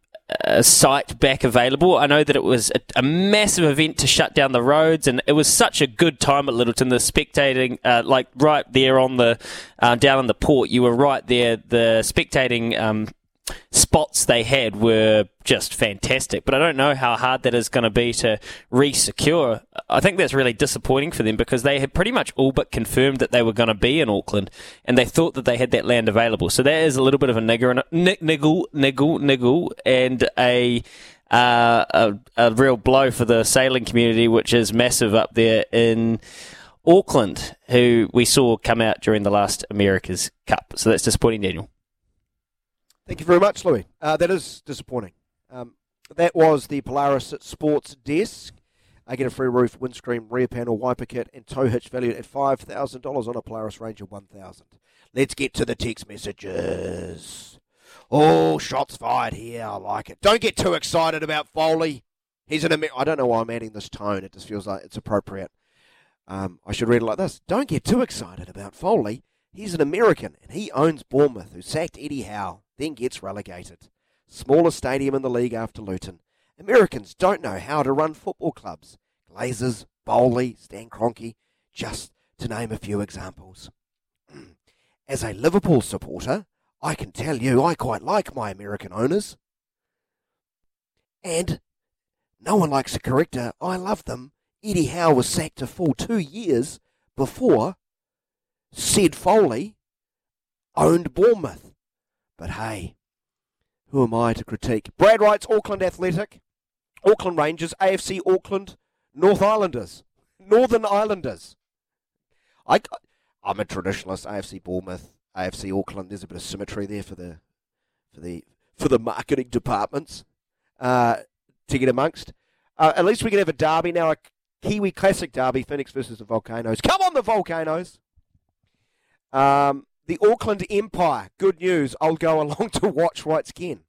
S3: site back available. I know that it was a, a massive event to shut down the roads, and it was such a good time at Lyttelton. The spectating, uh, like right there on the uh, down on the port, you were right there. The spectating um, spots they had were just fantastic. But I don't know how hard that is going to be to re-secure. I think that's really disappointing for them because they had pretty much all but confirmed that they were going to be in Auckland, and they thought that they had that land available. So that is a little bit of a nigger and a, ni- niggle, niggle, niggle, and a. Uh, a, a real blow for the sailing community, which is massive up there in Auckland, who we saw come out during the last America's Cup. So that's disappointing, Daniel.
S1: Thank you very much, Louis. Uh, that is disappointing. Um, that was the Polaris Sports Desk. I get a free roof, windscreen, rear panel, wiper kit, and tow hitch valued at $5,000 on a Polaris Ranger 1000. Let's get to the text messages. Oh, shots fired here. I like it. Don't get too excited about Foley. He's an Amer- I don't know why I'm adding this tone. It just feels like it's appropriate. Um, I should read it like this. Don't get too excited about Foley. He's an American and he owns Bournemouth, who sacked Eddie Howe, then gets relegated. Smallest stadium in the league after Luton. Americans don't know how to run football clubs. Glazers, Boehly, Stan Kroenke, just to name a few examples. (clears throat) As a Liverpool supporter, I can tell you I quite like my American owners. And no one likes a corrector. I love them. Eddie Howe was sacked a full two years before Sid Foley owned Bournemouth. But hey, who am I to critique? Brad writes Auckland Athletic, Auckland Rangers, AFC Auckland, North Islanders, Northern Islanders. I, I'm a traditionalist. AFC Bournemouth, AFC Auckland. There's a bit of symmetry there for the for the for the marketing departments uh, to get amongst. Uh, at least we can have a derby now, a Kiwi Classic derby, Phoenix versus the Volcanoes. Come on, the Volcanoes! Um, the Auckland Empire. Good news. I'll go along (laughs) to watch White Skin.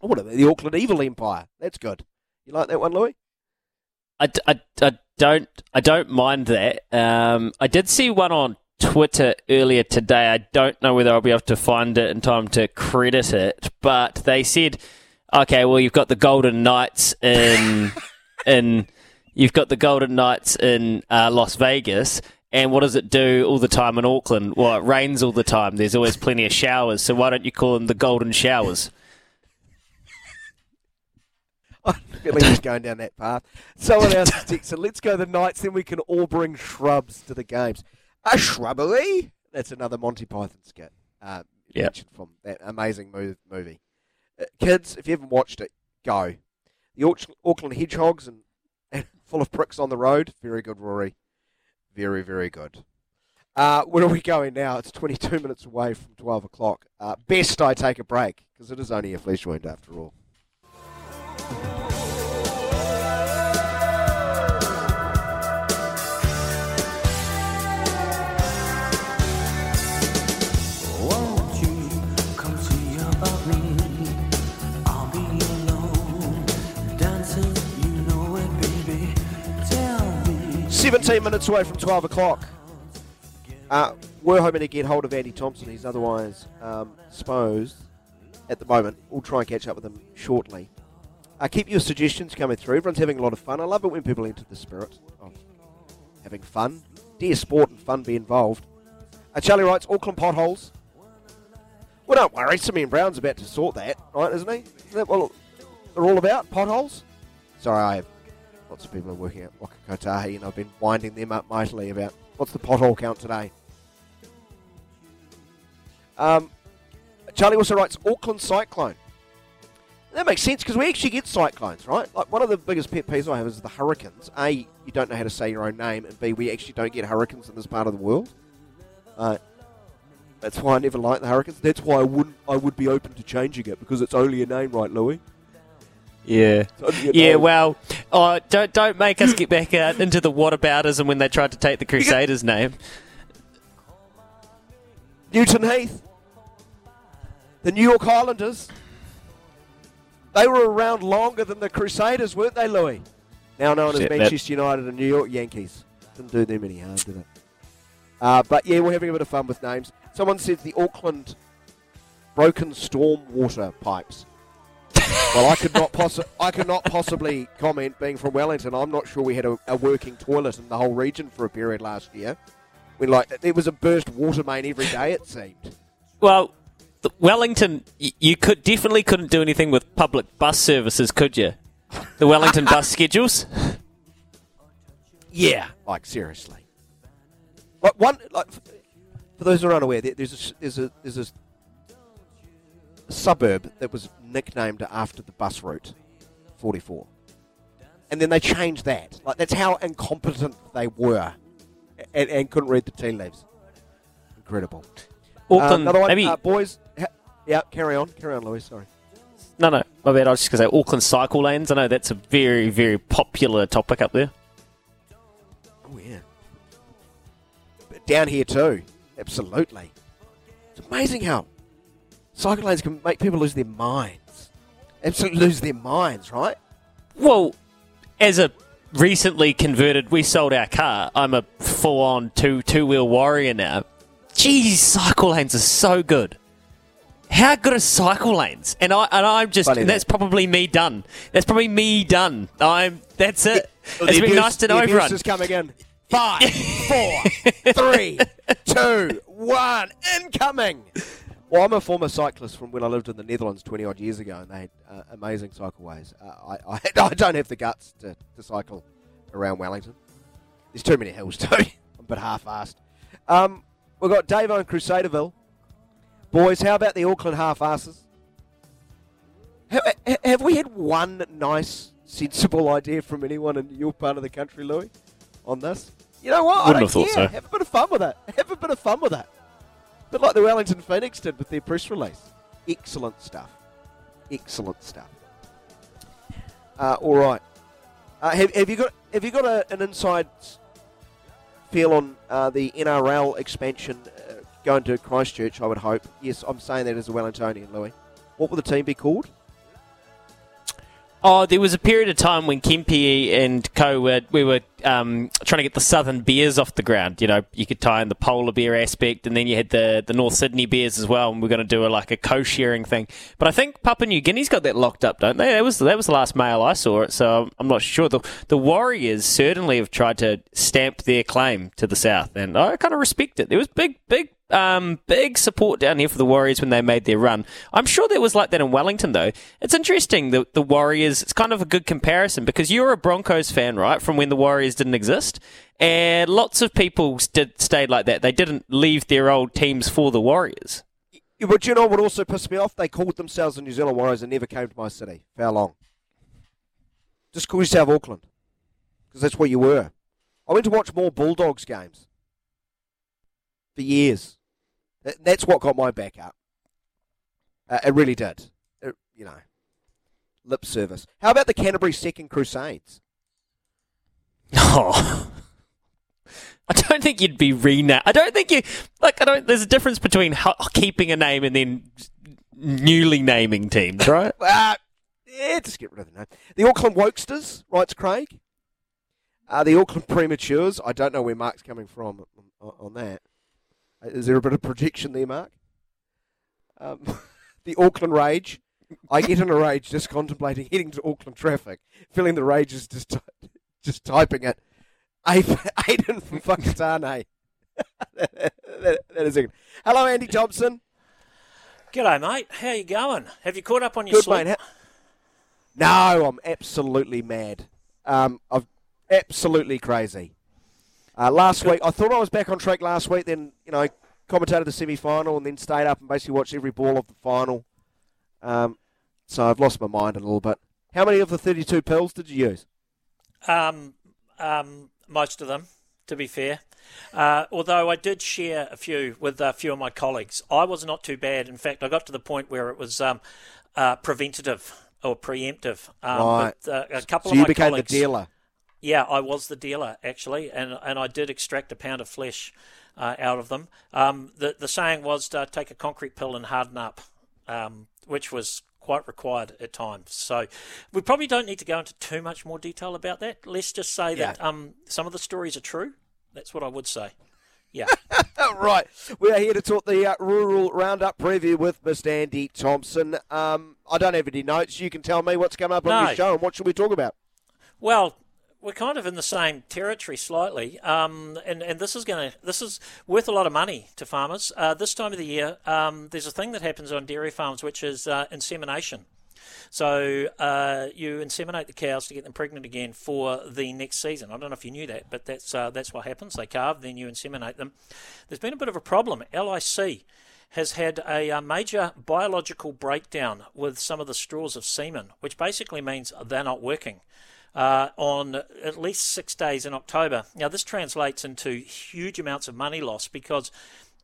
S1: Oh, what about the Auckland Evil Empire? That's good. You like that one, Louis?
S3: I, I, I don't I don't mind that. Um, I did see one on Twitter earlier today. I don't know whether I'll be able to find it in time to credit it, but they said, okay, well you've got the Golden Knights in (laughs) in you've got the Golden Knights in uh, Las Vegas. And what does it do all the time in Auckland? Well, it rains all the time. There's always plenty of showers. So why don't you call them the Golden Showers?
S1: I'm feeling he's going down that path. Someone else texted, (laughs) let's go the Knights, then we can all bring shrubs to the games. A shrubbery? That's another Monty Python skit uh,
S3: Yep.
S1: mentioned from that amazing move, movie. Uh, kids, if you haven't watched it, go. The Auckland Hedgehogs and, and (laughs) full of pricks on the road. Very good, Rory. Very, very good. Uh, where are we going now? It's 22 minutes away from 12 o'clock. Uh, best I take a break because it is only a flesh wound after all. 17 minutes away from 12 o'clock. Uh, we're hoping to get hold of Andy Thompson. He's otherwise um, at the moment. We'll try and catch up with him shortly. Uh, keep your suggestions coming through. Everyone's having a lot of fun. I love it when people enter the spirit of having fun. Dear sport and fun be involved. Uh, Charlie writes Auckland potholes. Well, don't worry. Simeon Brown's about to sort that, right, isn't he? Isn't that what they're all about? Potholes? Sorry, I have lots of people are working at Waka Kotahi, and I've been winding them up mightily about what's the pothole count today. Um, Charlie also writes Auckland Cyclone. That makes sense because we actually get cyclones, right? Like one of the biggest pet peeves I have is the hurricanes. A, you don't know how to say your own name, and B, we actually don't get hurricanes in this part of the world. Uh, that's why I never liked the hurricanes. That's why I wouldn't. I would be open to changing it because it's only a name, right, Louis?
S3: Yeah. Yeah, well, oh, don't don't make us get back out into the whataboutism when they tried to take the Crusaders' name.
S1: Newton Heath, the New York Highlanders. They were around longer than the Crusaders, weren't they, Louis? Now known as
S3: Shit, that-
S1: Manchester United and New York Yankees. Didn't do them any harm, did it? Uh, but yeah, we're having a bit of fun with names. Someone says the Auckland broken storm water pipes. Well, I could not possi- I could not possibly comment. Being from Wellington, I'm not sure we had a, a working toilet in the whole region for a period last year. When like there was a burst water main every day, it seemed.
S3: Well, Wellington, you could definitely couldn't do anything with public bus services, could you? The Wellington bus (laughs) schedules.
S1: Yeah, like seriously. Like one, like for those who are unaware, there's a, there's a there's a suburb that was nicknamed after the bus route, 44, and then they changed that. Like that's how incompetent they were, and, and couldn't read the tea leaves. Incredible. Uh,
S3: Auckland,
S1: another one,
S3: maybe-
S1: uh, boys. Ha- yeah, carry on, carry on, Louis. Sorry.
S3: No, no, my bad. I was just going to say Auckland cycle lanes. I know that's a very, very popular topic up there.
S1: Oh yeah. But down here too, absolutely. It's amazing how cycle lanes can make people lose their minds. Absolutely lose their minds, right?
S3: Well, as a recently converted, we sold our car. I'm a full on two two wheel warrior now. Jeez, cycle lanes are so good. How good are cycle lanes? And I and I'm just and that's probably me done. That's probably me done. I'm that's it.
S1: The
S3: it's been
S1: abuse-
S3: nice to know everyone.
S1: is coming in. Five, four, three, (laughs) two, one, incoming. Well, I'm a former cyclist from when I lived in the Netherlands 20 odd years ago, and they had uh, amazing cycleways. Uh, I, I, (laughs) I don't have the guts to, to cycle around Wellington. There's too many hills, (laughs) too. I'm a bit half-assed. Um, we've got Davo in Crusaderville. Boys, how about the Auckland half-asses? Have, have we had one nice, sensible idea from anyone in your part of the country, Louis, on this? You know what? I
S3: Wouldn't
S1: don't
S3: have thought
S1: care.
S3: so.
S1: Have a bit of fun with it. (laughs) Have a bit of fun with it. Bit like the Wellington Phoenix did with their press release. Excellent stuff. Excellent stuff. Uh, all right. Uh, have, have you got have you got a, an inside feel on uh, the NRL expansion uh, going to Christchurch? I would hope. Yes, I'm saying that as a Wellingtonian, Louis. What will the team be called?
S3: Oh, there was a period of time when Kempe and co were we were um, trying to get the southern bears off the ground. You know, you could tie in the polar bear aspect, and then you had the, the North Sydney bears as well. And we're going to do a, like a co-sharing thing. But I think Papua New Guinea's got that locked up, don't they? That was that was the last mail I saw it, so I'm not sure. The the Warriors certainly have tried to stamp their claim to the south, and I kind of respect it. There was big big um, big support down here for the Warriors when they made their run. I'm sure there was like that in Wellington, though. It's interesting the the Warriors. It's kind of a good comparison because you're a Broncos fan, right? From when the Warriors didn't exist, and lots of people did stayed like that. They didn't leave their old teams for the Warriors.
S1: But you know what also pissed me off? They called themselves the New Zealand Warriors and never came to my city. For how long? Just call yourself Auckland. Because that's what you were. I went to watch more Bulldogs games. For years. That's what got my back up. Uh, it really did. It- you know. Lip service. How about the Canterbury Second Crusades?
S3: Oh. (laughs) I don't think you'd be renamed. I don't think you like. I don't. There's a difference between ho- keeping a name and then newly naming teams, (laughs) right?
S1: Uh, yeah, just get rid of the name. The Auckland Wokesters, writes Craig. Uh, the Auckland Prematures. I don't know where Mark's coming from on, on that. Is there a bit of projection there, Mark? Um, (laughs) the Auckland Rage. I get in a rage just contemplating heading to Auckland traffic. Feeling the rage is just just typing it. (laughs) Aiden from Whakatane. that, that is it. Hello, Andy Thompson.
S15: G'day, mate. How you going? Have you caught up on your
S1: Good,
S15: sleep?
S1: mate. No, I'm absolutely mad. Um, I've absolutely crazy. Uh, last week, I thought I was back on track last week. Then you know, commentated the semi-final and then stayed up and basically watched every ball of the final. Um, so I've lost my mind a little bit. How many of the 32 pills did you use?
S15: Um, um, most of them, to be fair. Uh, although I did share a few with a few of my colleagues. I was not too bad. In fact, I got to the point where it was um, uh, preventative or preemptive. Um,
S1: Right.
S15: But, uh, a couple
S1: So
S15: of
S1: you
S15: my
S1: became the dealer.
S15: Yeah, I was the dealer actually, and and I did extract a pound of flesh uh, out of them. Um, the the saying was to take a concrete pill and harden up, um, which was quite required at times. So we probably don't need to go into too much more detail about that. Let's just say that um, some of the stories are true. That's what I would say. Yeah. (laughs)
S1: right. We are here to talk the uh, Rural Roundup preview with Mr. Andy Thompson. Um, I don't have any notes. You can tell me what's coming up on
S15: No.
S1: your show and what should we talk about?
S15: Well, we're kind of in the same territory slightly, um, and and this is going to this is worth a lot of money to farmers. Uh, this time of the year, um, there's a thing that happens on dairy farms, which is uh, insemination. So uh, you inseminate the cows to get them pregnant again for the next season. I don't know if you knew that, but that's uh, that's what happens. They calve, then you inseminate them. There's been a bit of a problem. LIC has had a, uh major biological breakdown with some of the straws of semen, which basically means they're not working. Uh, on at least six days in October. Now, this translates into huge amounts of money loss because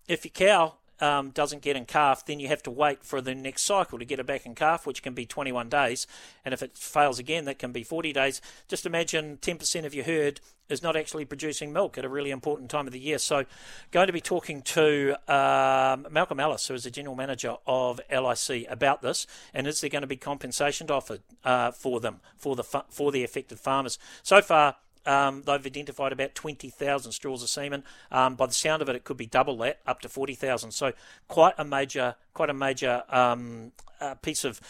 S15: if your cow um, doesn't get in calf, then you have to wait for the next cycle to get it back in calf, which can be 21 days. And if it fails again, that can be 40 days. Just imagine 10% of your herd is not actually producing milk at a really important time of the year. So, going to be talking to um, Malcolm Ellis, who is the general manager of LIC, about this, and is there going to be compensation offered uh, for them for the for the affected farmers? So far. Um, they've identified about 20,000 straws of semen. Um, by the sound of it, it could be double that, up to 40,000. So quite a major, quite a major um, uh, piece of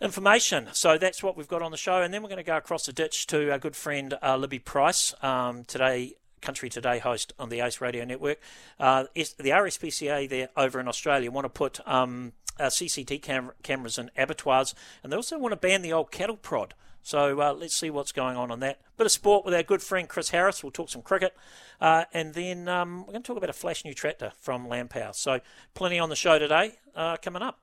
S15: information. So that's what we've got on the show, and then we're going to go across the ditch to our good friend uh, Libby Price um, today. Country Today host on the Ace Radio Network. Uh, the RSPCA there over in Australia want to put um, uh, CCT cam- cameras in abattoirs, and they also want to ban the old cattle prod. So uh, let's see what's going on on that. Bit of sport with our good friend Chris Harris. We'll talk some cricket. Uh, and then um, we're going to talk about a flash new tractor from Landpower. So plenty on the show today uh, coming up.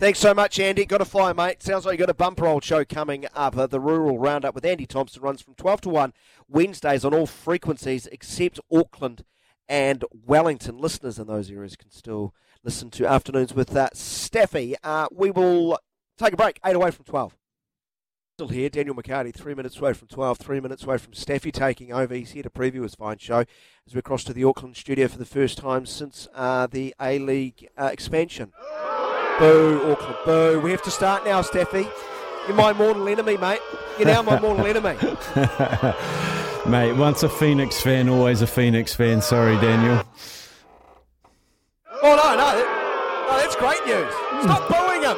S1: Thanks so much, Andy. Got to fly, mate. Sounds like you got a bumper old show coming up. Uh, the Rural Roundup with Andy Thompson runs from 12 to 1 Wednesdays on all frequencies except Auckland and Wellington. Listeners in those areas can still listen to Afternoons with uh, Staffy. Uh, we will take a break, 8 away from 12. Still here, Daniel McHardy, three minutes away from 12, three minutes away from Staffy taking over. He's here to preview his fine show as we cross to the Auckland studio for the first time since uh, the A League uh, expansion. Boo, Auckland, boo. We have to start now, Staffy. You're my mortal enemy, mate. You're now my mortal enemy. (laughs)
S16: Mate, once a Phoenix fan, always a Phoenix fan. Sorry, Daniel.
S1: Oh, no, no. That- no that's great news. Stop booing him.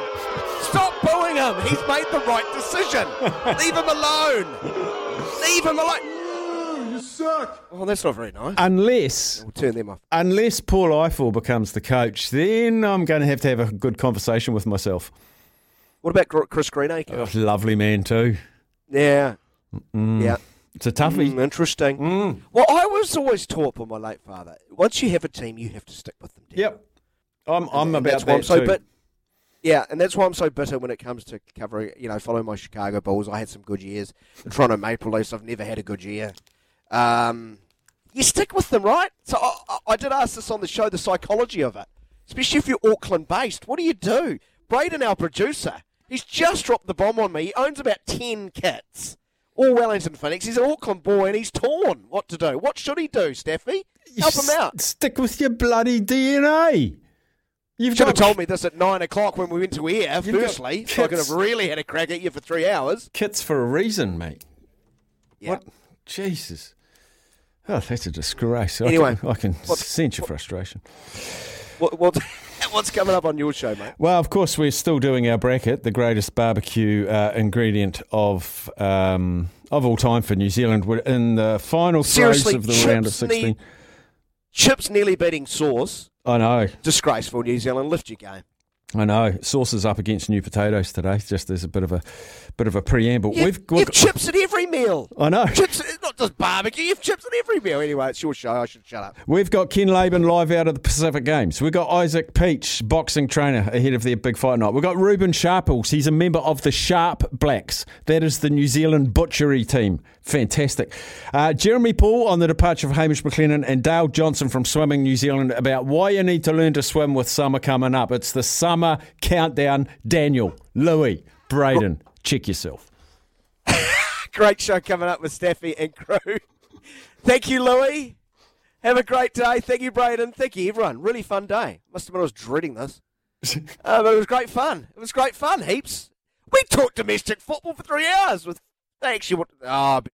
S1: Stop booing him. He's made the right decision. (laughs) Leave him alone. Leave him alone. You suck. Oh, that's not very nice.
S16: Unless
S1: We'll turn them off.
S16: unless Paul Ifill becomes the coach, then I'm going to have to have a good conversation with myself.
S1: What about Chris Greenacre?
S16: Oh, lovely man too.
S1: Yeah.
S16: Mm.
S1: Yeah.
S16: It's a toughie.
S1: Mm, interesting. Well, I was always taught by my late father once you have a team, you have to stick with them.
S16: Yep. I'm, I'm
S1: And
S16: about
S1: that's why I'm
S16: that
S1: so
S16: too.
S1: bit. Yeah, and that's why I'm so bitter when it comes to covering, you know, following my Chicago Bulls. I had some good years. The Toronto Maple Leafs, I've never had a good year. Um, you stick with them, right? So I, I- I did ask this on the show, the psychology of it, especially if you're Auckland based. What do you do? Braden, our producer, he's just dropped the bomb on me. He owns about 10 kits. All Wellington Phoenix. He's an Auckland boy and he's torn. What to do? What should he do, Steffi? Help him out.
S16: Stick with your bloody DNA. You've
S1: should have told me this at nine o'clock when we went to air. Firstly, so I could have really had a crack at you for three hours.
S16: Kits for a reason, mate.
S1: Yeah.
S16: What? Jesus. Oh, that's a disgrace.
S1: Anyway,
S16: I can, I can sense your frustration.
S1: What, what, (laughs) what's coming up on your show, mate?
S16: Well, of course, we're still doing our bracket, the greatest barbecue uh, ingredient of um, of all time for New Zealand. We're in the final
S1: Seriously,
S16: of the round of 16.
S1: need- Chips nearly beating sauce.
S16: I know.
S1: Disgraceful, New Zealand. Lift your game.
S16: I know. Sauces up against new potatoes today. Just as a bit of a bit of a preamble.
S1: You,
S16: We've
S1: you have chips at every meal.
S16: I know.
S1: Chips, it's not just barbecue. You have chips at every meal. Anyway, it's your show. I should shut up.
S16: We've got Ken Laban live out of the Pacific Games. We've got Isaac Peach, boxing trainer, ahead of their big fight night. We've got Ruben Sharples. He's a member of the Sharp Blacks. That is the New Zealand butchery team. Fantastic. Uh, Jeremy Paul on the departure of Hamish McLennan and Dale Johnson from Swimming New Zealand about why you need to learn to swim with summer coming up. It's the summer countdown. Daniel, Louis, Braden, check yourself. (laughs)
S1: Great show coming up with Steffi and crew. Thank you, Louis. Have a great day. Thank you, Braden. Thank you, everyone. Really fun day. Must have been I was dreading this. (laughs) uh, but it was great fun. It was great fun, heaps. We talked domestic football for three hours with. They actually, what? Oh,